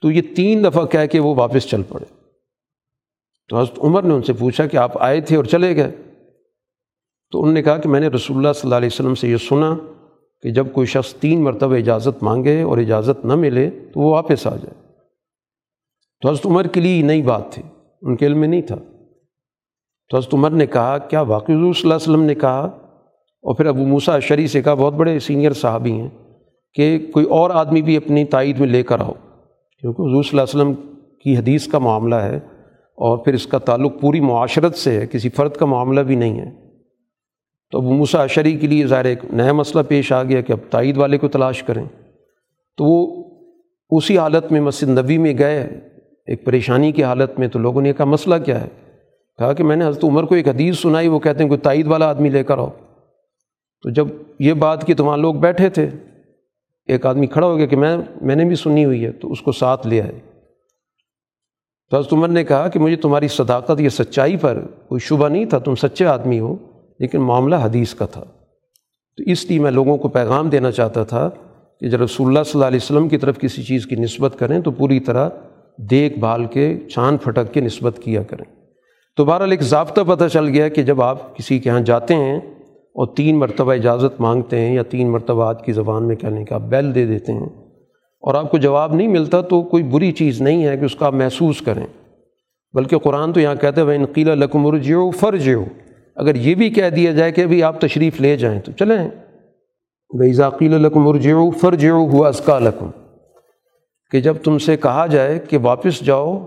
[SPEAKER 1] تو یہ تین دفعہ کہہ کے وہ واپس چل پڑے۔ تو حضرت عمر نے ان سے پوچھا کہ آپ آئے تھے اور چلے گئے۔ تو انہوں نے کہا کہ میں نے رسول اللہ صلی اللہ علیہ وسلم سے یہ سنا کہ جب کوئی شخص تین مرتبہ اجازت مانگے اور اجازت نہ ملے تو وہ واپس آ جائے۔ تو حضرت عمر کے لیے نئی بات تھی۔ ان کے علم میں نہیں تھا۔ تو حضرت عمر نے کہا، کیا واقعی حضور صلی اللہ علیہ وسلم نے کہا؟ اور پھر ابو موسا شری سے کہا، بہت بڑے سینئر صحابی ہیں کہ کوئی اور آدمی بھی اپنی تائید میں لے کر آؤ۔ کیونکہ حضور صلی اللہ علیہ وسلم کی حدیث کا معاملہ ہے اور پھر اس کا تعلق پوری معاشرت سے ہے، کسی فرد کا معاملہ بھی نہیں ہے۔ تو ابو موسا شری کے لیے ظاہر ایک نیا مسئلہ پیش آ گیا کہ اب تائید والے کو تلاش کریں۔ تو وہ اسی حالت میں مسجد نبی میں گئے، ایک پریشانی کی حالت میں تو لوگوں نے کہا، مسئلہ کیا ہے؟ کہا کہ میں نے حضرت عمر کو ایک حدیث سنائی، وہ کہتے ہیں کوئی تائید والا آدمی لے کر آؤ۔ تو جب یہ بات کی تو وہاں لوگ بیٹھے تھے۔ ایک آدمی کھڑا ہو گیا کہ میں میں نے بھی سنی ہوئی ہے، تو اس کو ساتھ لے آئے۔ تو حضرت عمر نے کہا کہ مجھے تمہاری صداقت یہ سچائی پر کوئی شبہ نہیں تھا، تم سچے آدمی ہو۔ لیکن معاملہ حدیث کا تھا۔ تو اس لیے میں لوگوں کو پیغام دینا چاہتا تھا کہ جب رسول اللہ صلی اللہ علیہ وسلم کی طرف کسی چیز کی نسبت کریں تو پوری طرح دیکھ بھال کے، چھان پھٹک کے نسبت کیا کریں۔ تو بہرحال ایک ضابطہ پتہ چل گیا کہ جب آپ کسی کے یہاں جاتے ہیں اور تین مرتبہ اجازت مانگتے ہیں یا تین مرتبہ آج کی زبان میں کہنے کا بیل دے دیتے ہیں اور آپ کو جواب نہیں ملتا تو کوئی بری چیز نہیں ہے کہ اس کا آپ محسوس کریں۔ بلکہ قرآن تو یہاں کہتے ہیں وہ انقیلا لکم ارجو فرج ہو اگر یہ بھی کہہ دیا جائے کہ ابھی آپ تشریف لے جائیں تو چلیں۔ بھائی ذاکیل الکم ارجو فرج ہوا اسکا لکم۔ کہ جب تم سے کہا جائے کہ واپس جاؤ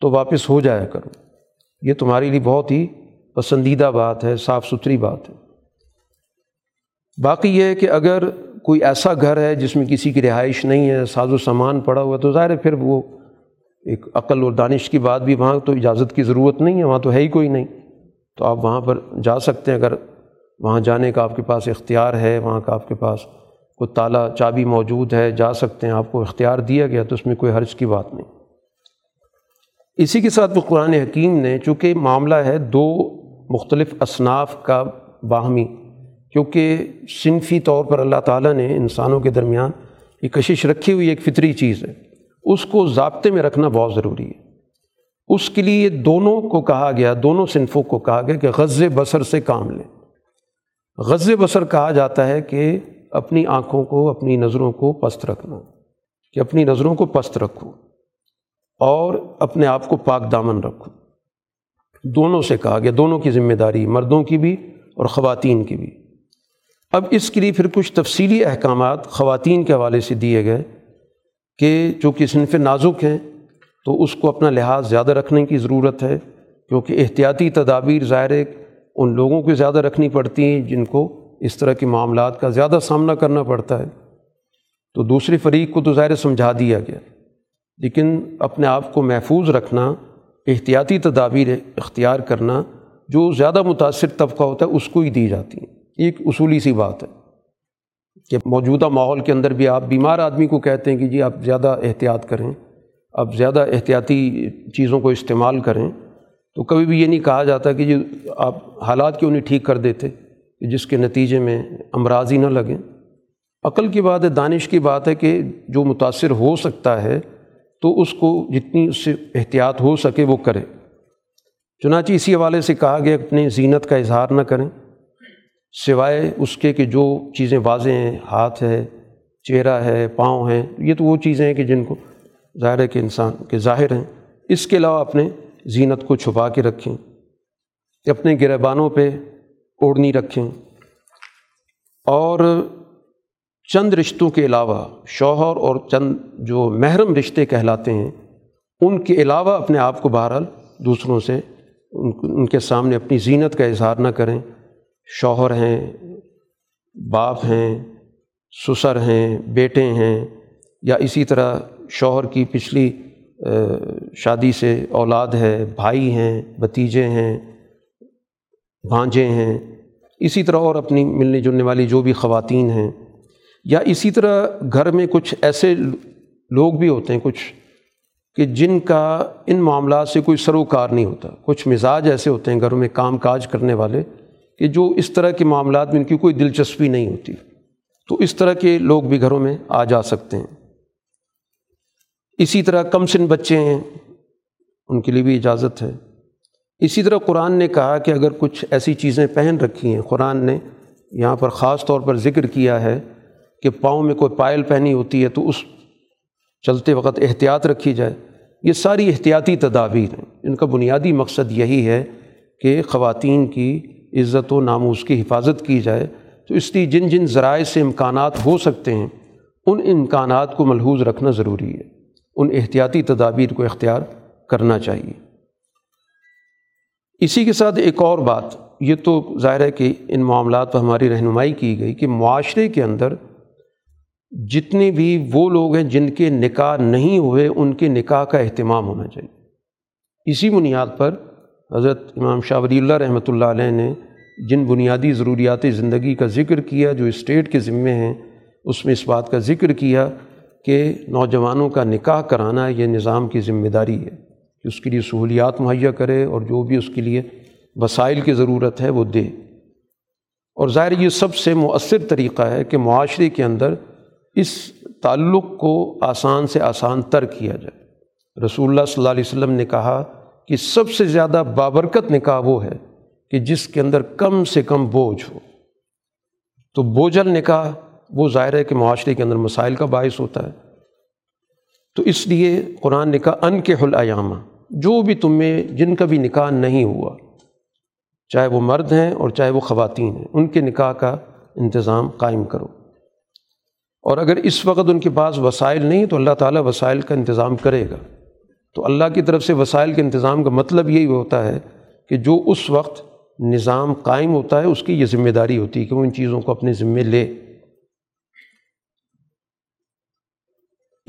[SPEAKER 1] تو واپس ہو جایا کرو۔ یہ تمہارے لیے بہت ہی پسندیدہ بات ہے، صاف ستھری بات ہے۔ باقی یہ ہے کہ اگر کوئی ایسا گھر ہے جس میں کسی کی رہائش نہیں ہے، ساز و سامان پڑا ہوا تو ظاہر ہے پھر وہ ایک عقل اور دانش کی بات بھی، وہاں تو اجازت کی ضرورت نہیں ہے، وہاں تو ہے ہی کوئی نہیں۔ تو آپ وہاں پر جا سکتے ہیں اگر وہاں جانے کا آپ کے پاس اختیار ہے، وہاں کا آپ کے پاس کوئی تالا چابی موجود ہے، جا سکتے ہیں، آپ کو اختیار دیا گیا تو اس میں کوئی حرج کی بات نہیں۔ اسی کے ساتھ وہ قرآن حکیم نے، چونکہ معاملہ ہے دو مختلف اصناف کا باہمی، کیونکہ صنفی طور پر اللہ تعالیٰ نے انسانوں کے درمیان یہ کشش رکھی ہوئی ایک فطری چیز ہے، اس کو ضابطے میں رکھنا بہت ضروری ہے۔ اس کے لیے دونوں کو کہا گیا، دونوں صنفوں کو کہا گیا کہ غز بصر سے کام لیں۔ غز بصر کہا جاتا ہے کہ اپنی آنکھوں کو، اپنی نظروں کو پست رکھنا، کہ اپنی نظروں کو پست رکھو اور اپنے آپ کو پاک دامن رکھو۔ دونوں سے کہا گیا، دونوں کی ذمہ داری، مردوں کی بھی اور خواتین کی بھی۔ اب اس کے لیے پھر کچھ تفصیلی احکامات خواتین کے حوالے سے دیے گئے کہ چونکہ صنف نازک ہیں تو اس کو اپنا لحاظ زیادہ رکھنے کی ضرورت ہے، کیونکہ احتیاطی تدابیر ظاہر ان لوگوں کو زیادہ رکھنی پڑتی ہیں جن کو اس طرح کے معاملات کا زیادہ سامنا کرنا پڑتا ہے۔ تو دوسرے فریق کو تو ظاہر سمجھا دیا گیا، لیکن اپنے آپ کو محفوظ رکھنا، احتیاطی تدابیر اختیار کرنا جو زیادہ متاثر طبقہ ہوتا ہے اس کو ہی دی جاتی ہیں۔ ایک اصولی سی بات ہے کہ موجودہ ماحول کے اندر بھی آپ بیمار آدمی کو کہتے ہیں کہ جی آپ زیادہ احتیاط کریں۔ آپ زیادہ احتیاطی چیزوں کو استعمال کریں تو کبھی بھی یہ نہیں کہا جاتا کہ جی آپ حالات کیوں نہیں ٹھیک کر دیتے کہ جس کے نتیجے میں امراض ہی نہ لگیں۔ عقل کی بات ہے، دانش کی بات ہے کہ جو متاثر ہو سکتا ہے تو اس کو جتنی اس سے احتیاط ہو سکے وہ کرے۔ چنانچہ اسی حوالے سے کہا گیا اپنی زینت کا اظہار نہ کریں۔ سوائے اس کے کہ جو چیزیں واضح ہیں، ہاتھ ہے، چہرہ ہے، پاؤں ہیں، یہ تو وہ چیزیں ہیں کہ جن کو ظاہر ہے کہ انسان کے ظاہر ہیں۔ اس کے علاوہ اپنے زینت کو چھپا کے رکھیں۔ اپنے گربانوں پہ اوڑھنی رکھیں۔ اور چند رشتوں کے علاوہ شوہر اور چند جو محرم رشتے کہلاتے ہیں، ان کے علاوہ اپنے آپ کو بہرحال دوسروں سے ان کے سامنے اپنی زینت کا اظہار نہ کریں۔ شوہر ہیں، باپ ہیں، سسر ہیں، بیٹے ہیں یا اسی طرح شوہر کی پچھلی شادی سے اولاد ہے، بھائی ہیں، بھتیجے ہیں، بھانجے ہیں۔ اسی طرح اور اپنی ملنے جلنے والی جو بھی خواتین ہیں۔ یا اسی طرح گھر میں کچھ ایسے لوگ بھی ہوتے ہیں کچھ کہ جن کا ان معاملات سے کوئی سروکار نہیں ہوتا۔ کچھ مزاج ایسے ہوتے ہیں گھروں میں کام کاج کرنے والے کہ جو اس طرح کے معاملات میں ان کی کوئی دلچسپی نہیں ہوتی۔ تو اس طرح کے لوگ بھی گھروں میں آ جا سکتے ہیں۔ اسی طرح کم سن بچے ہیں، ان کے لیے بھی اجازت ہے۔ اسی طرح قرآن نے کہا کہ اگر کچھ ایسی چیزیں پہن رکھی ہیں، قرآن نے یہاں پر خاص طور پر ذکر کیا ہے کہ پاؤں میں کوئی پائل پہنی ہوتی ہے تو اس چلتے وقت احتیاط رکھی جائے۔ یہ ساری احتیاطی تدابیر ہیں۔ ان کا بنیادی مقصد یہی ہے کہ خواتین کی عزت و ناموس کی حفاظت کی جائے۔ تو اس لیے جن جن ذرائع سے امکانات ہو سکتے ہیں، ان امکانات کو ملحوظ رکھنا ضروری ہے۔ ان احتیاطی تدابیر کو اختیار کرنا چاہیے۔ اسی کے ساتھ ایک اور بات، یہ تو ظاہر ہے کہ ان معاملات پر ہماری رہنمائی کی گئی کہ معاشرے کے اندر جتنے بھی وہ لوگ ہیں جن کے نکاح نہیں ہوئے، ان کے نکاح کا اہتمام ہونا چاہیے۔ اسی بنیاد پر حضرت امام شاہ ولی اللہ رحمۃ اللہ علیہ نے جن بنیادی ضروریات زندگی کا ذکر کیا، جو اسٹیٹ کے ذمے ہیں، اس میں اس بات کا ذکر کیا کہ نوجوانوں کا نکاح کرانا یہ نظام کی ذمہ داری ہے کہ اس کے لیے سہولیات مہیا کرے اور جو بھی اس کے لیے وسائل کی ضرورت ہے وہ دے۔ اور ظاہر یہ سب سے مؤثر طریقہ ہے کہ معاشرے کے اندر اس تعلق کو آسان سے آسان تر کیا جائے۔ رسول اللہ صلی اللہ علیہ وسلم نے کہا کہ سب سے زیادہ بابرکت نکاح وہ ہے کہ جس کے اندر کم سے کم بوجھ ہو۔ تو بوجھل نکاح وہ ظاہر ہے کہ معاشرے کے اندر مسائل کا باعث ہوتا ہے۔ تو اس لیے قرآن نے کہا ان کے حلایامہ جو بھی تم میں جن کا بھی نکاح نہیں ہوا، چاہے وہ مرد ہیں اور چاہے وہ خواتین ہیں، ان کے نکاح کا انتظام قائم کرو۔ اور اگر اس وقت ان کے پاس وسائل نہیں، تو اللہ تعالیٰ وسائل کا انتظام کرے گا۔ تو اللہ کی طرف سے وسائل کے انتظام کا مطلب یہی ہوتا ہے کہ جو اس وقت نظام قائم ہوتا ہے، اس کی یہ ذمہ داری ہوتی ہے کہ وہ ان چیزوں کو اپنے ذمے لے۔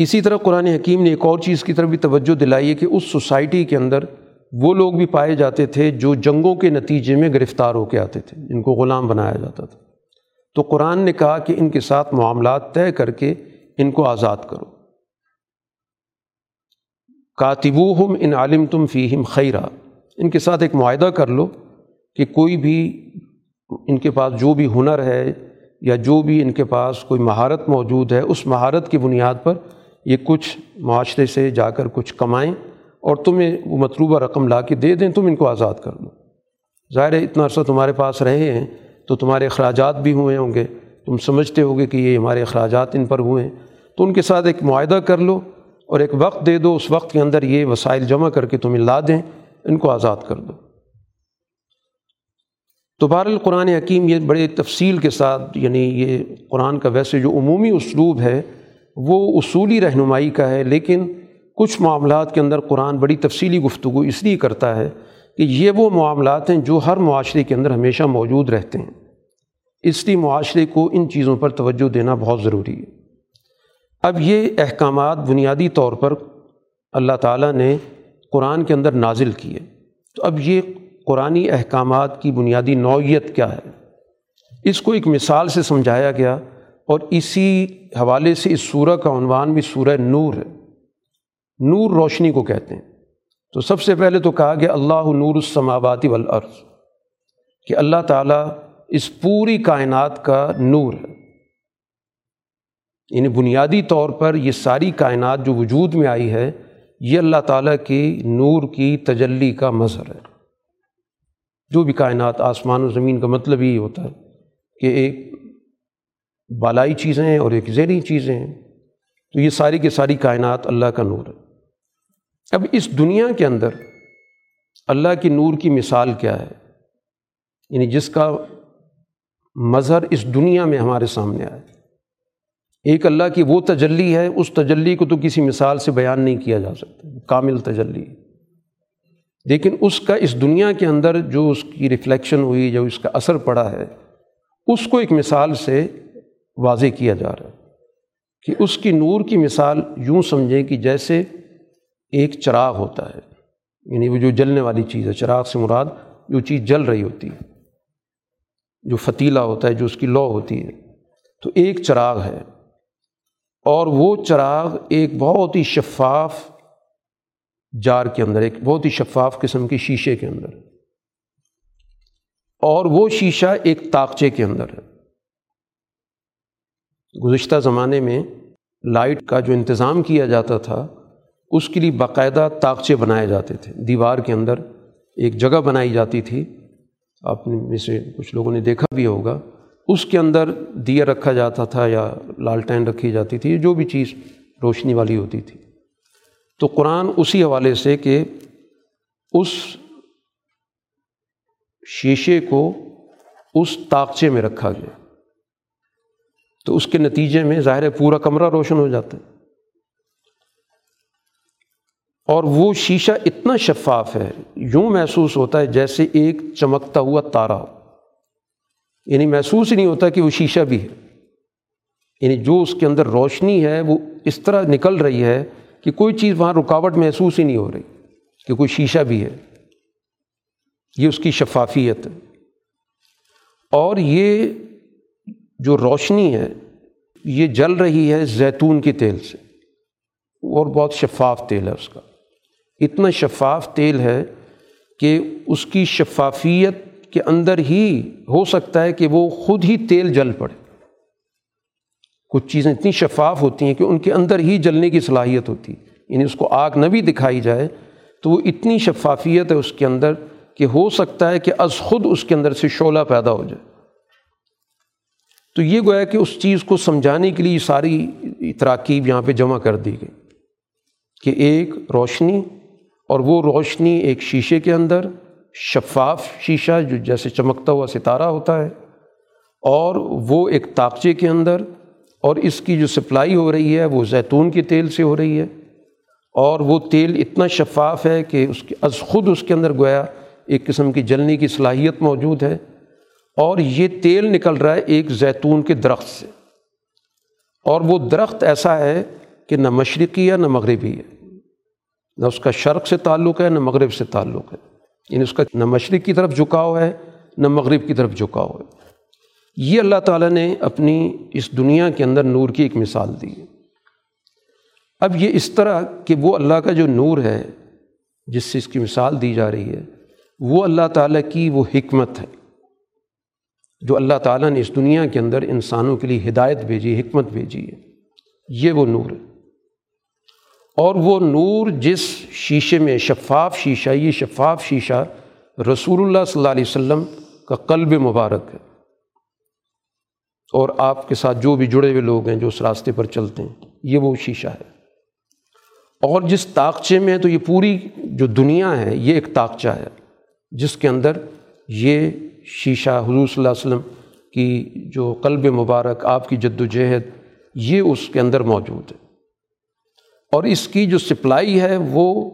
[SPEAKER 1] اسی طرح قرآن حکیم نے ایک اور چیز کی طرف بھی توجہ دلائی ہے کہ اس سوسائٹی کے اندر وہ لوگ بھی پائے جاتے تھے جو جنگوں کے نتیجے میں گرفتار ہو کے آتے تھے، جن کو غلام بنایا جاتا تھا۔ تو قرآن نے کہا کہ ان کے ساتھ معاملات طے کر کے ان کو آزاد کرو۔ کاتبو ہم ان عالم تم فیم خیرہ ان کے ساتھ ایک معاہدہ کر لو کہ کوئی بھی ان کے پاس جو بھی ہنر ہے یا جو بھی ان کے پاس کوئی مہارت موجود ہے، اس مہارت کی بنیاد پر یہ کچھ معاشرے سے جا کر کچھ کمائیں اور تمہیں وہ مطلوبہ رقم لا کے دے دیں، تم ان کو آزاد کر دو۔ ظاہر ہے، اتنا عرصہ تمہارے پاس رہے ہیں تو تمہارے اخراجات بھی ہوئے ہوں گے۔ تم سمجھتے ہوگے کہ یہ ہمارے اخراجات ان پر ہوئے ہیں۔ تو ان کے ساتھ ایک معاہدہ کر لو اور ایک وقت دے دو، اس وقت کے اندر یہ وسائل جمع کر کے تمہیں لا دیں، ان کو آزاد کر دو۔ تو بہر القرآن حکیم یہ بڑے تفصیل کے ساتھ یعنی یہ قرآن کا ویسے جو عمومی اسلوب ہے وہ اصولی رہنمائی کا ہے، لیکن کچھ معاملات کے اندر قرآن بڑی تفصیلی گفتگو اس لیے کرتا ہے کہ یہ وہ معاملات ہیں جو ہر معاشرے کے اندر ہمیشہ موجود رہتے ہیں۔ اس لیے معاشرے کو ان چیزوں پر توجہ دینا بہت ضروری ہے۔ اب یہ احکامات بنیادی طور پر اللہ تعالیٰ نے قرآن کے اندر نازل کیے۔ تو اب یہ قرآن احکامات کی بنیادی نوعیت کیا ہے؟ اس کو ایک مثال سے سمجھایا گیا اور اسی حوالے سے اس سورہ کا عنوان بھی سورہ نور ہے۔ نور روشنی کو کہتے ہیں۔ تو سب سے پہلے تو کہا کہ اللہ نور السماواتی والارض، کہ اللہ تعالیٰ اس پوری کائنات کا نور ہے۔ یعنی بنیادی طور پر یہ ساری کائنات جو وجود میں آئی ہے، یہ اللہ تعالیٰ کی نور کی تجلی کا مظہر ہے۔ جو بھی کائنات آسمان و زمین کا مطلب یہی ہوتا ہے کہ ایک بالائی چیزیں ہیں اور ایک ذہنی چیزیں ہیں، تو یہ ساری کی ساری کائنات اللہ کا نور ہے۔ اب اس دنیا کے اندر اللہ کی نور کی مثال کیا ہے؟ یعنی جس کا مظہر اس دنیا میں ہمارے سامنے آئے ایک اللہ کی وہ تجلی ہے، اس تجلی کو تو کسی مثال سے بیان نہیں کیا جا سکتا، کامل تجلی۔ لیکن اس کا اس دنیا کے اندر جو اس کی ریفلیکشن ہوئی، جو اس کا اثر پڑا ہے، اس کو ایک مثال سے واضح کیا جا رہا ہے کہ اس کی نور کی مثال یوں سمجھیں کہ جیسے ایک چراغ ہوتا ہے یعنی وہ جو جلنے والی چیز ہے، چراغ سے مراد جو چیز جل رہی ہوتی ہے، جو فتیلہ ہوتا ہے، جو اس کی لو ہوتی ہے۔ تو ایک چراغ ہے اور وہ چراغ ایک بہت ہی شفاف جار کے اندر، ایک بہت ہی شفاف قسم کے شیشے کے اندر، اور وہ شیشہ ایک تاقچے کے اندر ہے۔ گزشتہ زمانے میں لائٹ کا جو انتظام کیا جاتا تھا، اس کے لیے باقاعدہ طاقچے بنائے جاتے تھے۔ دیوار کے اندر ایک جگہ بنائی جاتی تھی۔ آپ نے میں سے کچھ لوگوں نے دیکھا بھی ہوگا۔ اس کے اندر دیا رکھا جاتا تھا یا لالٹین رکھی جاتی تھی، جو بھی چیز روشنی والی ہوتی تھی۔ تو قرآن اسی حوالے سے کہ اس شیشے کو اس طاقچے میں رکھا گیا۔ تو اس کے نتیجے میں ظاہر پورا کمرہ روشن ہو جاتا ہے۔ اور وہ شیشہ اتنا شفاف ہے، یوں محسوس ہوتا ہے جیسے ایک چمکتا ہوا تارا یعنی محسوس ہی نہیں ہوتا کہ وہ شیشہ بھی ہے۔ یعنی جو اس کے اندر روشنی ہے، وہ اس طرح نکل رہی ہے کہ کوئی چیز وہاں رکاوٹ محسوس ہی نہیں ہو رہی کہ کوئی شیشہ بھی ہے۔ یہ اس کی شفافیت ہے۔ اور یہ جو روشنی ہے، یہ جل رہی ہے زیتون کے تیل سے۔ اور بہت شفاف تیل ہے اس کا۔ اتنا شفاف تیل ہے کہ اس کی شفافیت کے اندر ہی ہو سکتا ہے کہ وہ خود ہی تیل جل پڑے۔ کچھ چیزیں اتنی شفاف ہوتی ہیں کہ ان کے اندر ہی جلنے کی صلاحیت ہوتی ہے۔ یعنی اس کو آگ نہ بھی دکھائی جائے تو وہ اتنی شفافیت ہے اس کے اندر کہ ہو سکتا ہے کہ از خود اس کے اندر سے شعلہ پیدا ہو جائے۔ تو یہ گویا کہ اس چیز کو سمجھانے کے لیے ساری تراکیب یہاں پہ جمع کر دی گئی کہ ایک روشنی اور وہ روشنی ایک شیشے کے اندر، شفاف شیشہ جو جیسے چمکتا ہوا ستارہ ہوتا ہے، اور وہ ایک طاقچے کے اندر، اور اس کی جو سپلائی ہو رہی ہے، وہ زیتون کے تیل سے ہو رہی ہے، اور وہ تیل اتنا شفاف ہے کہ اس کے، از خود اس کے اندر گویا ایک قسم کی جلنے کی صلاحیت موجود ہے۔ اور یہ تیل نکل رہا ہے ایک زیتون کے درخت سے۔ اور وہ درخت ایسا ہے کہ نہ مشرقی ہے، نہ مغربی ہے۔ نہ اس کا شرق سے تعلق ہے، نہ مغرب سے تعلق ہے۔ یعنی اس کا نہ مشرق کی طرف جھکاؤ ہے، نہ مغرب کی طرف جھکاؤ ہے۔ یہ اللہ تعالیٰ نے اپنی اس دنیا کے اندر نور کی ایک مثال دی۔ ہے اب یہ اس طرح کہ وہ اللہ کا جو نور ہے، جس سے اس کی مثال دی جا رہی ہے، وہ اللہ تعالیٰ کی وہ حکمت ہے۔ جو اللہ تعالیٰ نے اس دنیا کے اندر انسانوں کے لیے ہدایت بھیجی، حکمت بھیجی ہے، یہ وہ نور ہے۔ اور وہ نور جس شیشے میں، شفاف شیشہ، یہ شفاف شیشہ رسول اللہ صلی اللہ علیہ وسلم کا قلب مبارک ہے۔ اور آپ کے ساتھ جو بھی جڑے ہوئے لوگ ہیں جو اس راستے پر چلتے ہیں، یہ وہ شیشہ ہے۔ اور جس طاقچے میں تو یہ پوری جو دنیا ہے، یہ ایک طاقچہ ہے، جس کے اندر یہ شیشہ حضور صلی اللہ علیہ وسلم کی جو قلب مبارک، آپ کی جد و جہد یہ اس کے اندر موجود ہے۔ اور اس کی جو سپلائی ہے، وہ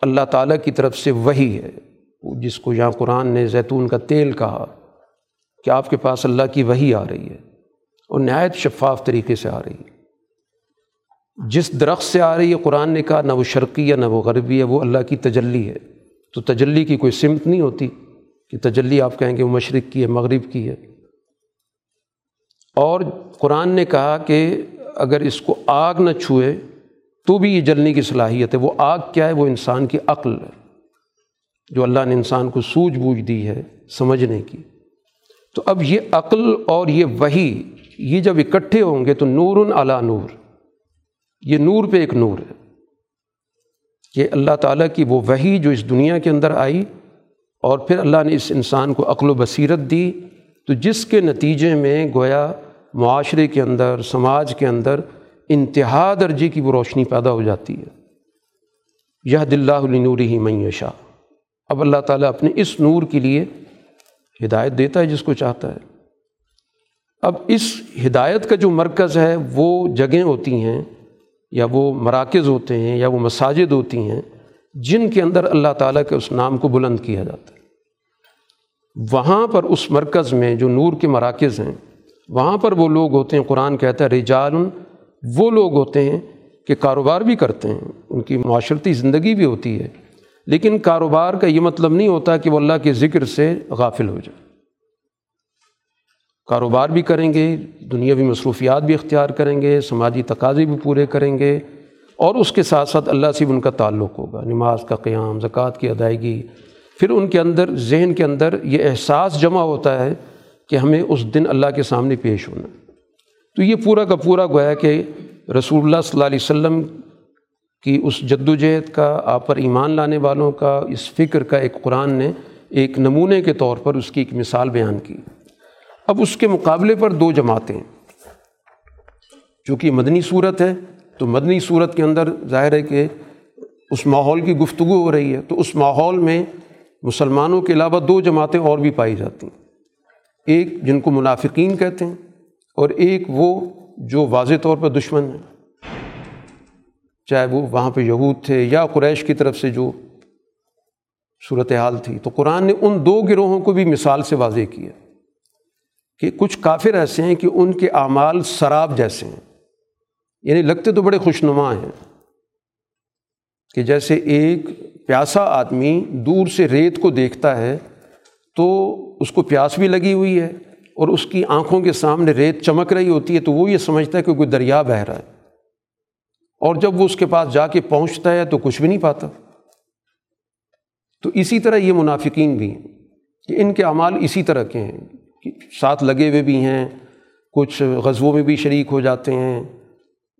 [SPEAKER 1] اللہ تعالیٰ کی طرف سے وہی ہے۔ جس کو یہاں قرآن نے زیتون کا تیل کہا کہ آپ کے پاس اللہ کی وہی آ رہی ہے اور نہایت شفاف طریقے سے آ رہی ہے۔ جس درخت سے آ رہی ہے، قرآن نے کہا، نہ وہ شرقی ہے، نہ وہ غربی ہے، وہ اللہ کی تجلی ہے۔ تو تجلی کی کوئی سمت نہیں ہوتی۔ کہ تجلی آپ کہیں گے وہ مشرق کی ہے، مغرب کی ہے۔ اور قرآن نے کہا کہ اگر اس کو آگ نہ چھوئے، تو بھی یہ جلنے کی صلاحیت ہے۔ وہ آگ کیا ہے؟ وہ انسان کی عقل ہے۔ جو اللہ نے انسان کو سوجھ بوجھ دی ہے سمجھنے کی۔ تو اب یہ عقل اور یہ وہی یہ جب اکٹھے ہوں گے تو نور علا نور۔ یہ نور پہ ایک نور ہے۔ کہ اللہ تعالیٰ کی وہ وہی جو اس دنیا کے اندر آئی اور پھر اللہ نے اس انسان کو عقل و بصیرت دی۔ تو جس کے نتیجے میں گویا معاشرے کے اندر، سماج کے اندر انتہا درجے کی وہ روشنی پیدا ہو جاتی ہے۔ یہ دلّہ النور ہی معیشہ اب اللہ تعالیٰ اپنے اس نور کے لیے ہدایت دیتا ہے جس کو چاہتا ہے۔ اب اس ہدایت کا جو مرکز ہے، وہ جگہیں ہوتی ہیں یا وہ مراکز ہوتے ہیں یا وہ مساجد ہوتی ہیں۔ جن کے اندر اللہ تعالیٰ کے اس نام کو بلند کیا جاتا ہے۔ وہاں پر اس مرکز میں جو نور کے مراکز ہیں، وہاں پر وہ لوگ ہوتے ہیں، قرآن کہتا ہے رجال وہ لوگ ہوتے ہیں کہ کاروبار بھی کرتے ہیں۔ ان کی معاشرتی زندگی بھی ہوتی ہے۔ لیکن کاروبار کا یہ مطلب نہیں ہوتا کہ وہ اللہ کے ذکر سے غافل ہو جائے۔ کاروبار بھی کریں گے، دنیاوی مصروفیات بھی اختیار کریں گے، سماجی تقاضے بھی پورے کریں گے۔ اور اس کے ساتھ ساتھ اللہ سے بھی ان کا تعلق ہوگا۔ نماز کا قیام، زکوٰۃ کی ادائیگی۔ پھر ان کے اندر، ذہن کے اندر یہ احساس جمع ہوتا ہے کہ ہمیں اس دن اللہ کے سامنے پیش ہونا تو یہ پورا کا پورا گویا کہ رسول اللہ صلی اللہ علیہ وسلم کی اس جد و جہد کا، آپ پر ایمان لانے والوں کا، اس فکر کا ایک قرآن نے ایک نمونے کے طور پر اس کی ایک مثال بیان کی۔ اب اس کے مقابلے پر دو جماعتیں چونکہ مدنی صورت ہے تو مدنی صورت کے اندر ظاہر ہے کہ اس ماحول کی گفتگو ہو رہی ہے تو اس ماحول میں مسلمانوں کے علاوہ دو جماعتیں اور بھی پائی جاتی ہیں۔ ایک جن کو منافقین کہتے ہیں اور ایک وہ جو واضح طور پر دشمن ہیں۔ چاہے وہ وہاں پہ یہود تھے یا قریش کی طرف سے جو صورت حال تھی۔ تو قرآن نے ان دو گروہوں کو بھی مثال سے واضح کیا کہ کچھ کافر ایسے ہیں کہ ان کے اعمال سراب جیسے ہیں۔ یعنی لگتے تو بڑے خوش نما ہیں کہ جیسے ایک پیاسا آدمی دور سے ریت کو دیکھتا ہے تو اس کو پیاس بھی لگی ہوئی ہے اور اس کی آنکھوں کے سامنے ریت چمک رہی ہوتی ہے تو وہ یہ سمجھتا ہے کہ کوئی دریا بہہ رہا ہے اور جب وہ اس کے پاس جا کے پہنچتا ہے تو کچھ بھی نہیں پاتا تو اسی طرح یہ منافقین بھی ہیں کہ ان کے اعمال اسی طرح کے ہیں کہ ساتھ لگے ہوئے بھی ہیں، کچھ غزبوں میں بھی شریک ہو جاتے ہیں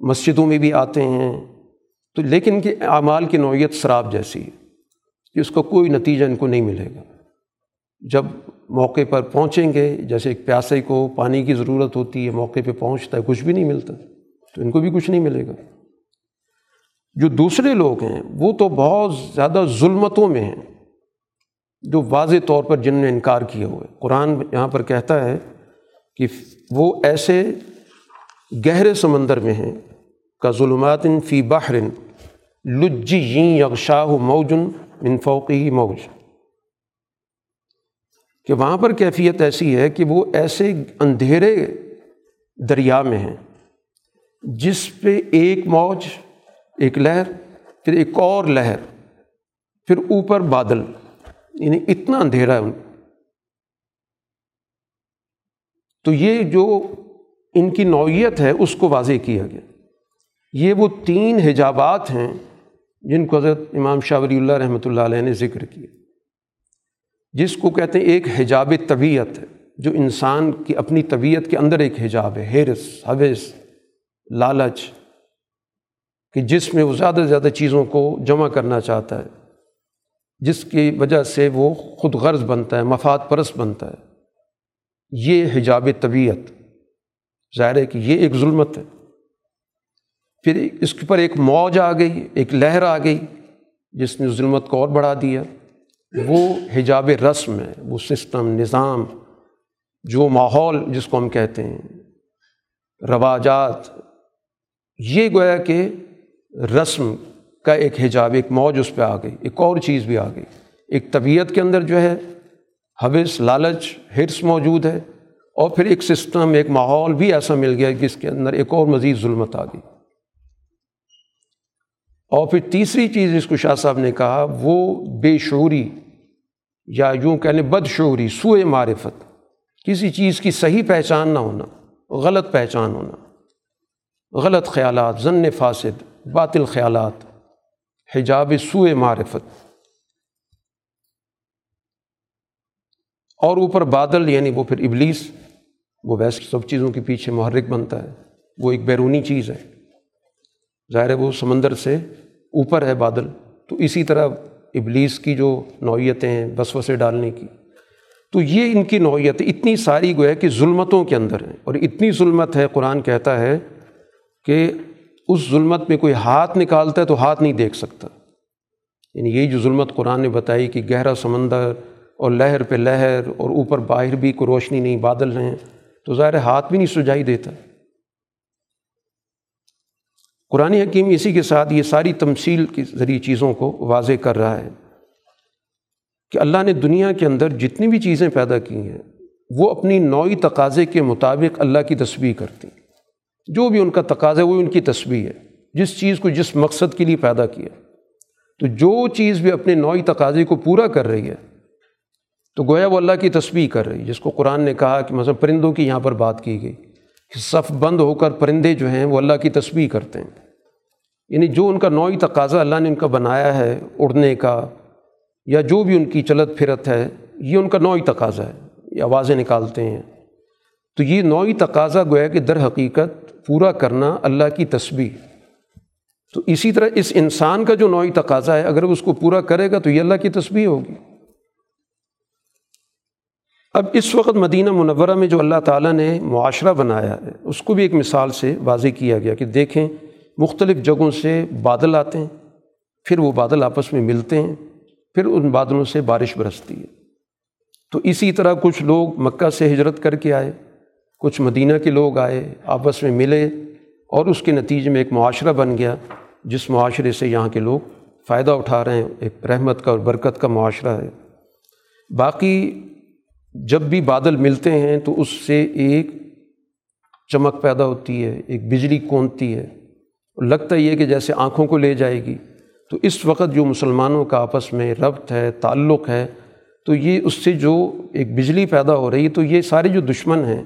[SPEAKER 1] مسجدوں میں بھی آتے ہیں۔ تو لیکن ان کے اعمال کی نوعیت شراب جیسی ہے۔ کہ اس کا کوئی نتیجہ ان کو نہیں ملے گا۔ جب موقع پر پہنچیں گے، جیسے ایک پیاسے کو پانی کی ضرورت ہوتی ہے، موقع پہ پہنچتا ہے، کچھ بھی نہیں ملتا، تو ان کو بھی کچھ نہیں ملے گا۔ جو دوسرے لوگ ہیں، وہ تو بہت زیادہ ظلمتوں میں ہیں۔ جو واضح طور پر جن نے انکار کیا ہوا ہے۔ قرآن یہاں پر کہتا ہے کہ وہ ایسے گہرے سمندر میں ہیں کا ظلمات فی بحرن لجی یغشاہ موجن من فوقی موج۔ کہ وہاں پر کیفیت ایسی ہے کہ وہ ایسے اندھیرے دریا میں ہیں جس پہ ایک موج، ایک لہر، پھر ایک اور لہر، پھر اوپر بادل یعنی اتنا اندھیرا ہے۔ ان تو یہ جو ان کی نوعیت ہے، اس کو واضح کیا گیا۔ یہ وہ تین حجابات ہیں جن کو حضرت امام شاہ ولی اللہ رحمۃ اللہ علیہ نے ذکر کیا جس کو کہتے ہیں ایک حجاب طبیعت ہے، جو انسان کی اپنی طبیعت کے اندر ایک حجاب ہے ہیرس حوث، لالچ، کہ جس میں وہ زیادہ سے زیادہ چیزوں کو جمع کرنا چاہتا ہے، جس کی وجہ سے وہ خود غرض بنتا ہے، مفاد پرست بنتا ہے۔ یہ حجاب طبیعت، ظاہر ہے کہ یہ ایک ظلمت ہے۔ پھر اس کے پر ایک موج آ گئی، ایک لہر آ گئی، جس نے ظلمت کو اور بڑھا دیا۔ وہ حجاب رسم ہے، وہ سسٹم، نظام، جو ماحول جس کو ہم کہتے ہیں۔ رواجات، یہ گویا کہ رسم کا ایک حجاب، ایک موج اس پہ آ گئی، ایک اور چیز بھی آ گئی۔ ایک طبیعت کے اندر جو ہے، حوث، لالچ ہرس موجود ہے۔ اور پھر ایک سسٹم، ایک ماحول بھی ایسا مل گیا جس کے اندر ایک اور مزید ظلمت آ گئی۔ اور پھر تیسری چیز جس کو شاہ صاحب نے کہا، وہ بے شعوری یا یوں کہنے بد شعوری سوئے معرفت، کسی چیز کی صحیح پہچان نہ ہونا، غلط پہچان ہونا، غلط خیالات ضن فاسد، باطل خیالات، حجاب سوئے معرفت۔ اور اوپر بادل یعنی وہ پھر ابلیس، وہ ویسے سب چیزوں کے پیچھے محرک بنتا ہے، وہ ایک بیرونی چیز ہے۔ ظاہر ہے وہ سمندر سے اوپر ہے بادل، تو اسی طرح ابلیس کی جو نوعیتیں ہیں بس سے ڈالنے کی۔ تو یہ ان کی نوعیت اتنی ساری گویا کہ ظلمتوں کے اندر ہیں۔ اور اتنی ظلمت ہے، قرآن کہتا ہے کہ اس ظلمت میں کوئی ہاتھ نکالتا ہے تو ہاتھ نہیں دیکھ سکتا۔ یعنی یہی جو ظلمت قرآن نے بتائی کہ گہرا سمندر اور لہر پہ لہر اور اوپر باہر بھی کوئی روشنی نہیں، بادل ہیں۔ تو ظاہر ہاتھ بھی نہیں سجائی دیتا۔ قرآن حکیم اسی کے ساتھ یہ ساری تمثیل کے ذریعے چیزوں کو واضح کر رہا ہے کہ اللہ نے دنیا کے اندر جتنی بھی چیزیں پیدا کی ہیں، وہ اپنی نوعی تقاضے کے مطابق اللہ کی تصویر کرتی جو بھی ان کا تقاضا وہ ان کی تصویر ہے۔ جس چیز کو جس مقصد کے لیے پیدا کیا۔ تو جو چیز بھی اپنے نوعی تقاضے کو پورا کر رہی ہے، تو گویا وہ اللہ کی تصویر کر رہی ہے، جس کو قرآن نے کہا کہ مثلا پرندوں کی یہاں پر بات کی گئی۔ کہ صف بند ہو کر پرندے جو ہیں وہ اللہ کی تصویر کرتے ہیں۔ یعنی جو ان کا نوعی تقاضا اللہ نے ان کا بنایا ہے اڑنے کا یا جو بھی ان کی چلت پھرت ہے، یہ ان کا نوعی تقاضا ہے، یہ آوازیں نکالتے ہیں۔ تو یہ نوعی تقاضا گویا کہ در حقیقت پورا کرنا اللہ کی تصویر تو اسی طرح اس انسان کا جو نوعی تقاضا ہے، اگر اس کو پورا کرے گا تو یہ اللہ کی تصویر ہوگی۔ اب اس وقت مدینہ منورہ میں جو اللہ تعالیٰ نے معاشرہ بنایا ہے، اس کو بھی ایک مثال سے واضح کیا گیا کہ دیکھیں، مختلف جگہوں سے بادل آتے ہیں، پھر وہ بادل آپس میں ملتے ہیں، پھر ان بادلوں سے بارش برستی ہے۔ تو اسی طرح کچھ لوگ مکہ سے ہجرت کر کے آئے، کچھ مدینہ کے لوگ آئے، آپس میں ملے اور اس کے نتیجے میں ایک معاشرہ بن گیا، جس معاشرے سے یہاں کے لوگ فائدہ اٹھا رہے ہیں، ایک رحمت کا اور برکت کا معاشرہ ہے۔ باقی جب بھی بادل ملتے ہیں تو اس سے ایک چمک پیدا ہوتی ہے، ایک بجلی کونتی ہے۔ لگتا یہ کہ جیسے آنکھوں کو لے جائے گی۔ تو اس وقت جو مسلمانوں کا آپس میں ربط ہے، تعلق ہے، تو یہ اس سے جو ایک بجلی پیدا ہو رہی ہے، تو یہ سارے جو دشمن ہیں،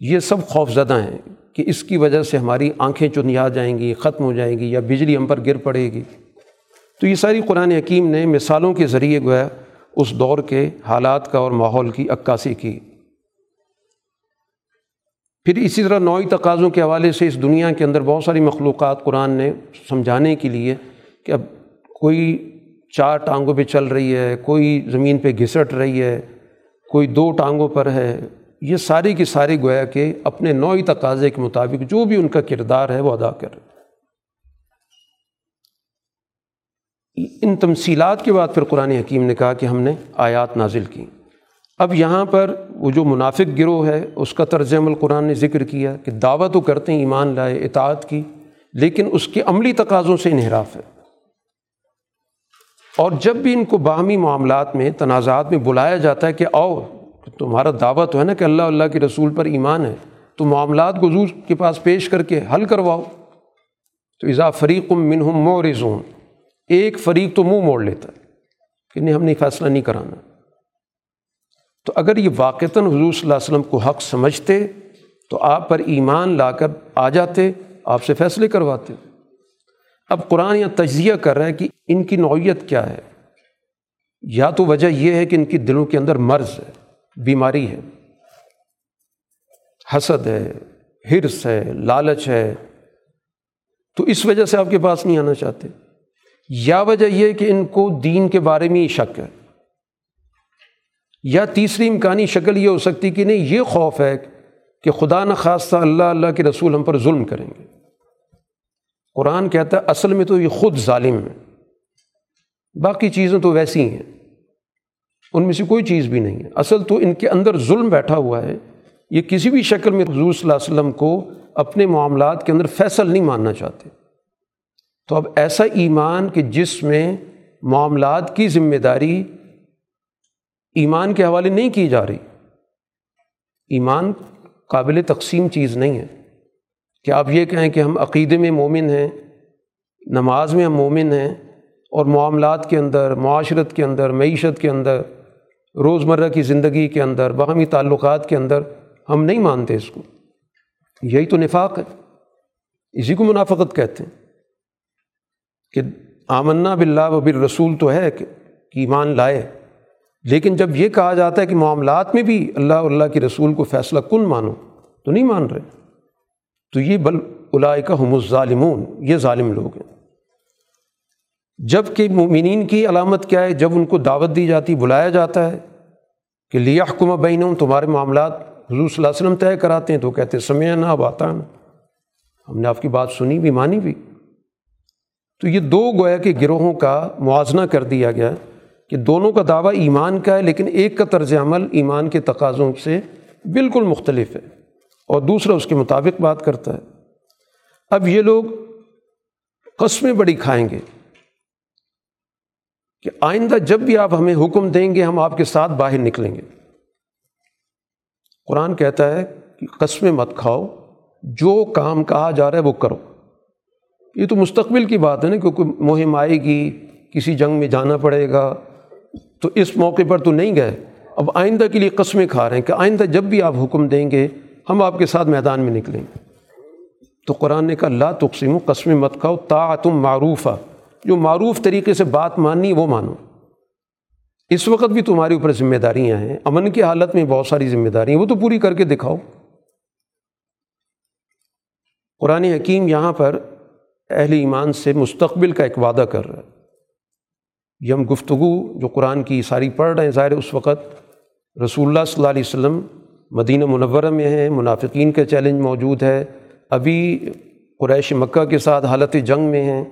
[SPEAKER 1] یہ سب خوف زدہ ہیں کہ اس کی وجہ سے ہماری آنکھیں چنیا جائیں گی، ختم ہو جائیں گی یا بجلی ہم پر گر پڑے گی۔ تو یہ ساری قرآن حکیم نے مثالوں کے ذریعے گویا اس دور کے حالات کا اور ماحول کی عکاسی کی۔ پھر اسی طرح نوعی تقاضوں کے حوالے سے اس دنیا کے اندر بہت ساری مخلوقات قرآن نے سمجھانے کے لیے کہ اب کوئی چار ٹانگوں پہ چل رہی ہے، کوئی زمین پہ گھسٹ رہی ہے، کوئی دو ٹانگوں پر ہے۔ یہ ساری کی ساری گویا کہ اپنے نوعی تقاضے کے مطابق جو بھی ان کا کردار ہے وہ ادا کر ان تمثیلات کے بعد پھر قرآن حکیم نے کہا کہ ہم نے آیات نازل کی۔ اب یہاں پر وہ جو منافق گروہ ہے، اس کا طرز عمل قرآن نے ذکر کیا کہ دعوت تو کرتے ہیں، ایمان لائے، اطاعت کی، لیکن اس کے عملی تقاضوں سے انحراف ہے۔ اور جب بھی ان کو باہمی معاملات میں، تنازعات میں بلایا جاتا ہے کہ آؤ تمہارا دعوت ہے نا کہ اللہ اللہ کے رسول پر ایمان ہے۔ تو معاملات کو حضور کے پاس پیش کر کے حل کرواؤ۔ تو اضا فریق منہم مورزون۔ ایک فریق تو منہ موڑ لیتا ہے کہ نہیں، ہم نے فیصلہ نہیں کرانا۔ تو اگر یہ واقعتاً حضور صلی اللہ علیہ وسلم کو حق سمجھتے، تو آپ پر ایمان لا کر آ جاتے، آپ سے فیصلے کرواتے۔ اب قرآن یا تجزیہ کر رہا ہے کہ ان کی نوعیت کیا ہے۔ یا تو وجہ یہ ہے کہ ان کی دلوں کے اندر مرض ہے، بیماری ہے، حسد ہے، ہرس ہے، لالچ ہے۔ تو اس وجہ سے آپ کے پاس نہیں آنا چاہتے۔ یا وجہ یہ کہ ان کو دین کے بارے میں ہی شک ہے۔ یا تیسری امکانی شکل یہ ہو سکتی کہ نہیں، یہ خوف ہے کہ خدا نخواستہ اللہ اللہ کے رسول ہم پر ظلم کریں گے۔ قرآن کہتا ہے، اصل میں تو یہ خود ظالم ہے۔ باقی چیزیں تو ویسی ہیں۔ ان میں سے کوئی چیز بھی نہیں ہے۔ اصل تو ان کے اندر ظلم بیٹھا ہوا ہے۔ یہ کسی بھی شکل میں حضور صلی اللہ علیہ وسلم کو اپنے معاملات کے اندر فیصل نہیں ماننا چاہتے۔ تو اب ایسا ایمان کہ جس میں معاملات کی ذمہ داری ایمان کے حوالے نہیں کی جا رہی، ایمان قابل تقسیم چیز نہیں ہے۔ کہ آپ یہ کہیں کہ ہم عقیدے میں مومن ہیں، نماز میں ہم مومن ہیں اور معاملات کے اندر، معاشرت کے اندر، معیشت کے اندر، روزمرہ کی زندگی کے اندر، باہمی تعلقات کے اندر ہم نہیں مانتے اس کو۔ یہی تو نفاق ہے۔ اسی کو منافقت کہتے ہیں۔ کہ آمنا باللہ و بالرسول تو ہے کہ ایمان لائے۔ لیکن جب یہ کہا جاتا ہے کہ معاملات میں بھی اللہ اللہ کے رسول کو فیصلہ کن مانو، تو نہیں مان رہے۔ تو یہ بل کا ہم الظالمون، یہ ظالم لوگ ہیں۔ جبکہ مومنین کی علامت کیا ہے؟ جب ان کو دعوت دی جاتی، بلایا جاتا ہے کہ لیا حکمہ بین ہوں تمہارے معاملات حضور صلی اللہ علیہ وسلم طے کراتے ہیں، تو کہتے سمے نہ باتا ہم نے آپ کی بات سنی بھی، مانی بھی۔ تو یہ دو گویا کے گروہوں کا موازنہ کر دیا گیا کہ دونوں کا دعویٰ ایمان کا ہے، لیکن ایک کا طرز عمل ایمان کے تقاضوں سے بالکل مختلف ہے اور دوسرا اس کے مطابق بات کرتا ہے۔ اب یہ لوگ قسمیں بڑی کھائیں گے کہ آئندہ جب بھی آپ ہمیں حکم دیں گے، ہم آپ کے ساتھ باہر نکلیں گے۔ قرآن کہتا ہے کہ قسمیں مت کھاؤ، جو کام کہا جا رہا ہے وہ کرو۔ یہ تو مستقبل کی بات ہے نا، کیونکہ مہم آئے گی، کسی جنگ میں جانا پڑے گا۔ تو اس موقع پر تو نہیں گئے۔ اب آئندہ کے لیے قسمیں کھا رہے ہیں کہ آئندہ جب بھی آپ حکم دیں گے، ہم آپ کے ساتھ میدان میں نکلیں گے۔ تو قرآن نے کہا اللہ تقسیم قسم مت کھاؤ تا تم معروف جو معروف طریقے سے بات ماننی وہ مانو۔ اس وقت بھی تمہارے اوپر ذمہ داریاں ہیں۔ امن کی حالت میں بہت ساری ذمہ داریاں وہ تو پوری کر کے دکھاؤ۔ قرآن حکیم یہاں پر اہل ایمان سے مستقبل کا ایک وعدہ کر رہا ہے یہ ہم گفتگو جو قرآن کی ساری پڑھ رہے ہیں، ظاہر اس وقت رسول اللہ صلی اللہ علیہ وسلم مدینہ منورہ میں ہیں، منافقین کا چیلنج موجود ہے ابھی قریش مکہ کے ساتھ حالت جنگ میں ہیں۔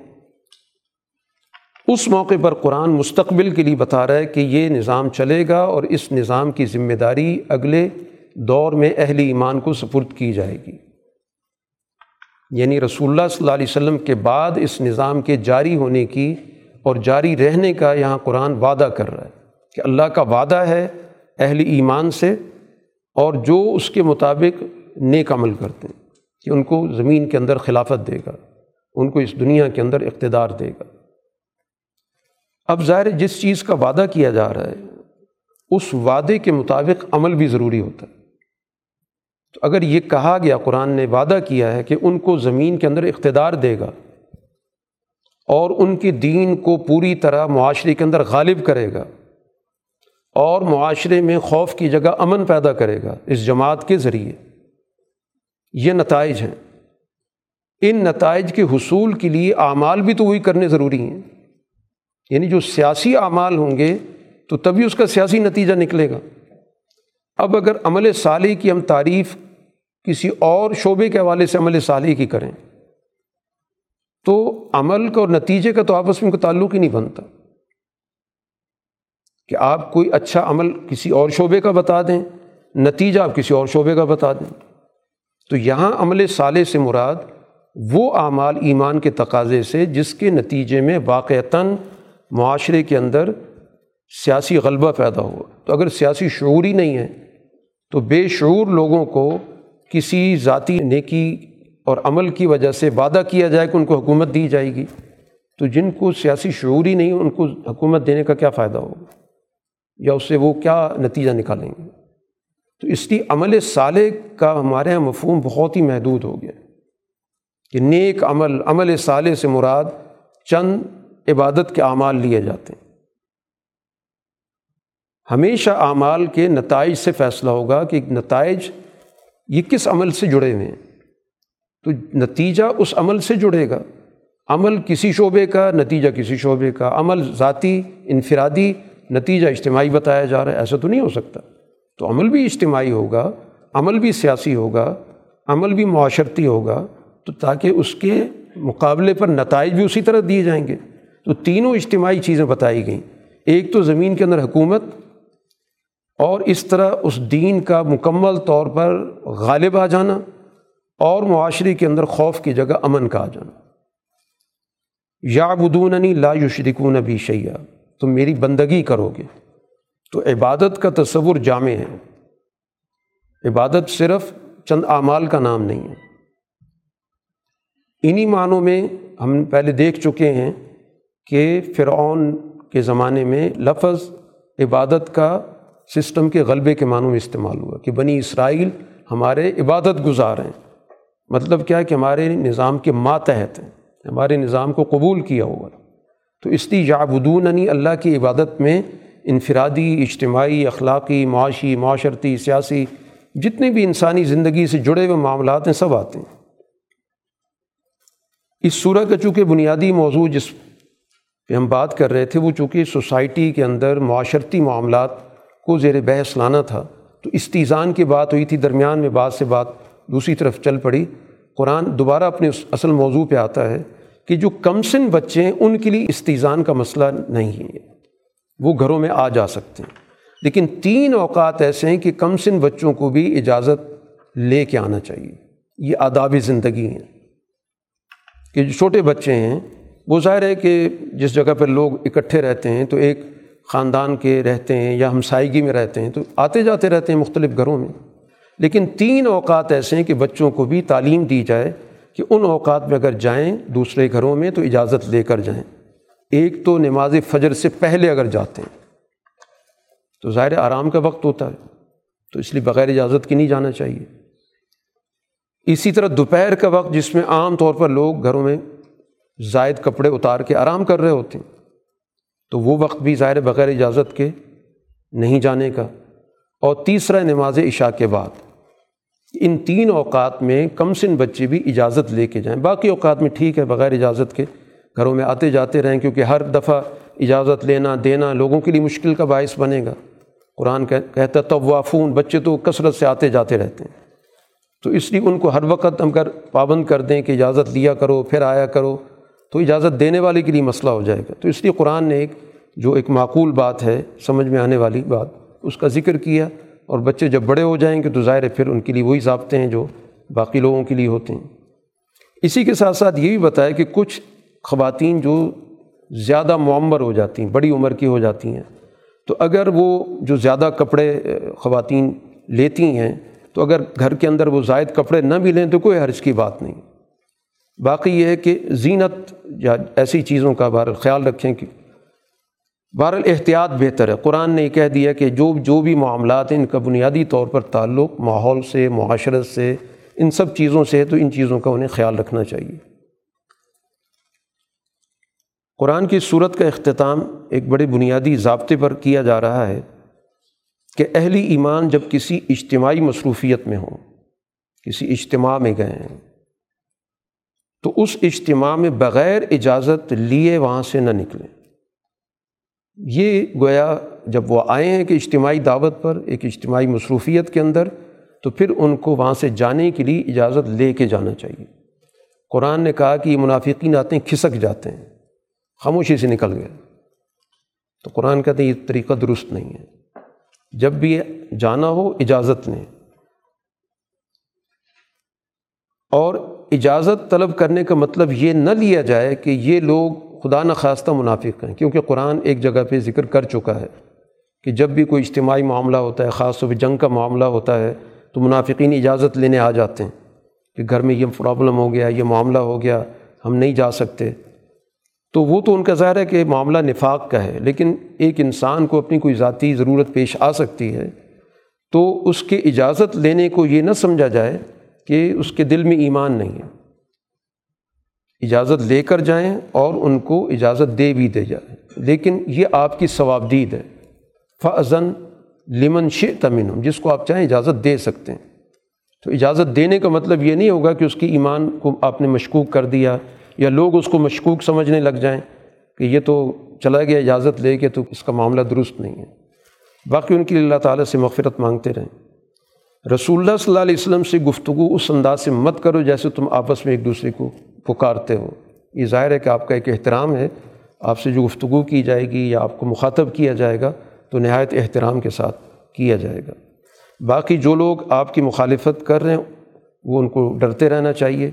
[SPEAKER 1] اس موقع پر قرآن مستقبل کے لیے بتا رہا ہے کہ یہ نظام چلے گا اور اس نظام کی ذمہ داری اگلے دور میں اہل ایمان کو سپرد کی جائے گی۔ یعنی رسول اللہ صلی اللہ علیہ وسلم کے بعد اس نظام کے جاری ہونے کی اور جاری رہنے کا یہاں قرآن وعدہ کر رہا ہے کہ اللہ کا وعدہ ہے اہل ایمان سے اور جو اس کے مطابق نیک عمل کرتے ہیں، کہ ان کو زمین کے اندر خلافت دے گا، ان کو اس دنیا کے اندر اقتدار دے گا۔ اب ظاہر جس چیز کا وعدہ کیا جا رہا ہے، اس وعدے کے مطابق عمل بھی ضروری ہوتا ہے۔ تو اگر یہ کہا گیا، قرآن نے وعدہ کیا ہے کہ ان کو زمین کے اندر اقتدار دے گا اور ان کے دین کو پوری طرح معاشرے کے اندر غالب کرے گا اور معاشرے میں خوف کی جگہ امن پیدا کرے گا اس جماعت کے ذریعے۔ یہ نتائج ہیں۔ ان نتائج کے حصول کے لیے اعمال بھی تو وہی کرنے ضروری ہیں۔ یعنی جو سیاسی اعمال ہوں گے تو تبھی اس کا سیاسی نتیجہ نکلے گا۔ اب اگر عمل صالح کی ہم تعریف کسی اور شعبے کے حوالے سے عمل صالح کی کریں، تو عمل کا اور نتیجے کا تو آپس میں کوئی تعلق ہی نہیں بنتا۔ کہ آپ کوئی اچھا عمل کسی اور شعبے کا بتا دیں، نتیجہ آپ کسی اور شعبے کا بتا دیں۔ تو یہاں عمل صالح سے مراد وہ اعمال ایمان کے تقاضے سے جس کے نتیجے میں واقعتاً معاشرے کے اندر سیاسی غلبہ پیدا ہوا۔ تو اگر سیاسی شعور ہی نہیں ہے تو بے شعور لوگوں کو کسی ذاتی نیکی اور عمل کی وجہ سے وعدہ کیا جائے کہ ان کو حکومت دی جائے گی، تو جن کو سیاسی شعور ہی نہیں، ان کو حکومت دینے کا کیا فائدہ ہوگا؟ یا اس سے وہ کیا نتیجہ نکالیں گے؟ تو اس لیے عمل صالح کا ہمارے یہاں مفہوم بہت ہی محدود ہو گیا کہ نیک عمل عمل صالح سے مراد چند عبادت کے اعمال لیے جاتے ہیں۔ ہمیشہ اعمال کے نتائج سے فیصلہ ہوگا کہ نتائج یہ کس عمل سے جڑے ہوئے ہیں۔ تو نتیجہ اس عمل سے جڑے گا۔ عمل کسی شعبے کا، نتیجہ کسی شعبے کا۔ عمل ذاتی انفرادی نتیجہ اجتماعی بتایا جا رہا ہے، ایسا تو نہیں ہو سکتا۔ تو عمل بھی اجتماعی ہوگا، عمل بھی سیاسی ہوگا، عمل بھی معاشرتی ہوگا۔ تو تاکہ اس کے مقابلے پر نتائج بھی اسی طرح دیے جائیں گے۔ تو تینوں اجتماعی چیزیں بتائی گئیں۔ ایک تو زمین کے اندر حکومت اور اس طرح اس دین کا مکمل طور پر غالب آ جانا اور معاشرے کے اندر خوف کی جگہ امن کا آ جانا۔ یا بدوننی لا یشرکون بھی شیا تم میری بندگی کرو گے۔ تو عبادت کا تصور جامع ہے۔ عبادت صرف چند اعمال کا نام نہیں ہے۔ انہی معنوں میں ہم پہلے دیکھ چکے ہیں کہ فرعون کے زمانے میں لفظ عبادت کا سسٹم کے غلبے کے معنوں میں استعمال ہوا کہ بنی اسرائیل ہمارے عبادت گزار ہیں۔ مطلب کیا ہے کہ ہمارے نظام کے ماتحت ہیں، ہمارے نظام کو قبول کیا ہوا۔ تو اس لیے یابدون اللہ کی عبادت میں انفرادی، اجتماعی، اخلاقی، معاشی، معاشرتی، سیاسی، جتنے بھی انسانی زندگی سے جڑے ہوئے معاملات ہیں، سب آتے ہیں۔ اس صورت کا چونکہ بنیادی موضوع جس پہ ہم بات کر رہے تھے، وہ چونکہ سوسائٹی کے اندر معاشرتی معاملات کو زیر بحث لانا تھا، تو استیزان کی بات ہوئی تھی، درمیان میں بات سے بات دوسری طرف چل پڑی۔ قرآن دوبارہ اپنے اس اصل موضوع پہ آتا ہے کہ جو کم سن بچے ہیں، ان کے لیے استیزان کا مسئلہ نہیں ہے۔ وہ گھروں میں آ جا سکتے ہیں۔ لیکن تین اوقات ایسے ہیں کہ کم سن بچوں کو بھی اجازت لے کے آنا چاہیے۔ یہ آداب زندگی ہیں۔ کہ جو چھوٹے بچے ہیں، وہ ظاہر ہے کہ جس جگہ پر لوگ اکٹھے رہتے ہیں، تو ایک خاندان کے رہتے ہیں یا ہمسائیگی میں رہتے ہیں تو آتے جاتے رہتے ہیں مختلف گھروں میں۔ لیکن تین اوقات ایسے ہیں کہ بچوں کو بھی تعلیم دی جائے کہ ان اوقات میں اگر جائیں دوسرے گھروں میں تو اجازت لے کر جائیں۔ ایک تو نماز فجر سے پہلے اگر جاتے ہیں تو ظاہر آرام کا وقت ہوتا ہے، تو اس لیے بغیر اجازت کی نہیں جانا چاہیے۔ اسی طرح دوپہر کا وقت جس میں عام طور پر لوگ گھروں میں زائد کپڑے اتار کے آرام کر رہے ہوتے ہیں۔ تو وہ وقت بھی ظاہر بغیر اجازت کے نہیں جانے کا۔ اور تیسرا نماز عشاء کے بعد۔ ان تین اوقات میں کم سن بچے بھی اجازت لے کے جائیں۔ باقی اوقات میں ٹھیک ہے، بغیر اجازت کے گھروں میں آتے جاتے رہیں، کیونکہ ہر دفعہ اجازت لینا، دینا لوگوں کے لیے مشکل کا باعث بنے گا۔ قرآن کہتا طوافون، بچے تو کثرت سے آتے جاتے رہتے ہیں۔ تو اس لیے ان کو ہر وقت ہم کر، پابند کر دیں کہ اجازت لیا کرو، پھر آیا کرو۔ تو اجازت دینے والے کے لیے مسئلہ ہو جائے گا۔ تو اس لیے قرآن نے ایک جو ایک معقول بات ہے، سمجھ میں آنے والی بات، اس کا ذکر کیا اور بچے جب بڑے ہو جائیں گے تو ظاہر ہے پھر ان کے لیے وہی ضابطے ہیں جو باقی لوگوں کے لیے ہوتے ہیں۔ اسی کے ساتھ ساتھ یہ بھی بتایا کہ کچھ خواتین جو زیادہ معمر ہو جاتی ہیں، بڑی عمر کی ہو جاتی ہیں، تو اگر وہ جو زیادہ کپڑے خواتین لیتی ہیں، تو اگر گھر کے اندر وہ زائد کپڑے نہ بھی لیں تو کوئی حرج کی بات نہیں۔ باقی یہ ہے کہ زینت یا ایسی چیزوں کا بہر خیال رکھیں کہ بہرحال احتیاط بہتر ہے۔ قرآن نے یہ کہہ دیا کہ جو جو بھی معاملات ہیں، ان کا بنیادی طور پر تعلق ماحول سے، معاشرت سے، ان سب چیزوں سے ہے، تو ان چیزوں کا انہیں خیال رکھنا چاہیے۔ قرآن کی صورت کا اختتام ایک بڑے بنیادی ضابطے پر کیا جا رہا ہے کہ اہلی ایمان جب کسی اجتماعی مصروفیت میں ہوں، کسی اجتماع میں گئے ہیں تو اس اجتماع میں بغیر اجازت لیے وہاں سے نہ نکلیں یہ گویا جب وہ آئے ہیں کہ اجتماعی دعوت پر، ایک اجتماعی مصروفیت کے اندر، تو پھر ان کو وہاں سے جانے کے لیے اجازت لے کے جانا چاہیے۔ قرآن نے کہا کہ یہ منافقین آتے ہیں، کھسک جاتے ہیں۔ خاموشی سے نکل گئے۔ تو قرآن کہتے ہیں، یہ طریقہ درست نہیں ہے۔ جب بھی جانا ہو، اجازت لیں۔ اور اجازت طلب کرنے کا مطلب یہ نہ لیا جائے کہ یہ لوگ خدا نخواستہ منافق ہیں، کیونکہ قرآن ایک جگہ پہ ذکر کر چکا ہے کہ جب بھی کوئی اجتماعی معاملہ ہوتا ہے، خاص طور پہ جنگ کا معاملہ ہوتا ہے، تو منافقین اجازت لینے آ جاتے ہیں کہ گھر میں یہ پرابلم ہو گیا، یہ معاملہ ہو گیا، ہم نہیں جا سکتے۔ تو وہ تو ان کا ظاہر ہے کہ معاملہ نفاق کا ہے، لیکن ایک انسان کو اپنی کوئی ذاتی ضرورت پیش آ سکتی ہے، تو اس کے اجازت لینے کو یہ نہ سمجھا جائے کہ اس کے دل میں ایمان نہیں ہے۔ اجازت لے کر جائیں اور ان کو اجازت دے بھی دے جائیں۔ لیکن یہ آپ کی ثوابدید ہے۔ فضن لمن ش تمن جس کو آپ چاہیں اجازت دے سکتے ہیں۔ تو اجازت دینے کا مطلب یہ نہیں ہوگا کہ اس کی ایمان کو آپ نے مشکوک کر دیا یا لوگ اس کو مشکوک سمجھنے لگ جائیں کہ یہ تو چلا گیا، اجازت لے کے تو اس کا معاملہ درست نہیں ہے۔ باقی ان کے لیے اللہ تعالیٰ سے مغفرت مانگتے رہیں۔ رسول اللہ صلی اللہ علیہ وسلم سے گفتگو اس انداز سے مت کرو جیسے تم آپس میں ایک دوسرے کو پکارتے ہو۔ یہ ظاہر ہے کہ آپ کا ایک احترام ہے۔ آپ سے جو گفتگو کی جائے گی یا آپ کو مخاطب کیا جائے گا، تو نہایت احترام کے ساتھ کیا جائے گا۔ باقی جو لوگ آپ کی مخالفت کر رہے ہیں، وہ ان کو ڈرتے رہنا چاہیے۔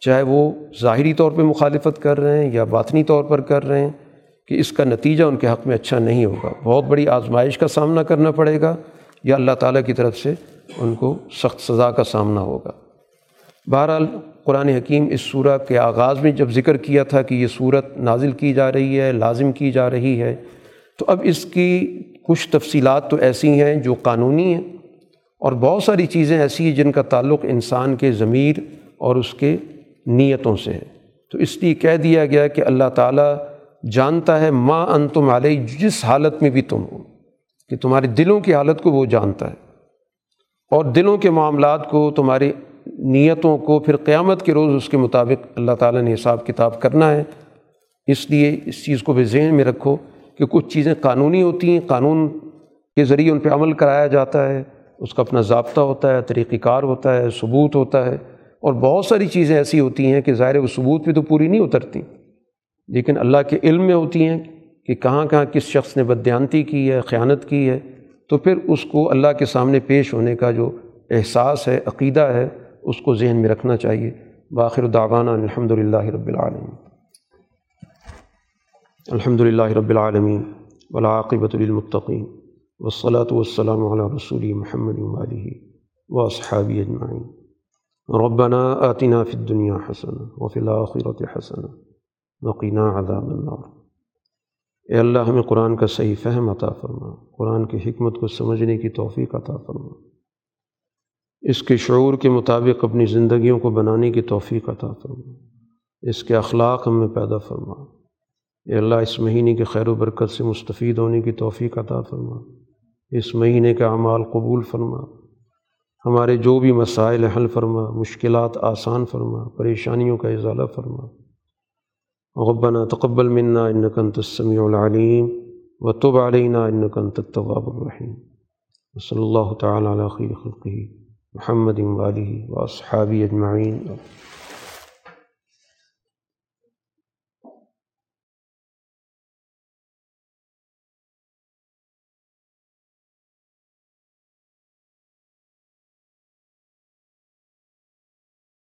[SPEAKER 1] چاہے وہ ظاہری طور پہ مخالفت کر رہے ہیں یا باطنی طور پر کر رہے ہیں کہ اس کا نتیجہ ان کے حق میں اچھا نہیں ہوگا۔ بہت بڑی آزمائش کا سامنا کرنا پڑے گا۔ یا اللہ تعالیٰ کی طرف سے ان کو سخت سزا کا سامنا ہوگا۔ بہرحال قرآن حکیم اس صورت کے آغاز میں جب ذکر کیا تھا کہ یہ صورت نازل کی جا رہی ہے، لازم کی جا رہی ہے، تو اب اس کی کچھ تفصیلات تو ایسی ہیں جو قانونی ہیں۔ اور بہت ساری چیزیں ایسی ہیں جن کا تعلق انسان کے ضمیر اور اس کے نیتوں سے ہے۔ تو اس لیے کہہ دیا گیا کہ اللہ تعالیٰ جانتا ہے ماں ان تم علیہ، جس حالت میں بھی تم ہو، کہ تمہارے دلوں کی حالت کو وہ جانتا ہے۔ اور دلوں کے معاملات کو، تمہاری نیتوں کو پھر قیامت کے روز اس کے مطابق اللہ تعالیٰ نے حساب کتاب کرنا ہے۔ اس لیے اس چیز کو بھی ذہن میں رکھو کہ کچھ چیزیں قانونی ہوتی ہیں، قانون کے ذریعے ان پہ عمل کرایا جاتا ہے۔ اس کا اپنا ضابطہ ہوتا ہے، طریقہ کار ہوتا ہے، ثبوت ہوتا ہے۔ اور بہت ساری چیزیں ایسی ہوتی ہیں کہ ظاہر وہ ثبوت پہ تو پوری نہیں اترتی۔ لیکن اللہ کے علم میں ہوتی ہیں کہ کہاں کہاں کس شخص نے بدیانتی کی ہے، خیانت کی ہے۔ تو پھر اس کو اللہ کے سامنے پیش ہونے کا جو احساس ہے، عقیدہ ہے، اس کو ذہن میں رکھنا چاہیے۔ باخر دعوانا الحمد للہ رب العالمین۔ الحمد للہ رب العالمین ولاقبۃ المطقین وصلاۃ والسلام علی رسول محمد علیہ و صحابی اجمعین۔ ربنا آتنا فی الدنیا حسن وفی الآخرت حسن وقینا عذاب النار۔ اے اللہ، ہمیں قرآن کا صحیح فہم عطا فرما، قرآن کی حکمت کو سمجھنے کی توفیق عطا فرما۔ اس کے شعور کے مطابق اپنی زندگیوں کو بنانے کی توفیق عطا فرما۔ اس کے اخلاق ہم میں پیدا فرما۔ اے اللہ، اس مہینے کے خیر و برکت سے مستفید ہونے کی توفیق عطا فرما۔ اس مہینے کا اعمال قبول فرما۔ ہمارے جو بھی مسائل حل فرما، مشکلات آسان فرما، پریشانیوں کا اضالہ فرما۔ ربنا تقبل منا انك انت السميع العلیم و علينا انك انت التواب الرحیم صلی اللہ على خير خلقه محمد والی واصحابه اجمعين